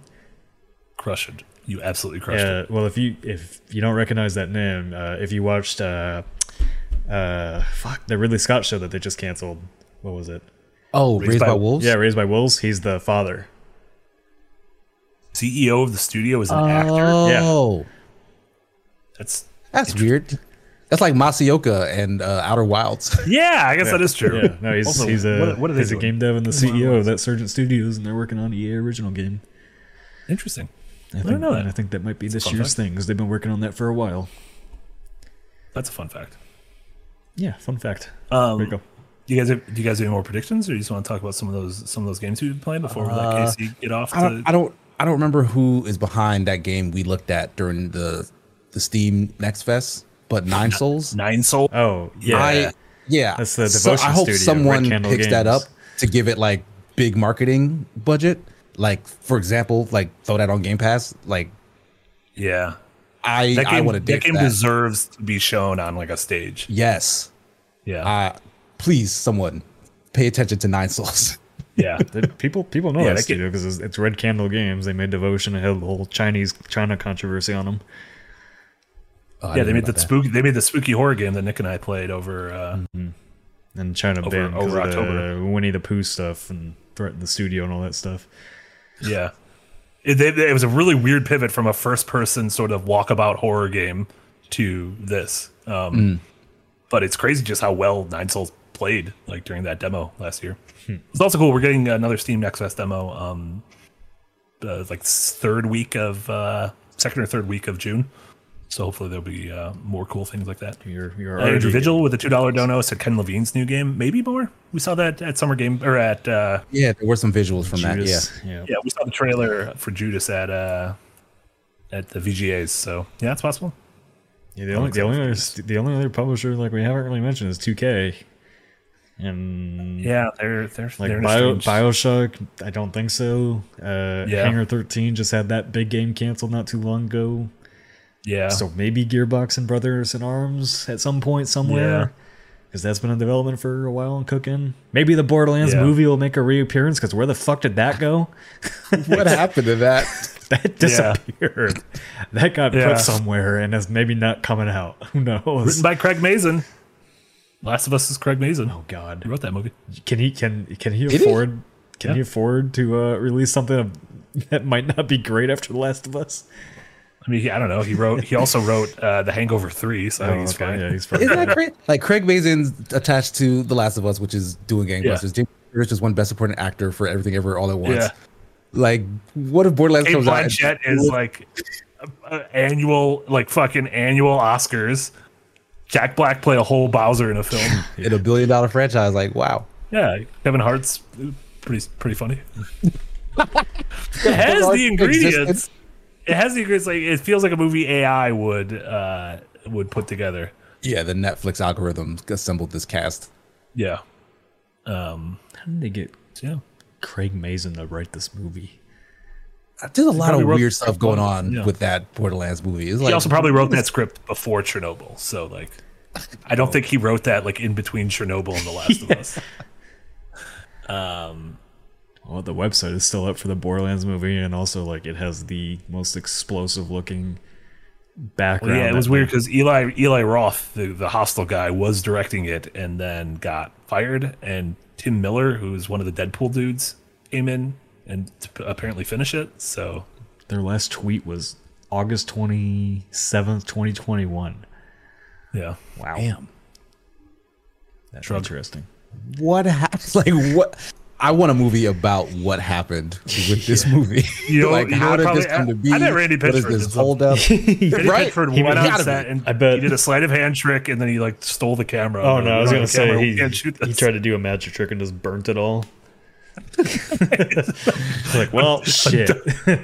Speaker 1: Crush it. You absolutely crushed it.
Speaker 3: Uh, well, if you if you don't recognize that name, uh, if you watched uh, uh, fuck the Ridley Scott show that they just canceled, what was it?
Speaker 2: Oh, Raised, by,
Speaker 1: by-
Speaker 2: Wolves.
Speaker 3: Yeah, Raised by Wolves. He's the father.
Speaker 1: CEO of the studio is an actor.
Speaker 2: Oh,
Speaker 1: That's
Speaker 2: that's weird. That's like Masi Oka and uh, Outer Wilds.
Speaker 1: yeah. I guess that is true.
Speaker 3: Yeah, no, he's
Speaker 1: Also,
Speaker 3: he's a
Speaker 1: what- what are they
Speaker 3: he's a game dev and the CEO of that Surgent Studios, and they're working on EA original game.
Speaker 1: Interesting.
Speaker 3: I, think,
Speaker 1: don't know that.
Speaker 3: and I think that might be this
Speaker 1: fun
Speaker 3: year's
Speaker 1: fact.
Speaker 3: thing because they've been working on that for a while.
Speaker 1: That's a fun fact.
Speaker 3: Yeah, fun fact.
Speaker 1: Um,
Speaker 3: there you go.
Speaker 1: Do you guys have, do you guys have any more predictions, or you just want to talk about some of those some of those games we've been playing before we let
Speaker 2: Uh,
Speaker 1: Casey get off?
Speaker 2: I
Speaker 1: To,
Speaker 2: don't, I don't, I don't remember who is behind that game we looked at during the the Steam Next Fest, but Nine Sols.
Speaker 1: Nine Soul.
Speaker 3: Oh yeah,
Speaker 2: I yeah,
Speaker 3: That's the
Speaker 2: So
Speaker 3: Devotion
Speaker 2: I hope
Speaker 3: studio,
Speaker 2: someone picks that up to give it like big marketing budget. Like for example, like throw that on Game Pass. Like
Speaker 1: yeah,
Speaker 2: I,
Speaker 1: that
Speaker 2: I
Speaker 1: game,
Speaker 2: want to
Speaker 1: that
Speaker 2: dig
Speaker 1: game
Speaker 2: that.
Speaker 1: deserves to be shown on like a stage.
Speaker 2: yes,
Speaker 1: Yeah,
Speaker 2: uh, please someone pay attention to Nine Sols.
Speaker 1: yeah.
Speaker 3: The- people people know
Speaker 1: Yeah,
Speaker 3: that studio because it's, it's Red Candle Games. They made Devotion and had the whole Chinese China controversy on them.
Speaker 2: Oh,
Speaker 1: yeah, they made the spooky. They made the spooky horror game that Nick and I played over. Uh,
Speaker 3: And China
Speaker 1: Over-
Speaker 3: banned
Speaker 1: over
Speaker 3: of the
Speaker 1: October.
Speaker 3: Winnie the Pooh stuff and threatened the studio and all that stuff.
Speaker 1: Yeah, it, they, it was a really weird pivot from a first-person sort of walkabout horror game to this. Um, But it's crazy just how well Nine Sols played like during that demo last year. It's also cool. We're getting another Steam Next Fest demo, um, uh, like third week of uh, second or third week of June. So hopefully there'll be uh, more cool things like that.
Speaker 3: You're you're
Speaker 1: Uh, Andrew Vigil with a two dollar dono said Ken Levine's new game, maybe more. We saw that at Summer Game or at uh,
Speaker 2: Yeah, there were some visuals from that. Yeah.
Speaker 3: Yeah.
Speaker 1: yeah, we saw the trailer for Judas at uh, at the VGAs. So yeah, it's possible.
Speaker 3: Yeah, the only the only other, the only other publisher like we haven't really mentioned is 2K, and
Speaker 1: Yeah, they're they're
Speaker 3: like
Speaker 1: they're
Speaker 3: Bio, Bioshock. I don't think so. Uh,
Speaker 1: Yeah.
Speaker 3: Hangar 13 just had that big game canceled not too long ago.
Speaker 1: Yeah,
Speaker 3: So maybe Gearbox and Brothers in Arms at some point somewhere. Because that's been in development for a while and cooking. Maybe the Borderlands
Speaker 1: Yeah.
Speaker 3: movie will make a reappearance. Because where the fuck did that go?
Speaker 2: What happened to that?
Speaker 3: That disappeared. That got
Speaker 1: Yeah.
Speaker 3: put somewhere and is maybe not coming out. Who knows?
Speaker 1: written by Craig Mazin. Last of Us is Craig Mazin.
Speaker 3: oh God.
Speaker 1: He wrote that movie.
Speaker 3: Can he can can he
Speaker 2: he?
Speaker 3: afford can he afford to uh, release something that might not be great after The Last of Us?
Speaker 1: I mean, he, I don't know. He wrote. He also wrote uh, The Hangover Three, so I think he's
Speaker 3: okay,
Speaker 1: fine.
Speaker 3: Yeah, he's fine.
Speaker 2: Isn't that great? Like Craig Mazin's attached to The Last of Us, which is doing gangbusters. James Rich just won Best Supporting Actor for Everything Ever All at Once.
Speaker 1: Yeah.
Speaker 2: Like, what if Borderlands
Speaker 1: Cate
Speaker 2: comes out? and-
Speaker 1: Blanchett is like uh, annual, like fucking annual Oscars. Jack Black play a whole Bowser in a film.
Speaker 2: in a billion dollar franchise? Like, wow.
Speaker 1: yeah, Kevin Hart's pretty pretty funny. it has the ingredients.
Speaker 2: existed.
Speaker 1: It has the. Like it feels like a movie AI would uh would put together.
Speaker 2: Yeah, the Netflix algorithm assembled this cast.
Speaker 1: Yeah.
Speaker 3: How did they get
Speaker 1: Yeah.
Speaker 3: Craig Mazin to write this movie?
Speaker 2: There's a lot of weird stuff going
Speaker 1: on yeah.
Speaker 2: with that Borderlands movie. It's
Speaker 1: He
Speaker 2: like,
Speaker 1: also probably wrote that script before Chernobyl, so like, I don't think he wrote that like in between Chernobyl and The Last of Us.
Speaker 3: Well, the website is still up for the Borderlands movie, and also like it has the most explosive looking background.
Speaker 1: yeah, it was weird because Eli Eli Roth, the the hostile guy, was directing it and then got fired, and Tim Miller, who's one of the Deadpool dudes, came in and to apparently finish it. So
Speaker 3: Their last tweet was August twenty seventh, twenty twenty one.
Speaker 1: yeah,
Speaker 3: Wow,
Speaker 2: damn.
Speaker 3: that's
Speaker 1: Shrug.
Speaker 3: interesting.
Speaker 2: What happened? Like, what? I want a movie about what happened with this movie.
Speaker 1: You know-
Speaker 2: like,
Speaker 1: you know
Speaker 2: how
Speaker 1: what
Speaker 2: did
Speaker 1: probably-
Speaker 2: this come to be?
Speaker 1: I bet Randy
Speaker 2: what is
Speaker 1: Pitchford
Speaker 2: this
Speaker 1: did
Speaker 2: hold up?
Speaker 1: Randy
Speaker 2: right?
Speaker 1: Pitchford
Speaker 2: He
Speaker 1: went
Speaker 2: gotta
Speaker 1: on
Speaker 2: be.
Speaker 1: set and
Speaker 3: I bet-
Speaker 1: he did a sleight of hand trick, and then he like stole the camera.
Speaker 3: Oh no, I was gonna say he,
Speaker 1: can't shoot
Speaker 3: he tried to do a magic trick and just burnt it all. like, well, shit. Can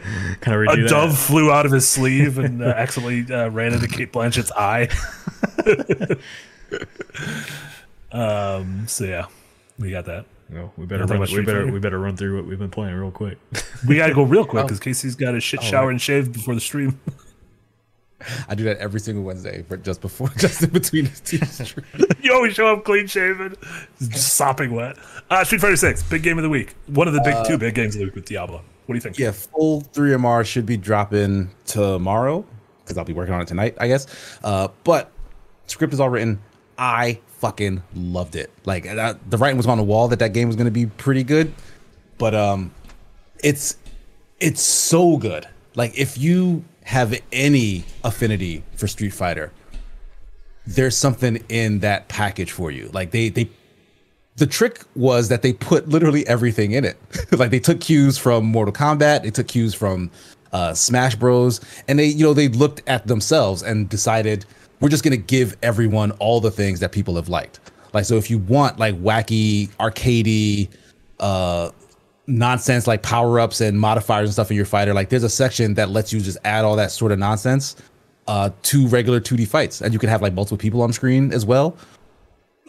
Speaker 3: I redo
Speaker 1: a
Speaker 3: that?
Speaker 1: dove flew out of his sleeve and uh, accidentally uh, ran into Cate Blanchett's eye. um. So yeah, we got that.
Speaker 3: No, we better run, we better
Speaker 1: Fighter.
Speaker 3: we better run through what we've been playing real quick.
Speaker 1: We gotta go real
Speaker 3: Oh.
Speaker 1: quick because Casey's got a shit shower and shave before the stream.
Speaker 2: I do that every single Wednesday, but just before, just in between the two streams.
Speaker 1: you always show up clean shaven, just sopping wet. Uh, Street Fighter Six, big game of the week. One of the big two big games of the week with Diablo. What do you think?
Speaker 2: Yeah, full 3MR should be dropping tomorrow because I'll be working on it tonight, I guess. Uh, but script is all written. I fucking loved it. Like the writing was on the wall that that game was going to be pretty good, but um, it's it's so good. Like if you have any affinity for Street Fighter, there's something in that package for you. Like they they the trick was that they put literally everything in it. like they took cues from Mortal Kombat, they took cues from uh, Smash Bros, and they you know they looked at themselves and decided we're just gonna give everyone all the things that people have liked. Like so, if you want like wacky, arcadey, uh, nonsense like power ups and modifiers and stuff in your fighter, like there's a section that lets you just add all that sort of nonsense uh, to regular 2D fights, and you can have like multiple people on screen as well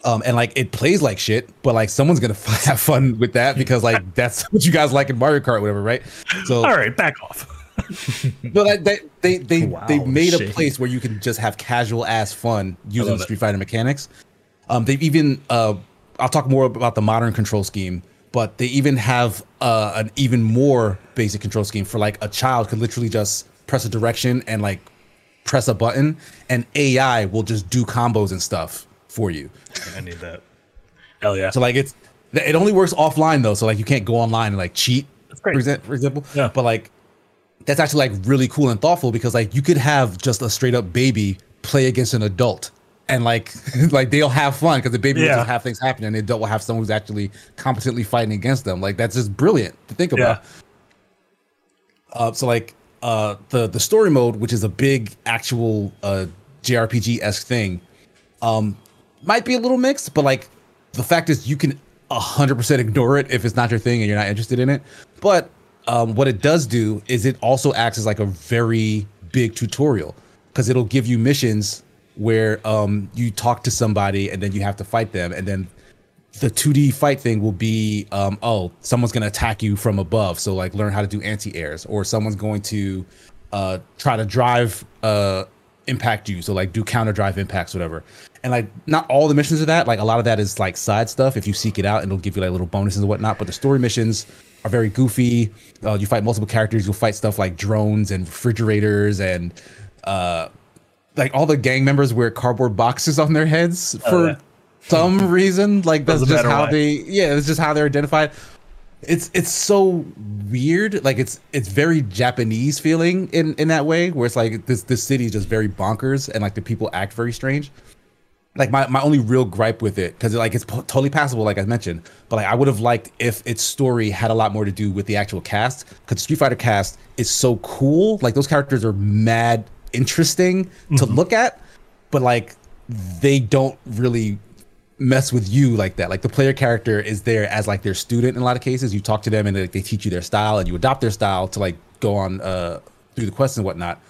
Speaker 2: um, and like it plays like shit, but like someone's gonna have fun with that because like that's what you guys like in Mario Kart, whatever, right? So,
Speaker 1: All right, back off.
Speaker 2: no, that, that they they
Speaker 3: Wow,
Speaker 2: they made a place where you can just have casual ass fun using
Speaker 1: love.
Speaker 2: Street Fighter mechanics. Um, they've even uh, I'll talk more about the modern control scheme, but they even have uh, an even more basic control scheme for like a child could literally just press a direction and like press a button, and AI will just do combos and stuff for you.
Speaker 3: I need that.
Speaker 1: Hell yeah.
Speaker 2: So like it's it only works offline though, so like you can't go online and like cheat.
Speaker 1: great.
Speaker 2: For, exa- for example.
Speaker 1: Yeah.
Speaker 2: But like that's actually like really cool and thoughtful because like you could have just a straight up baby play against an adult and like like they'll have fun because the baby will
Speaker 1: Yeah.
Speaker 2: just have things happen and the adult will have someone who's actually competently fighting against them. Like that's just brilliant to think about. Uh, so like uh, the the story mode, which is a big actual uh, JRPG esque thing, um, might be a little mixed, but like the fact is you can hundred percent ignore it if it's not your thing and you're not interested in it. But um, what it does do is it also acts as like a very big tutorial because it'll give you missions where um, you talk to somebody and then you have to fight them. And then the 2D fight thing will be um, oh someone's gonna attack you from above. So like learn how to do anti-airs or someone's going to uh, try to drive uh, impact you. So like do counter drive impacts whatever. And like not all the missions are that. Like a lot of that is like side stuff. If you seek it out and it'll give you like little bonuses and whatnot. But the story missions are very goofy uh, you fight multiple characters you'll fight stuff like drones and refrigerators and uh, like all the gang members wear cardboard boxes on their heads for
Speaker 1: yeah.
Speaker 2: some reason. Like that's
Speaker 1: Doesn't
Speaker 2: just how
Speaker 1: why.
Speaker 2: they yeah, it's just how they're identified. It's it's so weird. Like it's it's very Japanese feeling in in that way, where it's like this this city is just very bonkers and like the people act very strange. Like my, my only real gripe with it, because like it's po- totally passable, like I mentioned, but like I would have liked if its story had a lot more to do with the actual cast, because Street Fighter cast is so cool. Like those characters are mad interesting to look at, but like they don't really mess with you like that. Like the player character is there as like their student in a lot of cases. You talk to them and they, they teach you their style and you adopt their style to like go on uh through the quests and whatnot.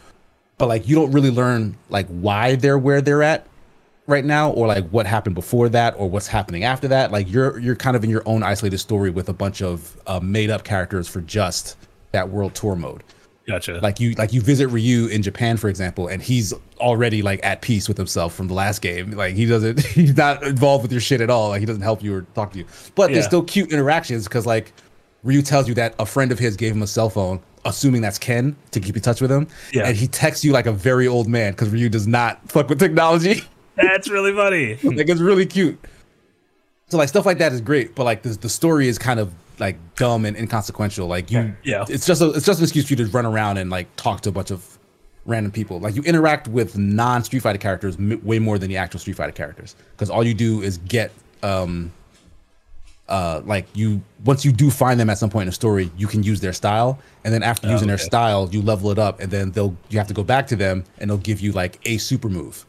Speaker 2: But like you don't really learn like why they're where they're at right now or like what happened before that or what's happening after that. Like you're you're kind of in your own isolated story with a bunch of uh, made up characters for just that world tour mode.
Speaker 1: Gotcha.
Speaker 2: like you like you visit Ryu in Japan for example and he's already like at peace with himself from the last game. Like he doesn't he's not involved with your shit at all. Like he doesn't help you or talk to you. But there's still cute interactions because like Ryu tells you that a friend of his gave him a cell phone assuming that's Ken to keep in touch with him.
Speaker 1: Yeah.
Speaker 2: and he texts you like a very old man because Ryu does not fuck with technology
Speaker 1: That's really funny.
Speaker 2: like it's really cute. So like stuff like that is great, but like the the story is kind of like dumb and inconsequential. Like you,
Speaker 1: Yeah.
Speaker 2: it's just a, it's just an excuse for you to run around and like talk to a bunch of random people. Like you interact with non Street Fighter characters m- way more than the actual Street Fighter characters because all you do is get um uh like you once you do find them at some point in the story you can use their style and then after using their style you level it up and then they'll you have to go back to them and they'll give you like a super move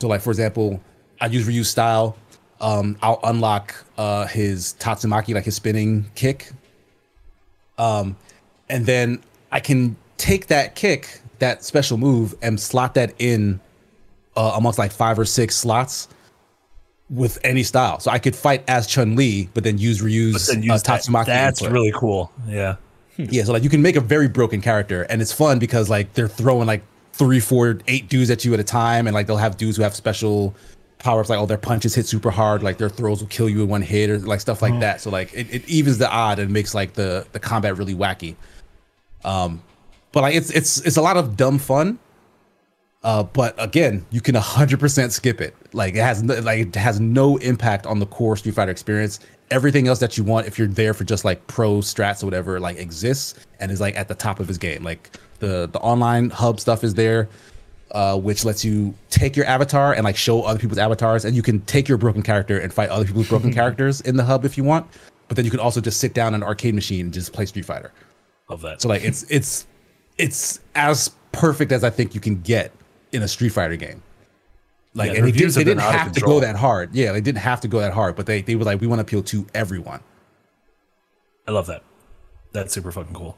Speaker 2: so like for example i use Ryu's style um i'll unlock uh his tatsumaki like his spinning kick um and then i can take that kick that special move and slot that in uh, amongst like five or six slots with any style. So I could fight as Chun Li, but then use Ryu's
Speaker 1: Then
Speaker 2: uh,
Speaker 1: use that. That's
Speaker 2: input.
Speaker 1: really cool. Yeah.
Speaker 2: yeah. So like you can make a very broken character, and it's fun because like they're throwing like three, four, eight dudes at you at a time, and like they'll have dudes who have special power ups, like oh their punches hit super hard, like their throws will kill you in one hit, or like stuff like that. So like it, it evens the odd and makes like the the combat really wacky. Um, but like it's it's it's a lot of dumb fun. Uh, but again, you can 100% skip it. Like it has no, like it has no impact on the core Street Fighter experience. Everything else that you want, if you're there for just like pro strats or whatever, like exists and is like at the top of his game. Like the the online hub stuff is there, uh, which lets you take your avatar and like show other people's avatars, and you can take your broken character and fight other people's broken characters in the hub if you want. But then you can also just sit down an arcade machine and just play Street Fighter.
Speaker 1: Love that.
Speaker 2: So like it's it's it's as perfect as I think you can get in a Street Fighter game. Like
Speaker 1: Yeah,
Speaker 2: and they, did, they didn't have to go that hard. Yeah, they didn't have to go that hard, but they they were like we want to appeal to everyone.
Speaker 1: I love that. That's super fucking cool.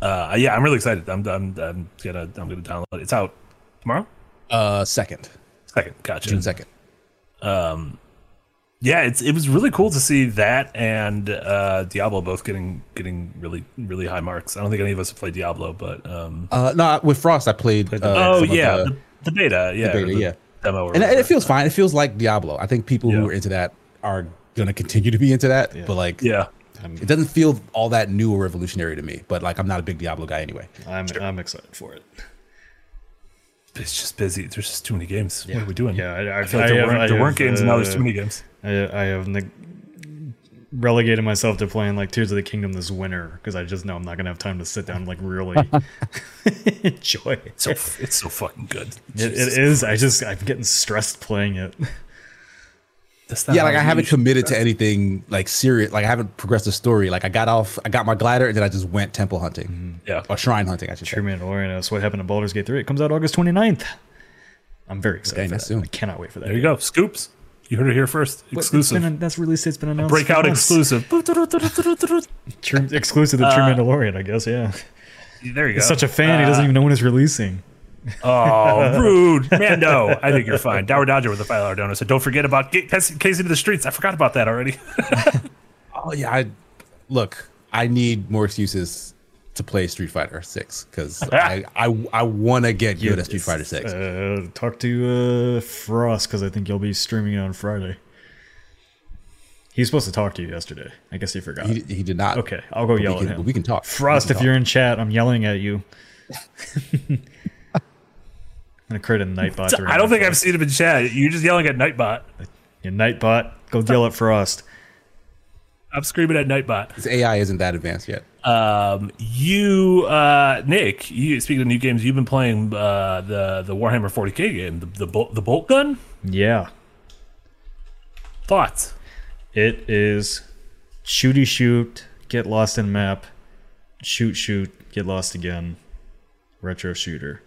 Speaker 1: Uh, yeah, I'm really excited. I'm, I'm, I'm gonna, I'm gonna download it. It's out tomorrow.
Speaker 2: Uh second,
Speaker 1: Second, gotcha.
Speaker 2: June second.
Speaker 1: Yeah, it's it was really cool to see that and uh, Diablo both getting getting really really high marks. I don't think any of us have played Diablo, but um,
Speaker 2: Uh no, with Frost I played, uh,
Speaker 1: oh yeah,
Speaker 2: the-
Speaker 1: the, the beta, yeah,
Speaker 2: beta,
Speaker 1: the
Speaker 2: yeah.
Speaker 1: demo,
Speaker 2: and it,
Speaker 1: whatever.
Speaker 2: it feels fine. It feels like Diablo. I think people who
Speaker 1: Yeah.
Speaker 2: are into that are gonna continue to be into that, but like
Speaker 1: yeah,
Speaker 2: it doesn't feel all that new or revolutionary to me. But like I'm not a big Diablo guy anyway.
Speaker 3: I'm I'm excited for it.
Speaker 1: it's just busy. There's just too many games. What are we doing?
Speaker 3: Yeah, I, I,
Speaker 1: I feel like there,
Speaker 3: have-
Speaker 1: weren't, there
Speaker 3: have,
Speaker 1: weren't games, and now there's
Speaker 3: uh,
Speaker 1: too many games.
Speaker 3: I, I have neg- relegated myself to playing like Tears of the Kingdom this winter because I just know I'm not gonna have time to sit down and like really enjoy it.
Speaker 1: So it's so fucking good.
Speaker 3: It, it is. I just I'm getting stressed playing it.
Speaker 1: That's not
Speaker 2: Yeah, like I haven't committed to anything like serious. Like I haven't progressed the story. Like I got off, I got my glider, and then I just went temple hunting mm-hmm.
Speaker 1: Yeah.
Speaker 2: or shrine hunting. I should
Speaker 3: True
Speaker 2: say.
Speaker 3: Mandalorian. That's what happened to Baldur's Gate 3. It comes out August 29th. I'm very excited.
Speaker 2: Dang,
Speaker 3: for that.
Speaker 2: soon.
Speaker 3: I cannot wait for that.
Speaker 1: There you go. Scoops. You heard it here first. Exclusive.
Speaker 3: It's been, that's released. It's been announced.
Speaker 1: Breakout exclusive.
Speaker 3: True, exclusive to True uh, Mandalorian, I guess. Yeah.
Speaker 1: There you go.
Speaker 3: He's such a fan. he doesn't uh, even know when it's releasing.
Speaker 1: Oh, rude. Mando. I think you're fine. Dower Dodger with the five dollar donor said, "Don't forget about get Casey Casey to the streets." I forgot about that already.
Speaker 2: Oh yeah, I look. I need more excuses to play Street Fighter Six because I I, I want to get good at Street Fighter Six.
Speaker 3: Uh, talk to uh, Frost because I think you'll be streaming it on Friday. He's supposed to talk to you yesterday. I guess he forgot.
Speaker 2: he, he did not.
Speaker 3: okay, I'll go
Speaker 2: But
Speaker 3: yell
Speaker 2: we
Speaker 3: at
Speaker 2: can,
Speaker 3: him.
Speaker 2: We can talk.
Speaker 3: Frost,
Speaker 2: We
Speaker 3: if
Speaker 2: can
Speaker 3: you're in chat, I'm yelling at you. I'm gonna create a Nightbot.
Speaker 1: I don't think I've seen him in chat. You're just yelling at Nightbot.
Speaker 3: Yeah, Nightbot, go yell at Frost.
Speaker 1: I'm screaming at Nightbot.
Speaker 2: His AI isn't that advanced yet.
Speaker 1: Um, you, uh, Nick. You speaking of new games, you've been playing uh, the the Warhammer 40k game, the the bolt, the Boltgun.
Speaker 3: Yeah,
Speaker 1: Thoughts?
Speaker 3: it is shooty shoot, get lost in map, shoot shoot, get lost again, retro shooter.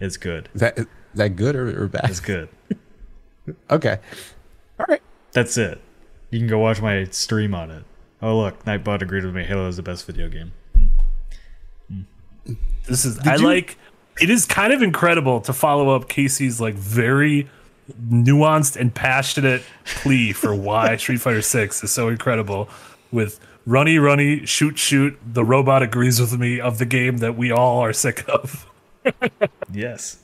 Speaker 3: It's good.
Speaker 2: Is that is that good or, or bad?
Speaker 3: It's good.
Speaker 2: Okay. All right.
Speaker 3: That's it. You can go watch my stream on it. Oh look, Nightbot agreed with me. Halo is the best video game. Mm.
Speaker 1: This is I
Speaker 2: you-
Speaker 1: like. It is kind of incredible to follow up Casey's like very nuanced and passionate plea for why Street Fighter Six is so incredible with runny runny shoot shoot. The robot agrees with me of the game that we all are sick of.
Speaker 3: Yes.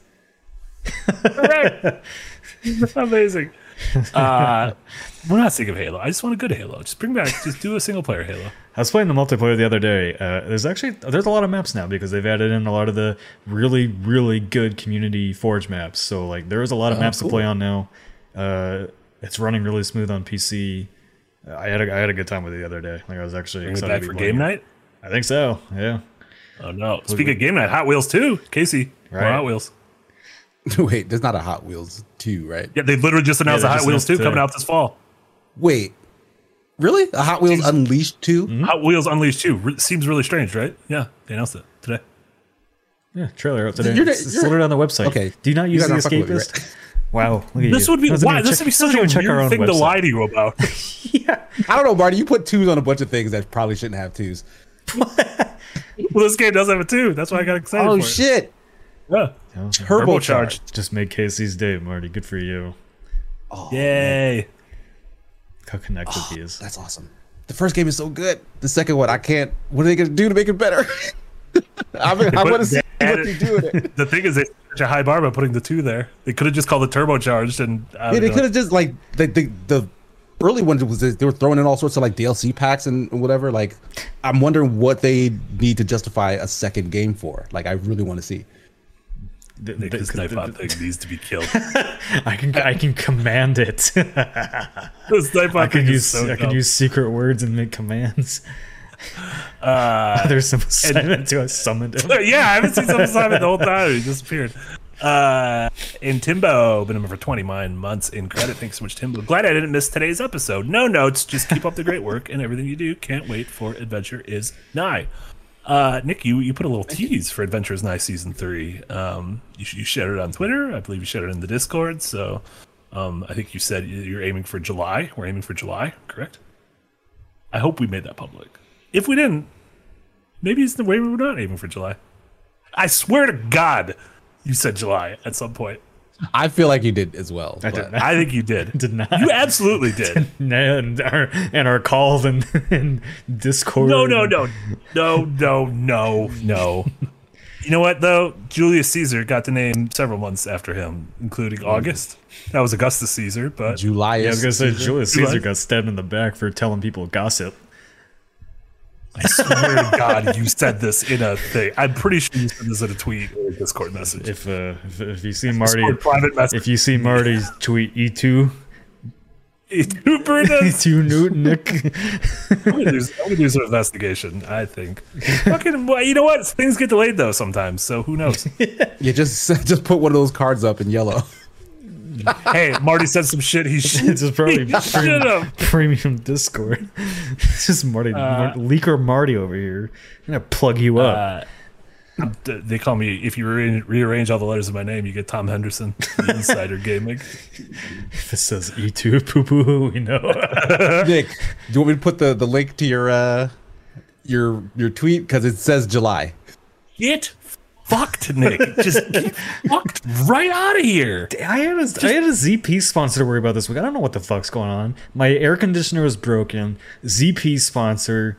Speaker 1: Amazing. Uh, we're not sick of Halo. I just want a good Halo. Just bring back. Just do a single player Halo.
Speaker 3: I was playing the multiplayer the other day. Uh, there's actually there's a lot of maps now because they've added in a lot of the really really good community forge maps. So like there's a lot of
Speaker 2: Oh,
Speaker 3: maps
Speaker 2: cool.
Speaker 3: to play on now. Uh, it's running really smooth on PC. I had a, I had a good time with it the other day. Like I was actually
Speaker 1: Bring it
Speaker 3: excited
Speaker 1: back for game
Speaker 3: it.
Speaker 1: night.
Speaker 3: I think so. Yeah.
Speaker 1: Oh no! Speaking of game night, Hot Wheels too. Casey, more
Speaker 3: Right.
Speaker 1: Hot Wheels.
Speaker 2: Wait, there's not a Hot Wheels 2, right?
Speaker 1: Yeah, they literally just announced
Speaker 3: they
Speaker 1: the Hot Wheels
Speaker 3: announced
Speaker 1: two coming out this fall.
Speaker 2: Wait. Really? A Hot Wheels Unleashed 2? Mm-hmm.
Speaker 1: Hot Wheels Unleashed 2 Re- seems really strange, right? Yeah, they announced it today.
Speaker 3: Yeah. Trailer out today.
Speaker 2: You're-
Speaker 3: it's it's
Speaker 2: you're-
Speaker 3: on the website.
Speaker 2: Okay.
Speaker 3: Do you not use
Speaker 2: guys
Speaker 3: the
Speaker 2: aren't
Speaker 3: escapist? Wow. Look at
Speaker 1: This
Speaker 3: you.
Speaker 1: would be why this
Speaker 3: check-
Speaker 1: would be such
Speaker 3: doesn't
Speaker 1: a
Speaker 3: even check our
Speaker 1: weird
Speaker 3: own
Speaker 1: thing to lie to you about.
Speaker 3: yeah.
Speaker 2: I don't know, Marty. You put twos on a bunch of things that probably shouldn't have twos.
Speaker 1: well, this game does have a two. That's why I got excited.
Speaker 2: Oh,
Speaker 1: for
Speaker 2: shit.
Speaker 1: It. Yeah.
Speaker 2: Turbocharged.
Speaker 3: Just made Casey's day, Marty. Good for you.
Speaker 1: Oh, Yay!
Speaker 3: How connected oh, he is.
Speaker 2: That's awesome. The first game is so good. The second one, I can't. What are they going to do to make it better? I, mean, I
Speaker 1: put-
Speaker 2: want to see what they do with it.
Speaker 1: The thing is, they set such a high bar by putting the two there. They could have just called it turbocharged, and I
Speaker 2: Yeah, they could have just like the, the the early ones was they were throwing in all sorts of like DLC packs and whatever. Like, I'm wondering what they need to justify a second game for. Like, I really want to see.
Speaker 3: The-
Speaker 1: Nick,
Speaker 3: the-
Speaker 1: this
Speaker 3: the-
Speaker 1: Nightbot thing needs to be killed.
Speaker 3: I can I can command it.
Speaker 1: this Nightbot
Speaker 3: I can use
Speaker 1: so
Speaker 3: I can use secret words and make commands.
Speaker 1: Uh,
Speaker 3: There's some assignment to I summoned him.
Speaker 1: yeah, I haven't seen some Simon the whole time. He disappeared. Uh, and Timbo, been a member for 29 months in credit. Thanks so much, Timbo. Glad I didn't miss today's episode. No notes. Just keep up the great work and everything you do. Can't wait for Adventure is Nigh. Uh, Nick, you, you put a little tease for Adventure is Nigh season three. Um, you, you shared it on Twitter. I believe you shared it in the Discord. So, um, I think you said you're aiming for July. We're aiming for July, correct? I hope we made that public. If we didn't, maybe it's the way we were not aiming for July. I swear to God, you said July at some point.
Speaker 2: I feel like you did as well.
Speaker 3: I did not.
Speaker 1: I think you did.
Speaker 3: Did not.
Speaker 1: You absolutely did.
Speaker 3: and our and our calls and, and Discord.
Speaker 1: No, no, no, no, no, no, no. You know what though? Julius Caesar got the name several months after him, including August. That was Augustus Caesar, but
Speaker 2: July.
Speaker 3: Yeah, I was gonna say
Speaker 2: Caesar.
Speaker 3: Julius
Speaker 1: July.
Speaker 3: Caesar got stabbed in the back for telling people gossip.
Speaker 1: I swear to God, you said this in a thing. I'm pretty sure you said this in a tweet or a Discord message.
Speaker 3: If uh, if, if you see Marty,
Speaker 1: Discord private message.
Speaker 3: if you see Marty's tweet E two,
Speaker 1: Two Brendas.
Speaker 3: Two Newton Nick.
Speaker 1: I'm gonna, do, I'm gonna do some investigation. I think. Fucking. Well, you know what? Things get delayed though sometimes. So who knows?
Speaker 2: Yeah, just just put one of those cards up in yellow.
Speaker 1: hey, Marty said some shit. He should.
Speaker 3: it's just probably
Speaker 1: He should
Speaker 3: premium, premium Discord. it's just Marty, Mar- leaker Marty over here. I'm gonna plug you up.
Speaker 1: Uh, they call me if you re- rearrange all the letters of my name, you get Tom Henderson, the Insider Gaming.
Speaker 3: if it says E2 poo poo, we know.
Speaker 2: Nick, do you want me to put the, the link to your uh your your tweet because it says July?
Speaker 1: Get fucked, Nick. Just get fucked right out of here.
Speaker 3: I had a I had a ZP sponsor to worry about this week. I don't know what the fuck's going on. My air conditioner is broken. ZP sponsor.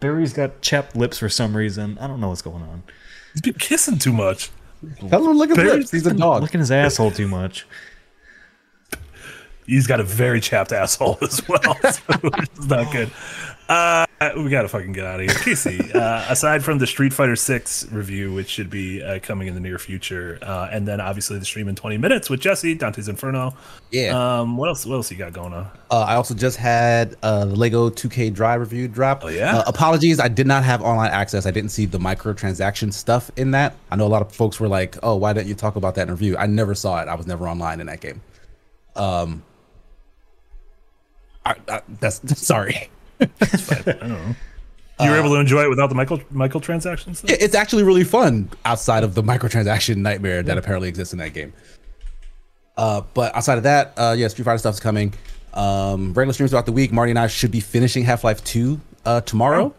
Speaker 3: Barry's got chapped lips for some reason. I don't know what's going on.
Speaker 1: He's been kissing too much.
Speaker 2: Tell him to look at
Speaker 1: Very-
Speaker 2: lips. He's a dog.
Speaker 3: Licking his asshole too much.
Speaker 1: He's got a very chapped asshole as well. So it's not good. Uh, we gotta fucking get out of here, Casey. Uh, aside from the Street Fighter Six review, which should be uh, coming in the near future, uh, and then obviously the stream in 20 minutes with Jesse, Dante's Inferno.
Speaker 2: Yeah.
Speaker 1: Um, what else? What else you got going on?
Speaker 2: Uh, I also just had uh, the Lego 2K Drive review drop.
Speaker 1: Oh, yeah?
Speaker 2: Uh, apologies, I did not have online access. I didn't see the microtransaction stuff in that. I know a lot of folks were like, "Oh, why didn't you talk about that in review?" I never saw it. I was never online in that game. Um, I, I, that's sorry.
Speaker 1: I don't know. You were able to enjoy it without the Michael Michael transactions.
Speaker 2: Yeah, It's actually really fun outside of the microtransaction nightmare that apparently exists in that game. Uh, but outside of that, uh, yeah, Street Fighter stuff's coming. Um, regular streams throughout the week. Marty and I should be finishing Half Life 2 uh, tomorrow.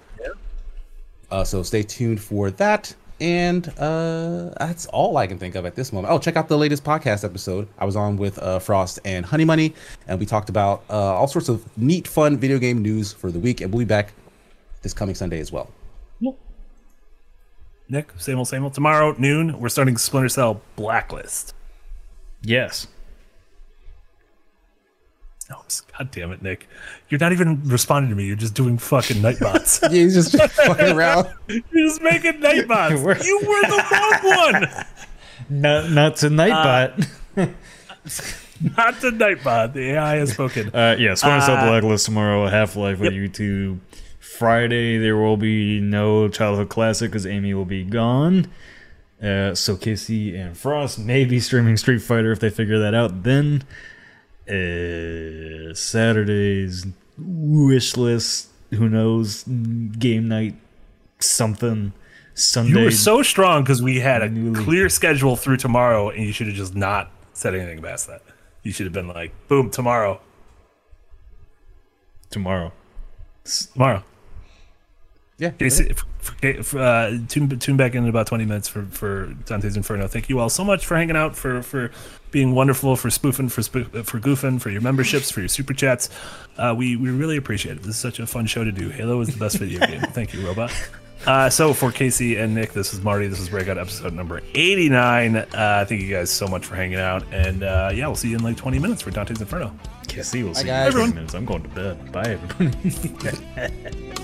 Speaker 2: Uh, so stay tuned for that. And uh, that's all I can think of at this moment. Oh, check out the latest podcast episode. I was on with uh, Frost and Honey Money, and we talked about uh, all sorts of neat, fun video game news for the week. And we'll be back this coming Sunday as well.
Speaker 1: Nick, same old, same old. Tomorrow noon, we're starting Splinter Cell Blacklist.
Speaker 3: Yes.
Speaker 1: God damn it, Nick! You're not even responding to me. You're just doing fucking nightbots.
Speaker 2: Yeah, he's just fucking around.
Speaker 1: You're just making nightbots.
Speaker 3: We're-
Speaker 1: you were the wrong one.
Speaker 3: Not not tonight, but
Speaker 1: Not the nightbot. The AI has spoken.
Speaker 3: uh, yeah, Splinter Cell
Speaker 1: Uh,
Speaker 3: Blacklist tomorrow. Half Life
Speaker 1: yep.
Speaker 3: on YouTube. Friday there will be no childhood classic because Amy will be gone. Uh, so Casey and Frost may be streaming Street Fighter if they figure that out. Then uh, Saturday's wish list. Who knows? Game night, something. Sunday.
Speaker 1: You were so strong because we had a
Speaker 3: Newly-
Speaker 1: clear schedule through tomorrow, and you should have just not said anything past that. You should have been like, "Boom, tomorrow,
Speaker 3: tomorrow.
Speaker 1: tomorrow."
Speaker 2: Yeah.
Speaker 1: Casey, f- f- uh, tune, tune back in in about 20 minutes for, for Dante's Inferno. Thank you all so much for hanging out, for, for being wonderful, for spoofing, for spoo- for goofing, for your memberships, for your super chats. Uh, we, we really appreciate it. This is such a fun show to do. Halo is the best video game. Thank you, Robot. Uh, so for Casey and Nick, this is Marty. This is Breakout episode number 89. Uh, thank you guys so much for hanging out. And uh, yeah, we'll see you in like 20 minutes for Dante's Inferno.
Speaker 3: Casey we'll see you
Speaker 2: guys.
Speaker 3: in 20 minutes. I'm going to bed. Bye, everybody.